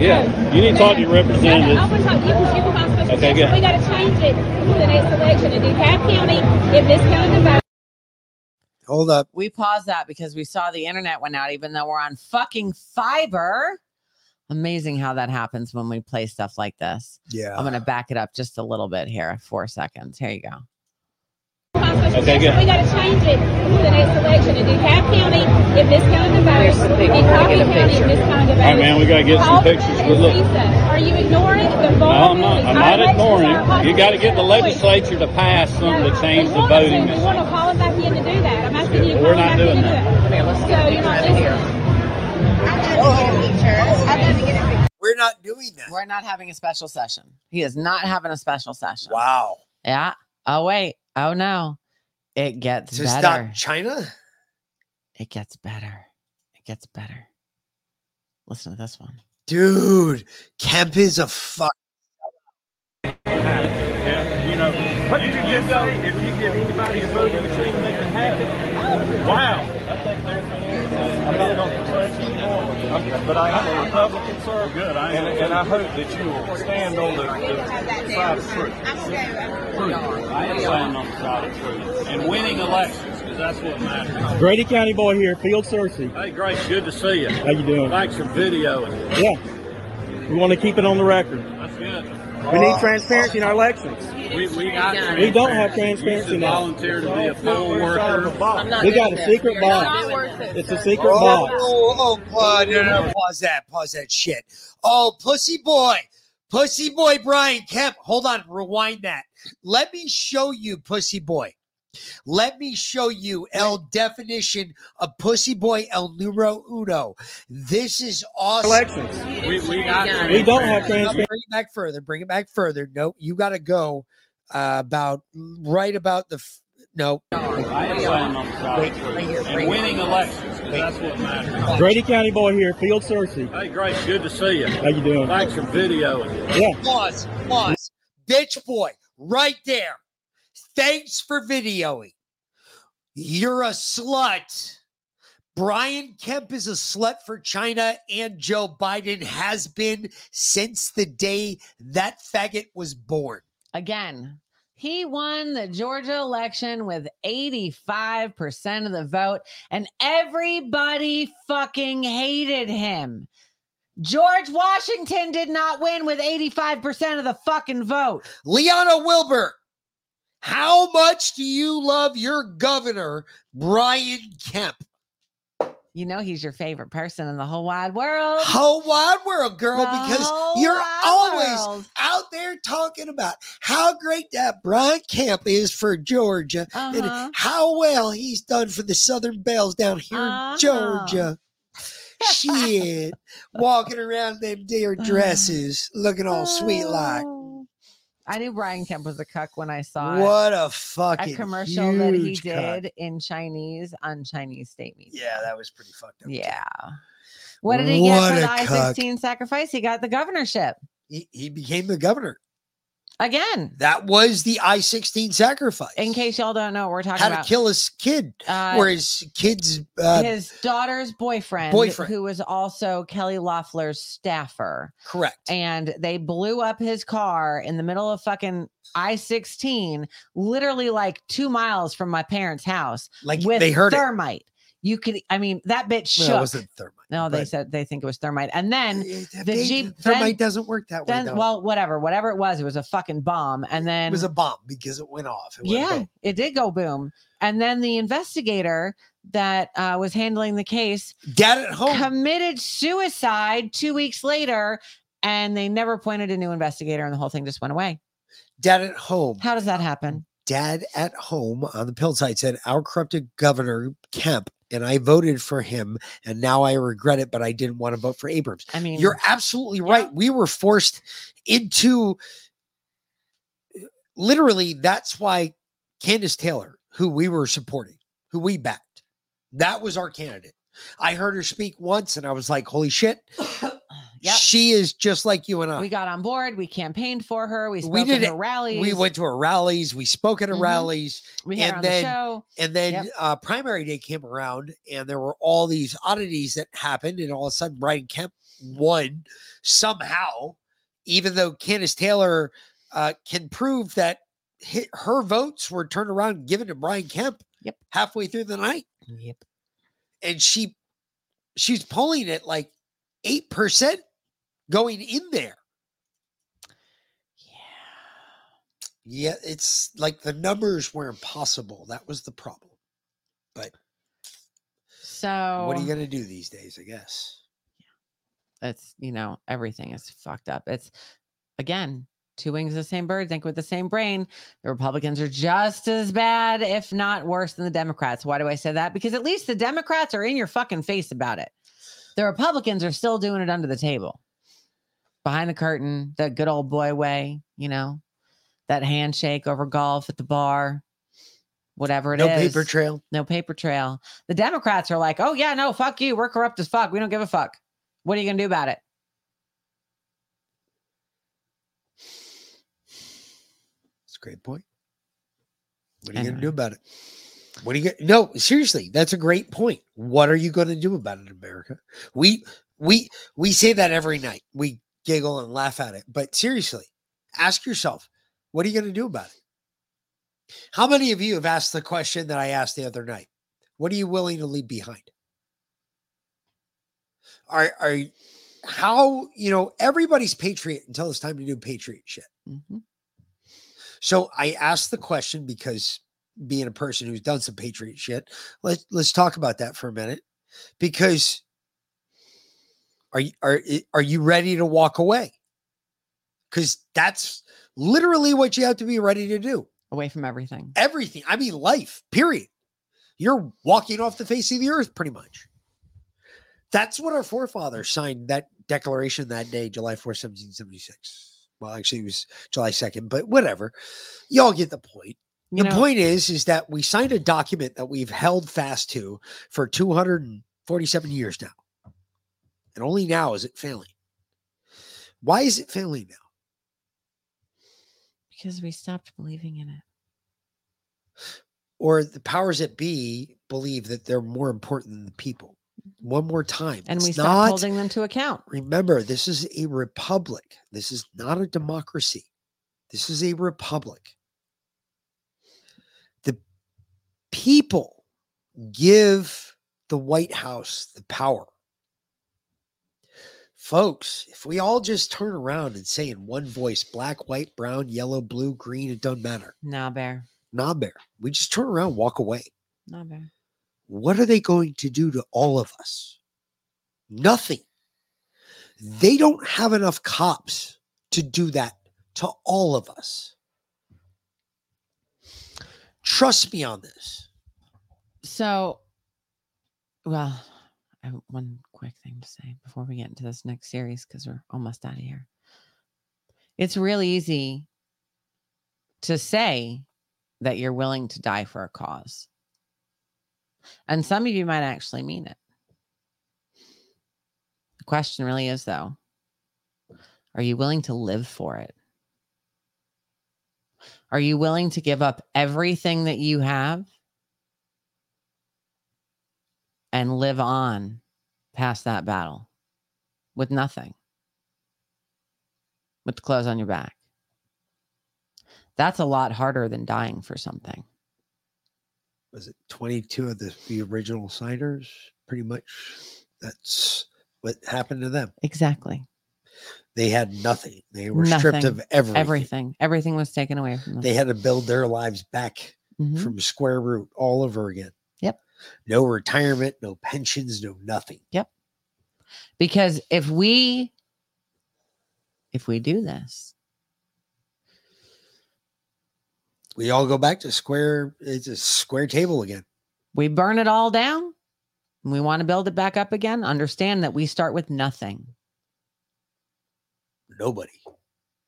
Yeah. You need to talk to your I representative. want to talk. You can, you can call a special Okay, session. good. We got to change it for the next election. In DeKalb County, if this county the vote. Hold up. We paused that because we saw the internet went out, even though we're on fucking fiber. Amazing how that happens when we play stuff like this. Yeah. I'm going to back it up just a little bit here. Four seconds. Here you go. Okay, good. We got to change it for the next election. In DeKalb County, if this county the vote. In Coffee County, if this county the vote. All right, man, we gotta get some pictures. them Good and look. Are you ignoring the No, I'm not. vulnerability? I'm Our not ignoring it. You got to get the legislature to pass something to change We the want to, voting. We want to call them back in to do that. I'm asking you to We're call not them back doing in to that. do it. So you're not listening. We're not doing that. We're not having a special session. He is not having a special session. Wow. Yeah. Oh, wait. Oh, no. It gets To stop better. China? It gets better. It gets better. Listen to this one. Dude, Kemp is a fuck. You know, what did you just say? If you give anybody a voting machine, they can hack it. Wow. I'm not going to press you more, but I am a Republican, sir. Good, I am. And, and I hope that you will stand on the, the side of truth. Truth. I am standing on the side of truth. And winning elections, because that's what matters. Grady County boy here, Field Cersei. Hey, Grace, good to see you. How you doing? Thanks for videoing. Yeah. We want to keep it on the record. That's good. We need transparency in our elections. We, we, got We don't have transparency now. volunteer to be a poll worker. We got a secret box. It's a secret Oh, box. oh, oh, oh pause, no, no, pause that, pause that shit. Oh, pussy boy, pussy boy, Brian Kemp. Hold on, rewind that. Let me show you, pussy boy. Let me show you El definition of pussy boy El numero uno. This is awesome. Elections. We, we, got We don't have friends. Bring it back further. Bring it back further. No, you got to go uh, about right about the. F- no. I am standing on the side of truth. And winning elections. That's what matters. Grady County boy here, Field Cersei. Hey, Grace, good to see you. How you doing? Thanks for videoing. Yeah. Pause. Pause. Bitch boy, right there. Thanks for videoing. You're a slut. Brian Kemp is a slut for China, and Joe Biden has been since the day that faggot was born. Again, he won the Georgia election with 85% of the vote, and everybody fucking hated him. George Washington did not win with 85% of the fucking vote. Liana Wilbur, how much do you love your governor, Brian Kemp? You know he's your favorite person in the whole wide world. Whole wide world, girl, The because you're always world. out there talking about how great that Brian Kemp is for Georgia Uh-huh. and how well he's done for the Southern Belles down here Uh-huh. in Georgia. Shit, walking around them dear dresses, looking all sweet like. I knew Brian Kemp was a cuck when I saw. What a fucking a commercial that he cuck. did in Chinese on Chinese state media. Yeah, that was pretty fucked up. Yeah. What did he get for the. I 16 sacrifice? He got the governorship He, he became the governor. Again. That was the I 16 sacrifice. In case y'all don't know we're talking How to kill his kid, Uh, or his kid's uh, his daughter's boyfriend, boyfriend. who was also Kelly Loeffler's staffer. correct. And they blew up his car in the middle of fucking I 16, literally like two miles from my parents' house. Like, with they heard it. You could, I mean, that bitch shook. No, it wasn't thermite. No, they said they think it was thermite. And then the They- Jeep thermite then, doesn't work that way. then though. well, whatever, whatever it was, it was a fucking bomb. And then it was a bomb because it went off. It yeah, it did go boom. And then the investigator that uh, was handling the case Dad at home. committed suicide two weeks later, and they never appointed a new investigator, and the whole thing just went away. Dad at home. How does that happen? Dad at home on the pill site said, Our corrupted governor, Kemp, and I voted for him, and now I regret it, but I didn't want to vote for Abrams. I mean, You're absolutely right. We were forced into literally, that's why Kandiss Taylor, who we were supporting, who we backed. That was our candidate. I heard her speak once and I was like, holy shit. Yep. She is just like you and I. We got on board. We campaigned for her. We spoke we did at her rallies. We went to her rallies. We spoke at her Mhm. rallies. We had on the then, show. And then Yep. uh, primary day came around, and there were all these oddities that happened, and all of a sudden Brian Kemp won somehow, even though Kandiss Taylor uh, can prove that hi- her votes were turned around and given to Brian Kemp. Yep. Halfway through the night, Yep. and she she's polling at like eight percent going in there. Yeah, Yeah, it's like the numbers were impossible. That was the problem. But So what are you going to do these days, I guess? it's you know everything is fucked up it's again two wings of the same bird think with the same brain the republicans are just as bad if not worse than the democrats why do i say that because at least the democrats are in your fucking face about it the republicans are still doing it under the table behind the curtain the good old boy way you know that handshake over golf at the bar whatever it is. No paper trail. no paper trail the democrats are like oh yeah no fuck you we're corrupt as fuck we don't give a fuck what are you gonna do about it That's a great point. What are you going to do about it? What are you going to No, seriously, that's a great point. What are you going to do about it, America? We we we say that every night. We giggle and laugh at it. But seriously, ask yourself, what are you going to do about it? How many of you have asked the question that I asked the other night? What are you willing to leave behind? Are are how, you know, everybody's patriot until it's time to do patriot shit. Mhm. So I asked the question because being a person who's done some patriot shit, let's let's talk about that for a minute. Because are you are eh, are you ready to walk away? Because that's literally what you have to be ready to do. away from everything Everything. I mean, life. Period. You're walking off the face of the earth, pretty much. That's what our forefathers signed that declaration that day, July 4th, 1776. Well, actually, it was July 2nd, but whatever. Y'all get the point. You the know- point is, is that we signed a document that we've held fast to for 247 years now. And only now is it failing. Why is it failing now? because we stopped believing in it Or the powers that be believe that they're more important than the people. One more time. and it's we stopped not- holding them to account Remember, this is a republic. This is not a democracy. This is a republic. The people give the White House the power. Folks, if we all just turn around and say in one voice, black, white, brown, yellow, blue, green, it doesn't matter. nah bear Nah, bear. We just turn around, walk away. nah bear What are they going to do to all of us? Nothing. They don't have enough cops to do that to all of us. Trust me on this. So, well, I have one quick thing to say before we get into this next series because we're almost out of here. It's really easy to say that you're willing to die for a cause. And some of you might actually mean it. The question really is, though, are you willing to live for it? Are you willing to give up everything that you have and live on past that battle with nothing, with the clothes on your back? That's a lot harder than dying for something. Was it 22 of the, the original signers? Pretty much that's what happened to them. Exactly. They had nothing. They were stripped of everything. Everything. Everything was taken away from them. They had to build their lives back Mhm. from square root all over again. No retirement, no pensions, no nothing. Yep. Because if we if we do this, We all go back to square. It's a square table again. we burn it all down and we want to build it back up again, understand that we start with nothing. Nobody.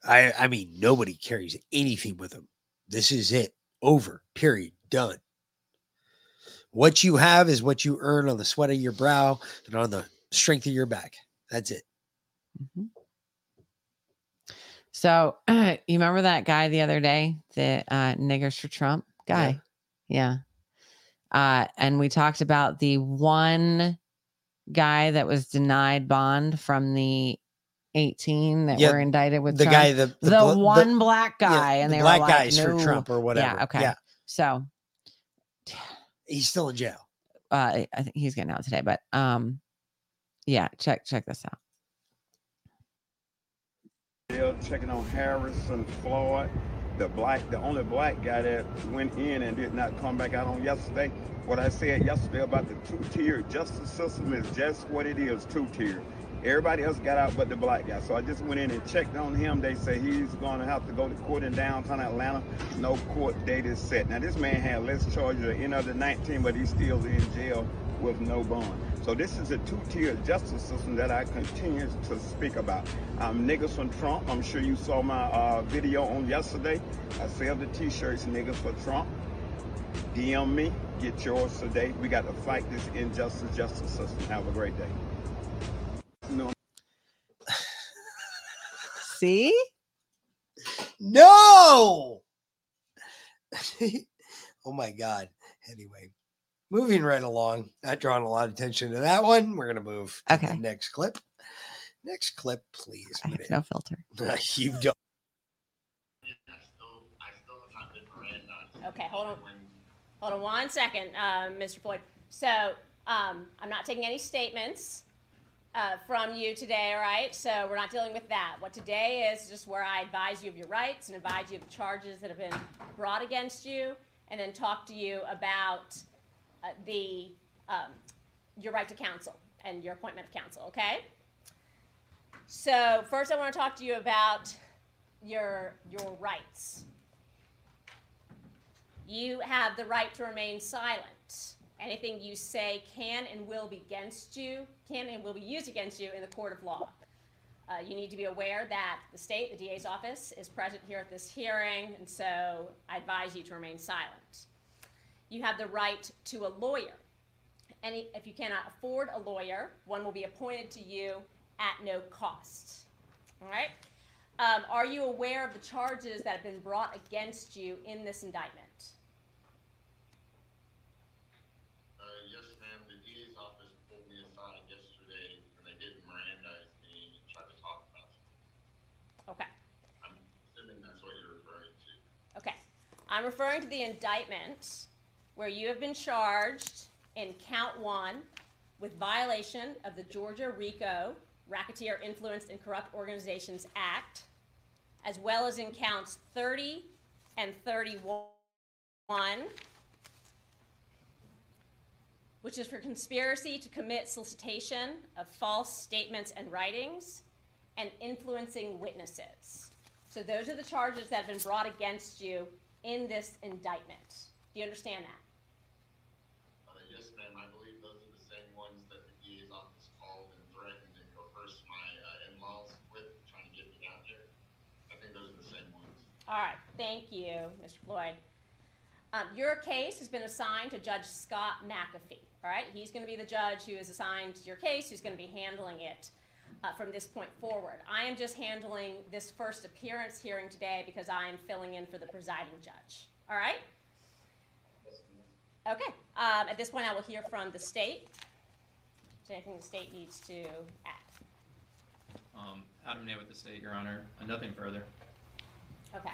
I I mean nobody carries anything with them. This is it. Over. Period. Done. What you have is what you earn on the sweat of your brow and on the strength of your back. That's it. So you remember that guy the other day, the uh, niggers for Trump guy? Yeah. Uh, and we talked about the one guy that was denied bond from the 18 that Yeah, were indicted with the Trump. guy, the- the the, bl- the- one black yeah, guy, and the they black were like, guys for Trump or whatever. Yeah. Okay. Yeah. So He's still in jail. uh, I think he's getting out today, but um, yeah, check check this out. Still checking on Harrison Floyd, the black, the only black guy that went in and did not come back out on yesterday. What I said yesterday about the two-tier justice system is just what it is, two-tier. Everybody else got out but the black guy. So I just went in and checked on him. They say he's going to have to go to court in downtown Atlanta. No court date is set. Now this man had less charges than any other 19, but he's still in jail with no bond. So this is a two-tier justice system that I continue to speak about. I'm niggas from Trump. I'm sure you saw my uh, video on yesterday. I sell the t-shirts, niggas for Trump. DM me, get yours today. We got to fight this injustice justice system. Have a great day. No. See? No. oh my God. Anyway, moving right along, not drawing a lot of attention to that one. We're going to move to the Okay. next clip. Next clip, please. I have no filter. you don't. Okay, hold on. Hold on one second, uh, Mr. Floyd. So um, I'm not taking any statements uh, from you today, all right? So we're not dealing with that. What today is just where I advise you of your rights and advise you of the charges that have been brought against you, and then talk to you about uh, the um, your right to counsel and your appointment of counsel. Okay. So first, I want to talk to you about your your rights. You have the right to remain silent. Anything you say can and will be against you, can and will be used against you in the court of law. Uh, you need to be aware that the state, the DA's office, is present here at this hearing, and so I advise you to remain silent. You have the right to a lawyer. If you cannot afford a lawyer, one will be appointed to you at no cost. All right? Um, are you aware of the charges that have been brought against you in this indictment? Uh, yes, ma'am. The DA's office pulled me aside yesterday and they did Mirandize me and tried to talk about it. Okay. I'm assuming that's what you're referring to. Okay. I'm referring to the indictment where you have been charged in count one with violation of the Georgia RICO Racketeer Influenced and Corrupt Organizations Act, as well as in counts 30 and 31, which is for conspiracy to commit solicitation of false statements and writings and influencing witnesses. So those are the charges that have been brought against you in this indictment. Do you understand that? Uh, yes, ma'am. I believe those are the same ones that the DA's office called and threatened and coerced my uh, in-laws with, trying to get me out here. I think those are the same ones. All right, thank you, Mr. Floyd. Um, your case has been assigned to Judge Scott McAfee. All right, he's going to be the judge who is assigned to your case, who's going to be handling it uh, from this point forward. I am just handling this first appearance hearing today because I am filling in for the presiding judge. All right? Okay. Um, at this point, I will hear from the state. Is there anything the state needs to add? Um, Adam Nay with the state, Your Honor. Uh, Nothing further. Okay.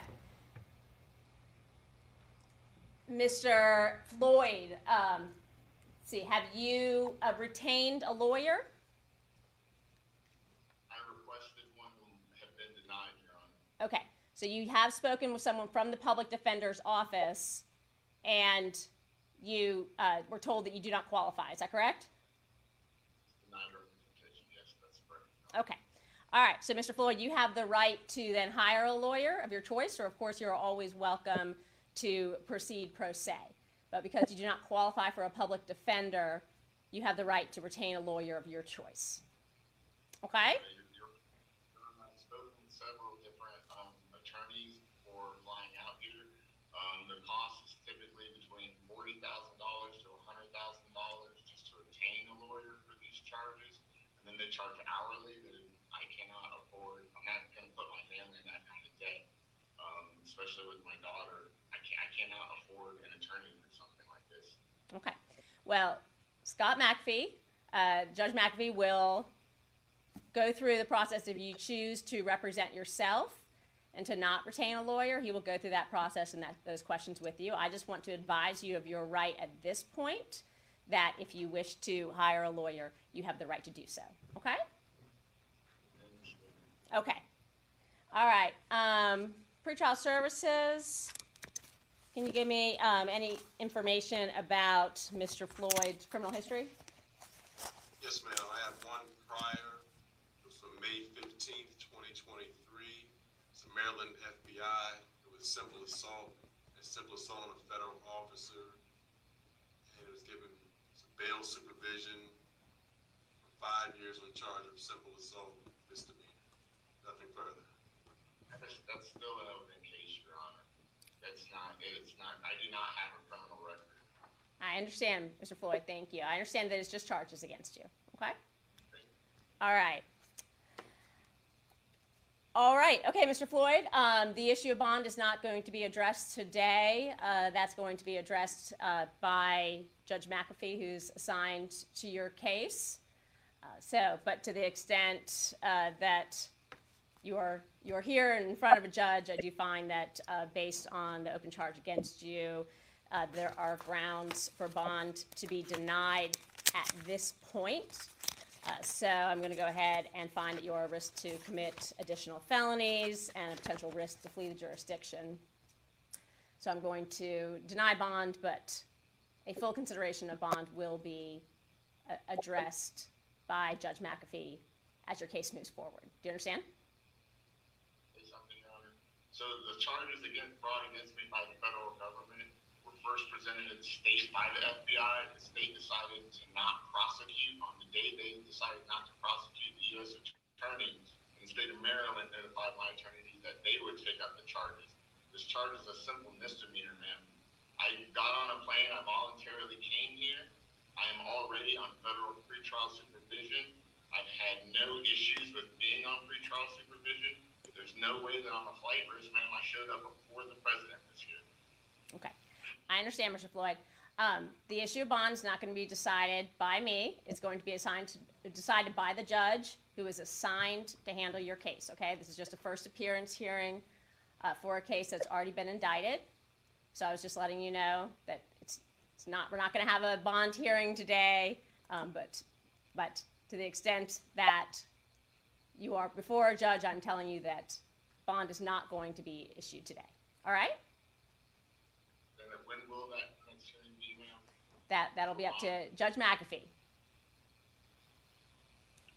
Mr. Floyd, um, see, have you uh, retained a lawyer? I requested one who have been denied, Your Honor. Okay, so you have spoken with someone from the public defender's office, and you uh, were told that you do not qualify. Is that correct? Yes, that's correct. Okay. All right. So, Mr. Floyd, you have the right to then hire a lawyer of your choice, or of course, you're always welcome to proceed pro se. But because you do not qualify for a public defender, you have the right to retain a lawyer of your choice. Okay? Um, I've spoken with several different um, attorneys before flying out here. Um, the cost is typically forty thousand dollars to hundred thousand dollars just to retain a lawyer for these charges, and then they charge hourly that I cannot afford. I'm not going to put my family in that kind of debt, um, especially with my daughter. I can I cannot afford an attorney for something like this. Okay. Well, Scott McAfee, uh, Judge McAfee will go through the process if you choose to represent yourself and to not retain a lawyer. He will go through that process and that, those questions with you. I just want to advise you of your right at this point that if you wish to hire a lawyer, you have the right to do so. Okay? Okay. All right. Um, pretrial services. Can you give me um, any information about Mr. Floyd's criminal history? Yes, ma'am. I have one prior. From May fifteenth, twenty twenty-three. It's a Maryland FBI. It was simple assault, and simple assault on a federal officer. And it was given some bail supervision for five years on charge of simple assault misdemeanor. Nothing further. That's, that's still an open case, Your Honor. That's not, it's not, I do not have a criminal record. I understand, Mr. Floyd. Thank you. I understand that it's just charges against you. Okay? All right. All right. Okay, Mr. Floyd. Um, the issue of bond is not going to be addressed today. Uh, that's going to be addressed uh, by Judge McAfee, who's assigned to your case. Uh, so, but to the extent uh, that you're you're here in front of a judge, I do find that uh, based on the open charge against you, uh, there are grounds for bond to be denied at this point. Uh, so I'm going to go ahead and find that you're a risk to commit additional felonies and a potential risk to flee the jurisdiction. So I'm going to deny bond, but a full consideration of bond will be uh, addressed by Judge McAfee as your case moves forward. Do you understand? So the charges against brought against me by the federal government first presented to the state by the FBI. The state decided to not prosecute. On the day they decided not to prosecute, the U.S. attorney in the state of Maryland notified my attorney that they would take up the charges. This charge is a simple misdemeanor, ma'am. I got on a plane. I voluntarily came here. I am already on federal pretrial supervision. I've had no issues with being on pretrial supervision. There's no way that I'm a flight risk, ma'am. I showed up before the president was here. Okay. I understand, Mr. Floyd. Um, the issue of bond is not going to be decided by me. It's going to be assigned to, decided by the judge who is assigned to handle your case. Okay, this is just a first appearance hearing uh, for a case that's already been indicted. So I was just letting you know that it's it's not we're not going to have a bond hearing today, um, but but to the extent that you are before a judge, I'm telling you that bond is not going to be issued today. All right. Then when will that next hearing be, ma'am? That that'll be up to Judge McAfee.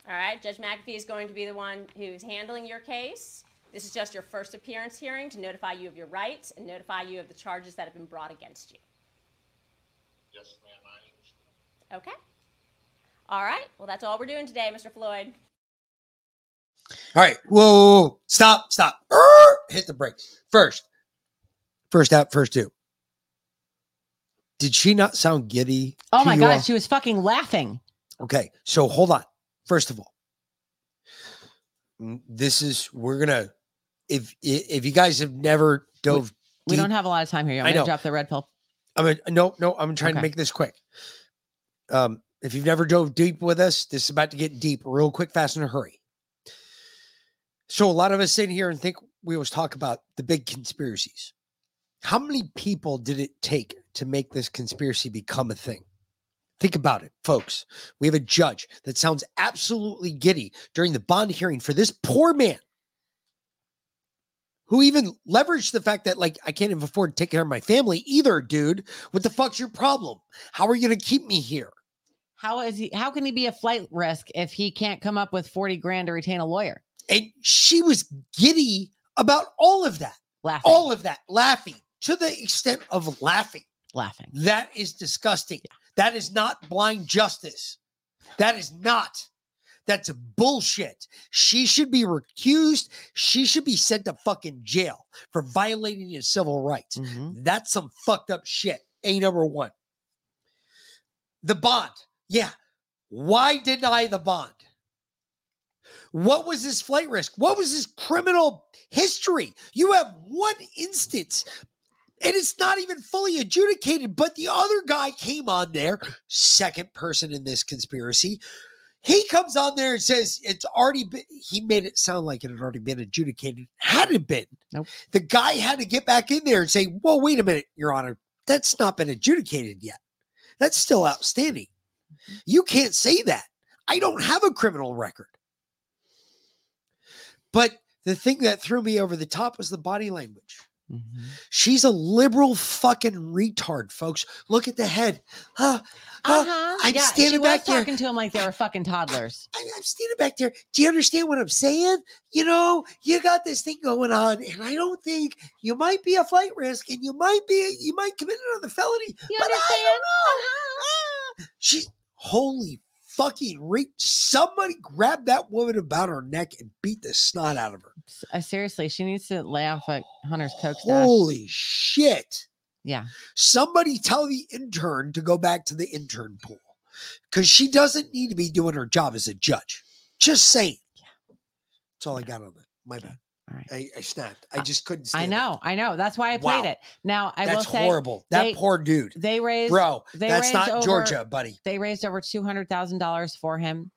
All right, Judge McAfee is going to be the one who's handling your case. This is just your first appearance hearing to notify you of your rights and notify you of the charges that have been brought against you. Yes, ma'am. I understand. Okay. All right. Well, that's all we're doing today, Mr. Floyd. All right. Whoa, whoa, whoa. Stop, stop. Err! Hit the brake. First, first out, first two. Did she not sound giddy? Oh my God, all? she was fucking laughing. Okay, so hold on. First of all, mm, this is we're gonna if if you guys have never dove, We deep- don't have a lot of time here. I'm I know. drop the red pill. I'm mean, no, no, I'm trying to make this quick. Um, if you've never dove deep with us, this is about to get deep real quick, fast, in a hurry. So a lot of us sit here and think we always talk about the big conspiracies. How many people did it take to make this conspiracy become a thing? Think about it, folks. We have a judge that sounds absolutely giddy during the bond hearing for this poor man who even leveraged the fact that, like, I can't even afford to take care of my family either, dude. What the fuck's your problem? How are you going to keep me here? How is he? How can he be a flight risk if he can't come up with 40 grand to retain a lawyer? And she was giddy about all of that. Laughing. All of that, laughing to the extent of laughing. Laughing. That is disgusting. That is not blind justice. That is not. That's bullshit. She should be recused. She should be sent to fucking jail for violating his civil rights. Mm-hmm. That's some fucked up shit. A number one. The bond. Yeah. Why deny the bond? What was his flight risk? What was his criminal history? You have one instance, and it's not even fully adjudicated, but the other guy came on there, second person in this conspiracy. He comes on there and says it's already been, he made it sound like it had already been adjudicated. Hadn't been. Nope. The guy had to get back in there and say, Well, wait a minute, Your Honor, that's not been adjudicated yet. That's still outstanding. You can't say that. I don't have a criminal record. But the thing that threw me over the top was the body language. She's a liberal fucking retard, folks. Look at the head. Huh, huh, Uh-huh. I'm yeah, standing she was back there. talking to him like they were fucking toddlers. I, I'm standing back there. Do you understand what I'm saying? You know, you got this thing going on, and I don't think you might be a flight risk, and you might be, you might commit another felony. You but I understand? don't know. Ah. She's holy fucking re- Somebody grab that woman about her neck and beat the snot out of her. Uh, seriously, she needs to lay off at Hunter's Coke stash. Holy shit. Yeah. Somebody tell the intern to go back to the intern pool because she doesn't need to be doing her job as a judge. Just saying. Yeah. That's all I got on that. My bad. All right. I, I snapped. I just couldn't I stand it. know, I know. That's why I played Wow. it. Now I That's will say horrible. That they- poor dude. They raised, Bro, They that's raised not over- Georgia, buddy. They raised over two hundred thousand dollars for him,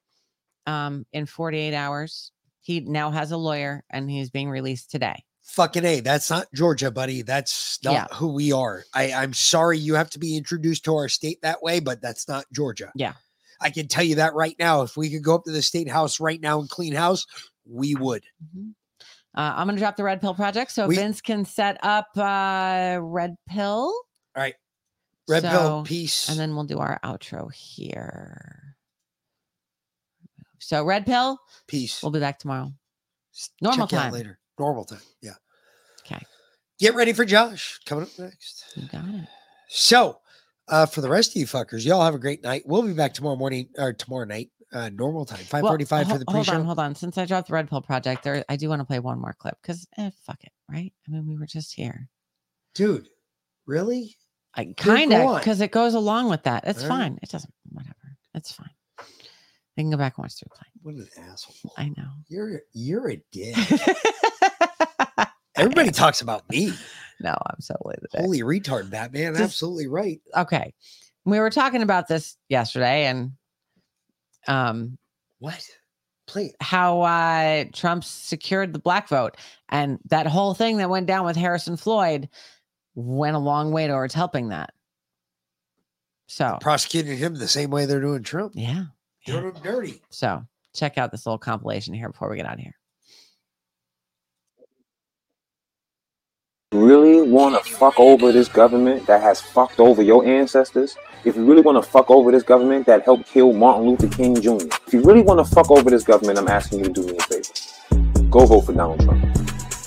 um, in forty eight hours. He now has a lawyer, and he's being released today. Fucking A. That's not Georgia, buddy. That's not Yeah. who we are. I, I'm sorry you have to be introduced to our state that way, but that's not Georgia. Yeah. I can tell you that right now. If we could go up to the state house right now and clean house, we would. Uh, I'm going to drop the red pill project so We- Vince can set up uh, red pill. All right. Red pill, So- peace. And then we'll do our outro here. So red pill, Peace. we'll be back tomorrow. Normal Check time. later. Normal time. Yeah. Okay. Get ready for Josh coming up next. You got it. So, uh, for the rest of you fuckers, y'all have a great night. We'll be back tomorrow morning or tomorrow night, uh, normal time, five forty-five Well, for the pre-show. on, hold on. Since I dropped the red pill project, there I do want to play one more clip because eh, fuck it, right? I mean, we were just here. Dude, really? I kind of because it goes along with that. It's All right. fine. It doesn't. Whatever. It's fine. They can go back and watch the replay. What an asshole! I know. You're you're a dick. Everybody talks about me. No, I'm so late. Holy retard, Batman. Just- Absolutely right. Okay, we were talking about this yesterday, and um, What? It. how uh, Trump secured the black vote, and that whole thing that went down with Harrison Floyd went a long way towards helping that. So Prosecuting him the same way they're doing Trump. yeah, Doing him dirty. so check out this little compilation here before we get out of here. really want to fuck over this government that has fucked over your ancestors, if you really want to fuck over this government that helped kill Martin Luther King Jr., if you really want to fuck over this government, I'm asking you to do me a favor. Go vote for Donald Trump.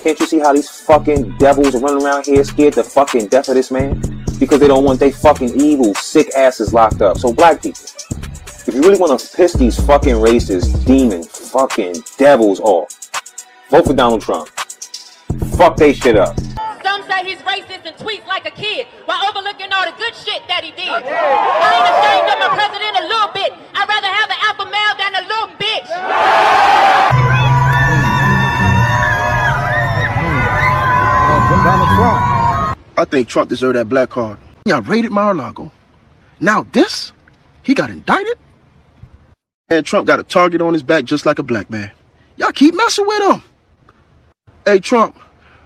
Can't you see how these fucking devils are running around here scared to fucking death of this man? Because they don't want they fucking evil, sick asses locked up. So black people, if you really want to piss these fucking racist, demon, fucking devils off, vote for Donald Trump. Fuck they shit up. Some say he's racist and tweets like a kid while overlooking all the good shit that he did. I ain't ashamed of my president a little bit. I'd rather have an alpha male than a little bitch. Donald Trump. I think Trump deserved that black card. Y'all raided Mar-a-Lago. Now this? He got indicted? And Trump got a target on his back just like a black man. Y'all keep messing with him. Hey, Trump,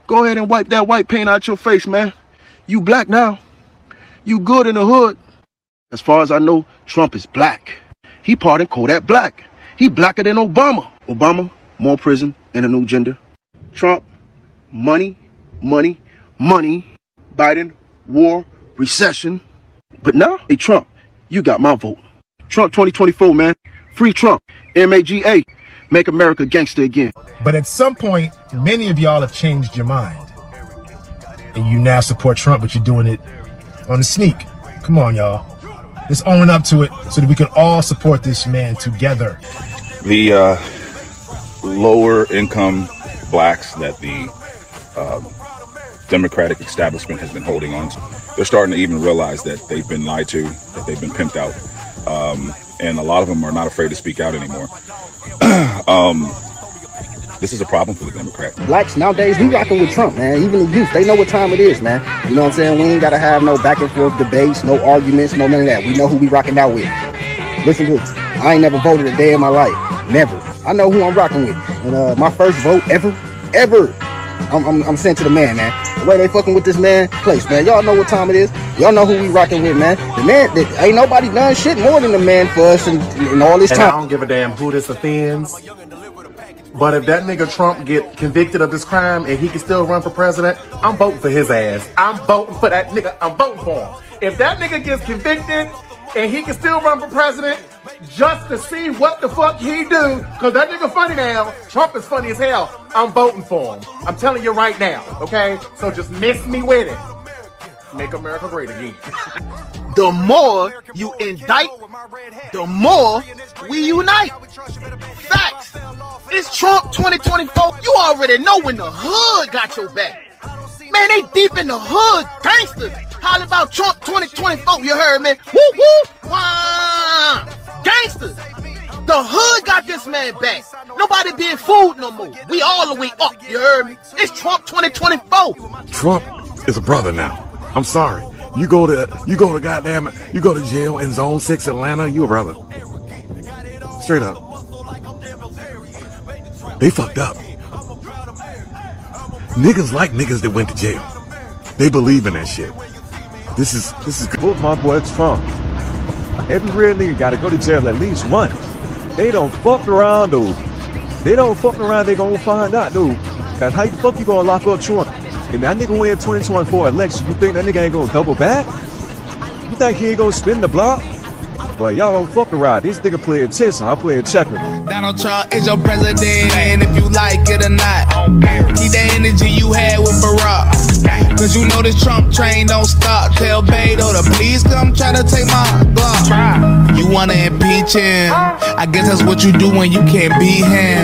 go ahead and wipe that white paint out your face, man. You black now. You good in the hood. As far as I know, Trump is black. He pardoned Kodak Black. He blacker than Obama. Obama, more prison and a new gender. Trump, money, money, money. Biden, war, recession. But now, hey, Trump, you got my vote. Trump 2024, man. Free Trump. M-A-G-A. Make America gangster again. But at some point, many of y'all have changed your mind. And you now support Trump, but you're doing it on the sneak. Come on, y'all. Let's own up to it so that we can all support this man together. the uh, lower income blacks that the um, Democratic establishment has been holding on to. They're starting to even realize that they've been lied to, that they've been pimped out. Um, and a lot of them are not afraid to speak out anymore. um, this is a problem for the Democrats. Blacks nowadays, we rocking with Trump, man. Even the youth, they know what time it is, man. You know what I'm saying? We ain't gotta have no back and forth debates, no arguments, no none of that. We know who we rocking out with. Listen to this. I ain't never voted a day in my life. Never. I know who I'm rocking with. And uh, my first vote ever, ever, I'm, I'm, I'm sent to the man, man. The way they fucking with this man, place, man. Y'all know what time it is. Y'all know who we rocking with, man. The man, the, ain't nobody done shit more than the man for us in, in all this And I don't give a damn who this offends. But if that nigga Trump get convicted of this crime and he can still run for president, I'm voting for his ass. I'm voting for that nigga. I'm voting for him. If that nigga gets convicted and he can still run for president just to see what the fuck he do, cause that nigga funny now. Trump is funny as hell. I'm voting for him. I'm telling you right now, okay? So just miss me with it. Make America great again. The more you indict, the more we unite. Facts. It's Trump 2024. You already know when the hood got your back. Man, they deep in the hood, gangsters. Holler about Trump 2024. You heard me? Woo woo. Wah. Gangsters. The hood got this man back. Nobody being fooled no more. We all the way up. You heard me? It's Trump 2024. Trump is a brother now. I'm sorry. You go to you go to goddamn you go to jail in Zone Six Atlanta. You a brother. Straight up. They fucked up. Niggas like niggas that went to jail. They believe in that shit. This is this is Vote my boy Trump. Every real nigga gotta go to jail at least once. They don't fuck around, dude. They don't fuck around, they gonna find out, dude. Cause how the fuck you gonna lock up Trump? And that nigga win 2024 election, you think that nigga ain't gonna double back? You think he ain't gonna spin the block? But y'all don't fuck around. This nigga playing chess, I'm playing checkers. Donald Trump is your president, and if you like it or not, keep the energy you had with Barack. Cause you know this Trump train don't stop. Tell Beto to please come try to take my block. You wanna impeach him? I guess that's what you do when you can't beat him.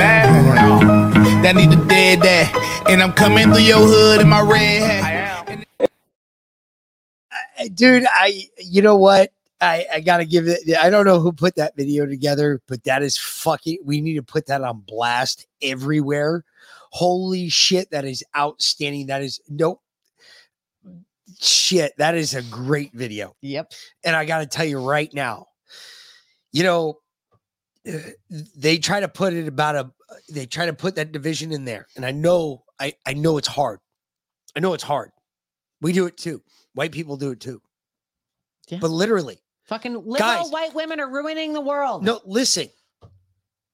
That need to dead that, and I'm coming through your hood in my red hat. Dude i you know what i i gotta give it i don't know who put that video together but that is fucking we need to put that on blast everywhere. Holy shit that is outstanding. That is nope. Shit that is a great video. Yep. And i gotta tell you right now you know uh, they try to put it about a they try to put that division in there. And i know i i know it's hard. I know it's hard. We do it too. White people do it too. But literally Fucking liberal white women are ruining the world. no listen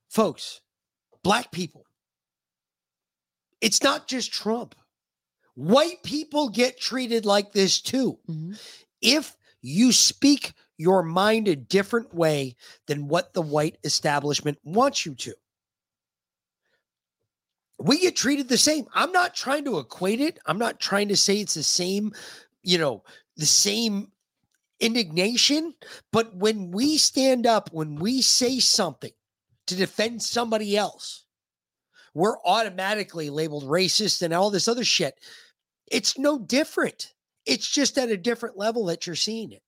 folks black people it's not just trump white people get treated like this too mm-hmm. if you speak your mind a different way than what the white establishment wants you to we get treated the same. I'm not trying to equate it. I'm not trying to say it's the same, you know, the same indignation. But when we stand up, when we say something to defend somebody else, we're automatically labeled racist and all this other shit. It's no different. It's just at a different level that you're seeing it.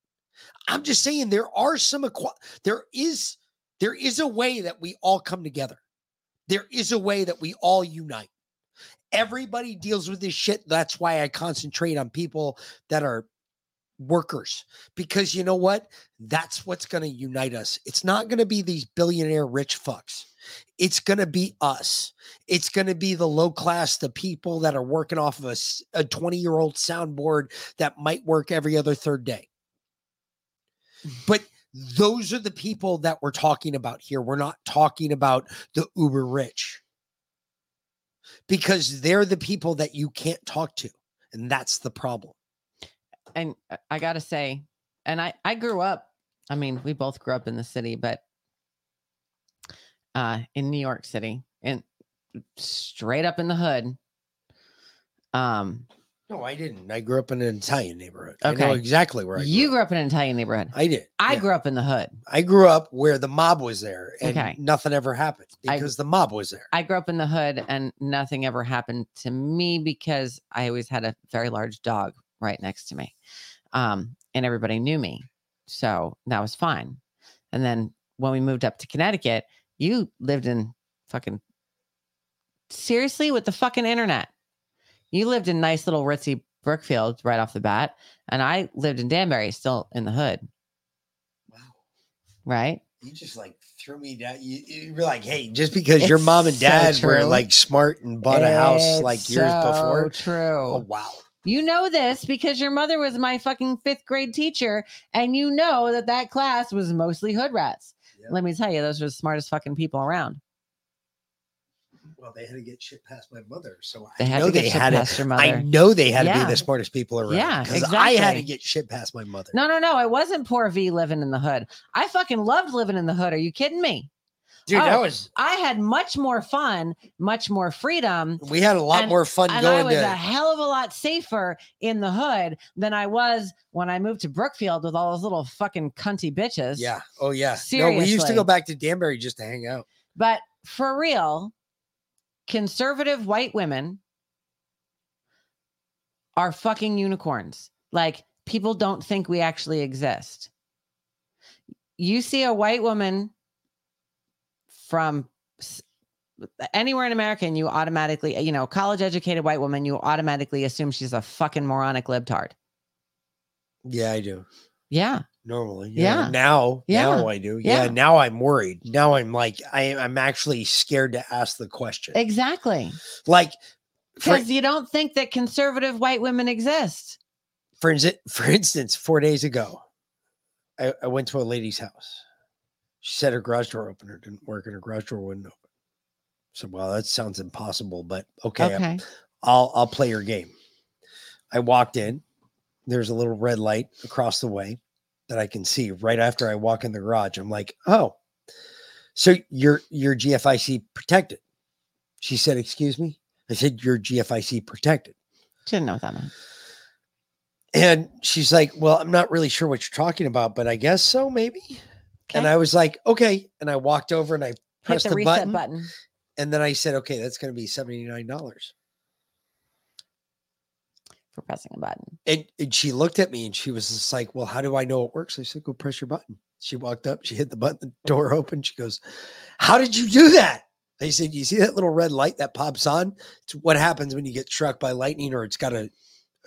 I'm just saying there are some there is there is a way that we all come together. There is a way that we all unite. Everybody deals with this shit. That's why I concentrate on people that are workers because you know what? That's what's going to unite us. It's not going to be these billionaire rich fucks. It's going to be us. It's going to be the low class, the people that are working off of a 20 year old soundboard that might work every other third day. But those are the people that we're talking about here. We're not talking about the uber rich because they're the people that you can't talk to. And that's the problem. And I- I gotta say, and I I grew up. I mean, we both grew up in the city, but uh, in New York City, and straight up in the hood. Um, No, I didn't. I grew up in an Italian neighborhood. I know Okay. exactly where I grew You grew up in an Italian neighborhood. I did. I yeah. grew up in the hood. I grew up where the mob was there and Okay. nothing ever happened I- because the mob was there. I grew up in the hood and nothing ever happened to me because I always had a very large dog right next to me. Um, and everybody knew me. So that was fine. And then when we moved up to Connecticut, you lived in fucking seriously with the fucking internet. You lived in nice little ritzy Brookfield right off the bat. And I lived in Danbury, still in the hood. Wow. Right? You just like threw me down. You, you were like, hey, just because your mom and so dad were like smart and bought a house like It's years before. True. Oh, wow. You know this because your mother was my fucking fifth grade teacher, and you know that that class was mostly hood rats. Let me tell you, those were the smartest fucking people around. Well, they had to get shit past my mother. So They I know to they had past your to, I know they had to be the smartest people around. Yeah, Because I had to get shit past my mother. No, no, no. I wasn't poor V living in the hood. I fucking loved living in the hood. Are you kidding me? Dude, that Oh, was I had much more fun, much more freedom. we had a lot and- more fun and I was to a hell of a lot safer in the hood than I was when I moved to Brookfield with all those little fucking cunty bitches. Yeah. Oh yeah. No, we used to go back to Danbury just to hang out. But for real, conservative white women are fucking unicorns. Like people don't think we actually exist. You see a white woman from anywhere in America and you automatically, you know, college educated white woman, you automatically assume she's a fucking moronic libtard. Yeah, I do. Yeah. Normally. Yeah. Now, Yeah. now I do. Yeah. Yeah. Now I'm worried. Now I'm like, I, I'm actually scared to ask the question. Exactly. Like, Because you don't think that conservative white women exist. for, instance, for instance, four days ago, I, I went to a lady's house. She said her garage door opener didn't work and her garage door wouldn't open. So, well, that sounds impossible, but okay, Okay. I'll I'll play your game. I walked in. There's a little red light across the way that I can see right after I walk in the garage. I'm like, oh, so you're you're GFIC protected. She said, excuse me. I said, you're GFIC protected. Didn't know what that meant. And she's like, Well, I'm not really sure what you're talking about, but I guess so, maybe. And I was like, Okay. And I walked over and I pressed the, the, reset button, button. And then I said, Okay, that's going to be $79. for pressing a button. And, and she looked at me and she was just like, Well, how do I know it works? I said, Go press your button. She walked up, she hit the button, the door opened. She goes, How did you do that? I said, You see that little red light that pops on? It's what happens when you get struck by lightning or it's got a,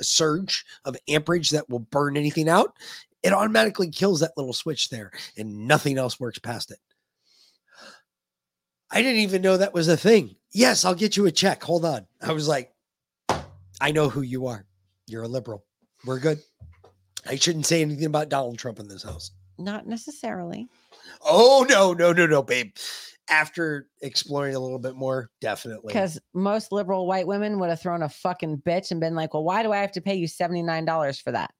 a surge of amperage that will burn anything out. It automatically kills that little switch there and nothing else works past it. I didn't even know that was a thing. Yes, I'll get you a check. Hold on. I was like, I know who you are. You're a liberal. We're good. I shouldn't say anything about Donald Trump in this house. Not necessarily. Oh no, no, no, no, babe. After exploring a little bit more, definitely. Because most liberal white women would have thrown a fucking bitch and been like, well, why do I have to pay you $79 for that?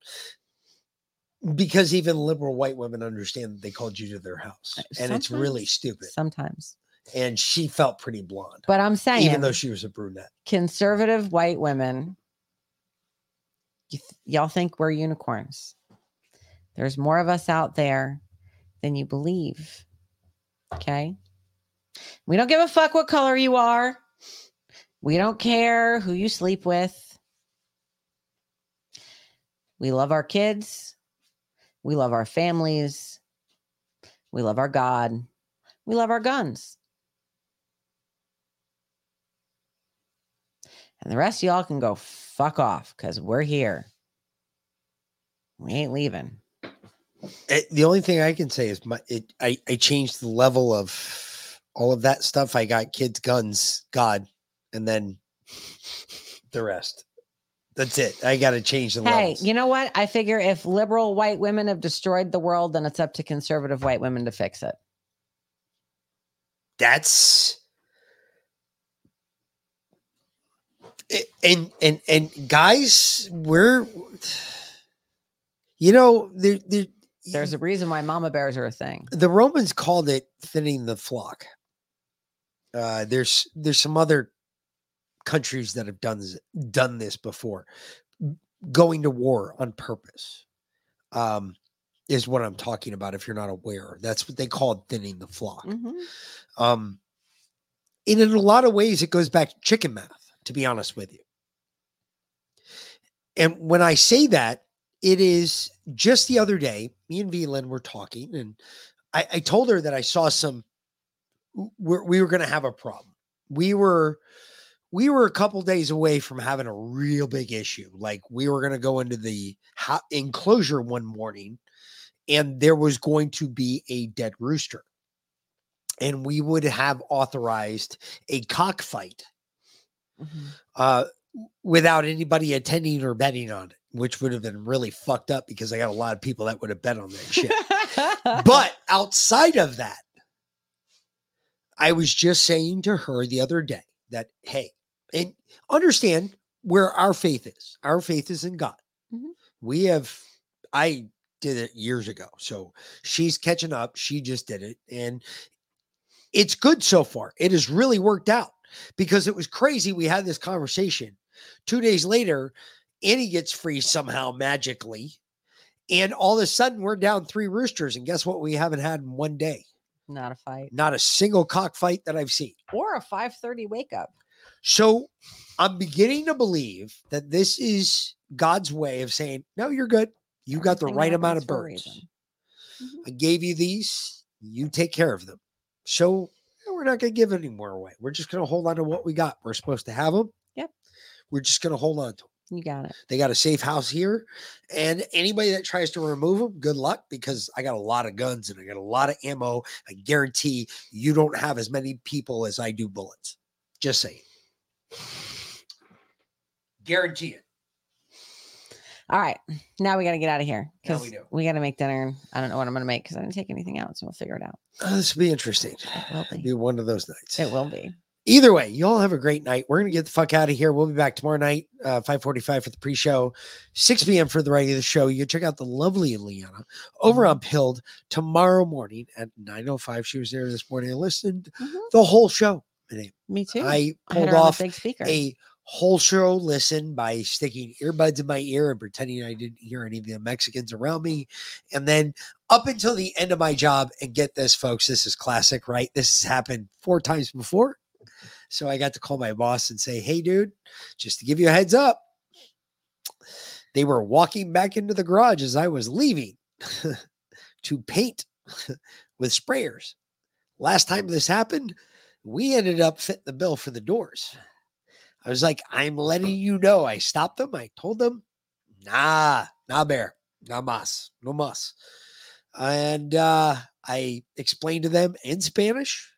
Because even liberal white women understand that they called you to their house. Uh, and it's really stupid. Sometimes. And she felt pretty blonde. But I'm saying, even though she was a brunette. conservative white women, th- y'all think we're unicorns. There's more of us out there than you believe. Okay. We don't give a fuck what color you are. We don't care who you sleep with. We love our kids. We love our families. We love our God. We love our guns. And the rest of y'all can go fuck off because we're here. We ain't leaving. It- the only thing I can say is my it I, I changed the level of all of that stuff. I got kids, guns, God, and then the rest. That's it. I got to change the Hey, levels. you know what? I figure if liberal white women have destroyed the world, then it's up to conservative white women to fix it. That's and and and guys, we're you know there there There's a reason why mama bears are a thing. the Romans called it thinning the flock. Uh, there's there's some other countries that have done this, done this before. going to war on purpose. Um, is what I'm talking about. If you're not aware, that's what they call thinning the flock. Mhm. Um, and in a lot of ways, it goes back to chicken math, to be honest with you. And when I say that, it is just the other day, me and Velan were talking, and I, I told her that I saw some, we're, we were going to have a problem. We were, we were a couple days away from having a real big issue. Like we were going to go into the ho- enclosure one morning, and there was going to be a dead rooster and we would have authorized a cockfight uh, without anybody attending or betting on it, which would have been really fucked up because I got a lot of people that would have bet on that shit. but outside of that, I was just saying to her the other day that, hey, and understand where our faith is. Our faith is in God. Mm-hmm. We have, I did it years ago. So she's catching up. She just did it. And it's good so far. It has really worked out because it was crazy. We had this conversation. Two days later, Annie gets free somehow magically. And all of a sudden, we're down three roosters. And guess what? We haven't had in one day. Not a fight. Not a single cockfight that I've seen. Or a 5:30 wake up. So I'm beginning to believe that this is God's way of saying, no, you're good. You got the right amount of birds. I gave you these. You take care of them. So eh, we're not going to give any more away. We're just going to hold on to what we got. We're supposed to have them. Yep. We're just going to hold on to them. You got it. They got a safe house here. And anybody that tries to remove them, good luck because I got a lot of guns and I got a lot of ammo. I guarantee you don't have as many people as I do bullets. Just saying. Guarantee it. All right. Now we got to get out of here because we do. we got to make dinner. I don't know what I'm going to make because I didn't take anything out. So we'll figure it out. Uh, this will be interesting. It will It'll be one of those nights. It will be. Either way, you all have a great night. We're gonna get the fuck out of here. We'll be back tomorrow night, uh, 545 for the pre-show, 6 p.m. for the regular show. You can check out the lovely Liana over on Pilled tomorrow morning at 905. She was there this morning. I listened the whole show. And Me too. I I pulled the off a whole show listen by sticking earbuds in my ear and pretending I didn't hear any of the Mexicans around me. And then up until the end of my job, and get this, folks, this is classic, right? This has happened four times before. So I got to call my boss and say, hey, dude, just to give you a heads up, they were walking back into the garage as I was leaving to paint with sprayers. Last time this happened, we ended up fitting the bill for the doors. I was like, I'm letting you know. I stopped them. I told them, nah, nah, bear, nah, mas, no mas. And uh, I explained to them in Spanish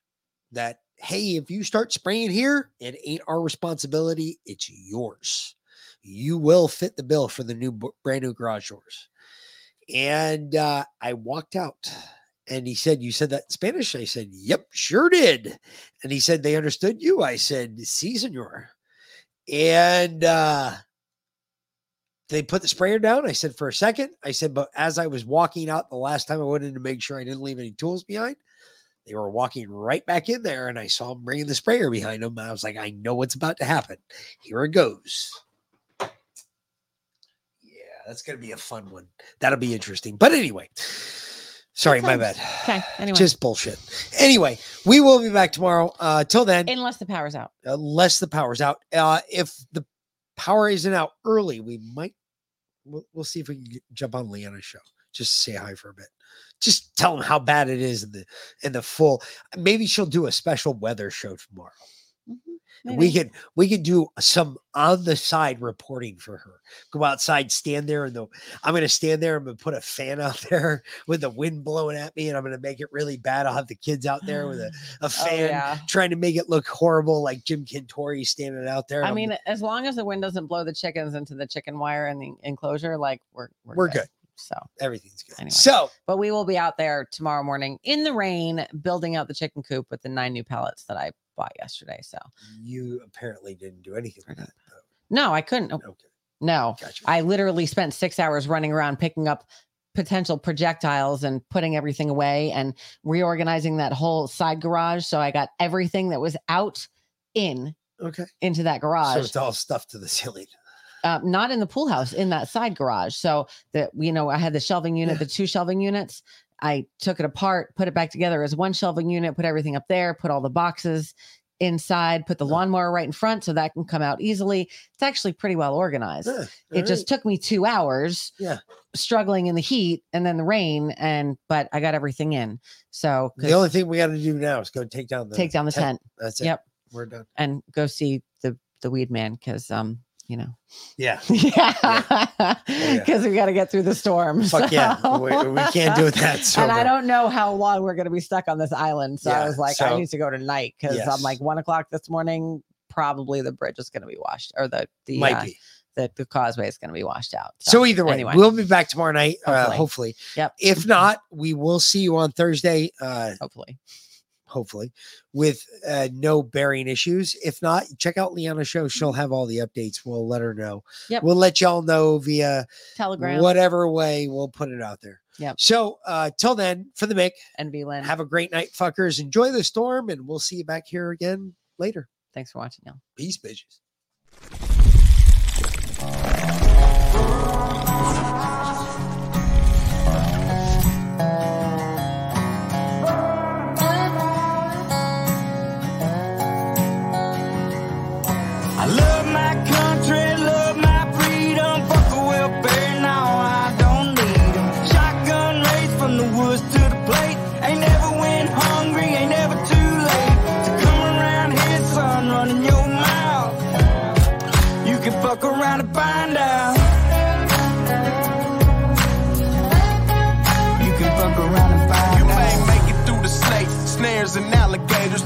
that, hey, if you start spraying here, it ain't our responsibility. It's yours. You will fit the bill for the new, brand new garage doors. And uh, I walked out. And he said, You said that in Spanish? I said, Yep, sure did. And he said, They understood you. I said, Si, senor. And uh, they put the sprayer down. I said, For a second. I said, But as I was walking out the last time, I wanted to make sure I didn't leave any tools behind. They were walking right back in there, and I saw them bringing the sprayer behind them. I was like, I know what's about to happen. Here it goes. Yeah, that's going to be a fun one. That'll be interesting. But anyway, sorry, my bad. Okay. Anyway, Just bullshit. Anyway, we will be back tomorrow. Uh, till then, unless the power's out. unless the power's out. Uh, if the power isn't out early, we might. We'll, we'll see if we can get, jump on Leanna's show. Just say hi for a bit. Just tell them how bad it is in the in the full. Maybe she'll do a special weather show tomorrow. And we maybe. can we can do some on the side reporting for her. Go outside, stand there, and the I'm gonna stand there. I'm gonna put a fan out there with the wind blowing at me, and I'm gonna make it really bad. I'll have the kids out there with a, a oh, fan Oh, yeah. trying to make it look horrible, like Jim Cantore standing out there. I I'm- mean, as long as the wind doesn't blow the chickens into the chicken wire and the enclosure, like we're we're, We're good. So everything's good. Anyway, So, but we will be out there tomorrow morning in the rain, building out the chicken coop with the nine new pellets that I bought yesterday. So you apparently didn't do anything with that. no, I couldn't. Okay. No, I literally spent six hours running around picking up potential projectiles and putting everything away and reorganizing that whole side garage. So I got everything that was out in Okay. into that garage. So it's all stuff to the ceiling. Uh, not in the pool house, in that side garage. So that you know, I had the shelving unit, the two shelving units. I took it apart, put it back together as one shelving unit, put everything up there, put all the boxes inside, put the lawnmower right in front so that can come out easily. It's actually pretty well organized. Yeah, it just took me two hours Yeah. struggling in the heat and then the rain and but I got everything in. So The only thing we got to do now is go take down the take down the tent. That's it. Yep. We're done. And go see the the weed man because um, you know. Yeah. Yeah. Because we got to get through the storm. Fuck yeah. We, we can't do that. and I don't know how long we're going to be stuck on this island. So I was like, I need to go tonight because Yes. I'm like one o'clock this morning. Probably the bridge is going to be washed, or the the Might uh, be. the, the causeway is going to be washed out. So either way, anyway, we'll be back tomorrow night. Hopefully. Uh, Hopefully. hopefully. Yep. If not, we will see you on Thursday. Uh, hopefully. Hopefully, with uh, no bearing issues. If not, check out Leanna's show. She'll have all the updates. We'll let her know. Yep. We'll let y'all know via Telegram. whatever way we'll put it out there. Yep. So uh till then, for the Mick and V Lynn. have a great night, fuckers. Enjoy the storm, and we'll see you back here again later. Thanks for watching, y'all. Peace, bitches.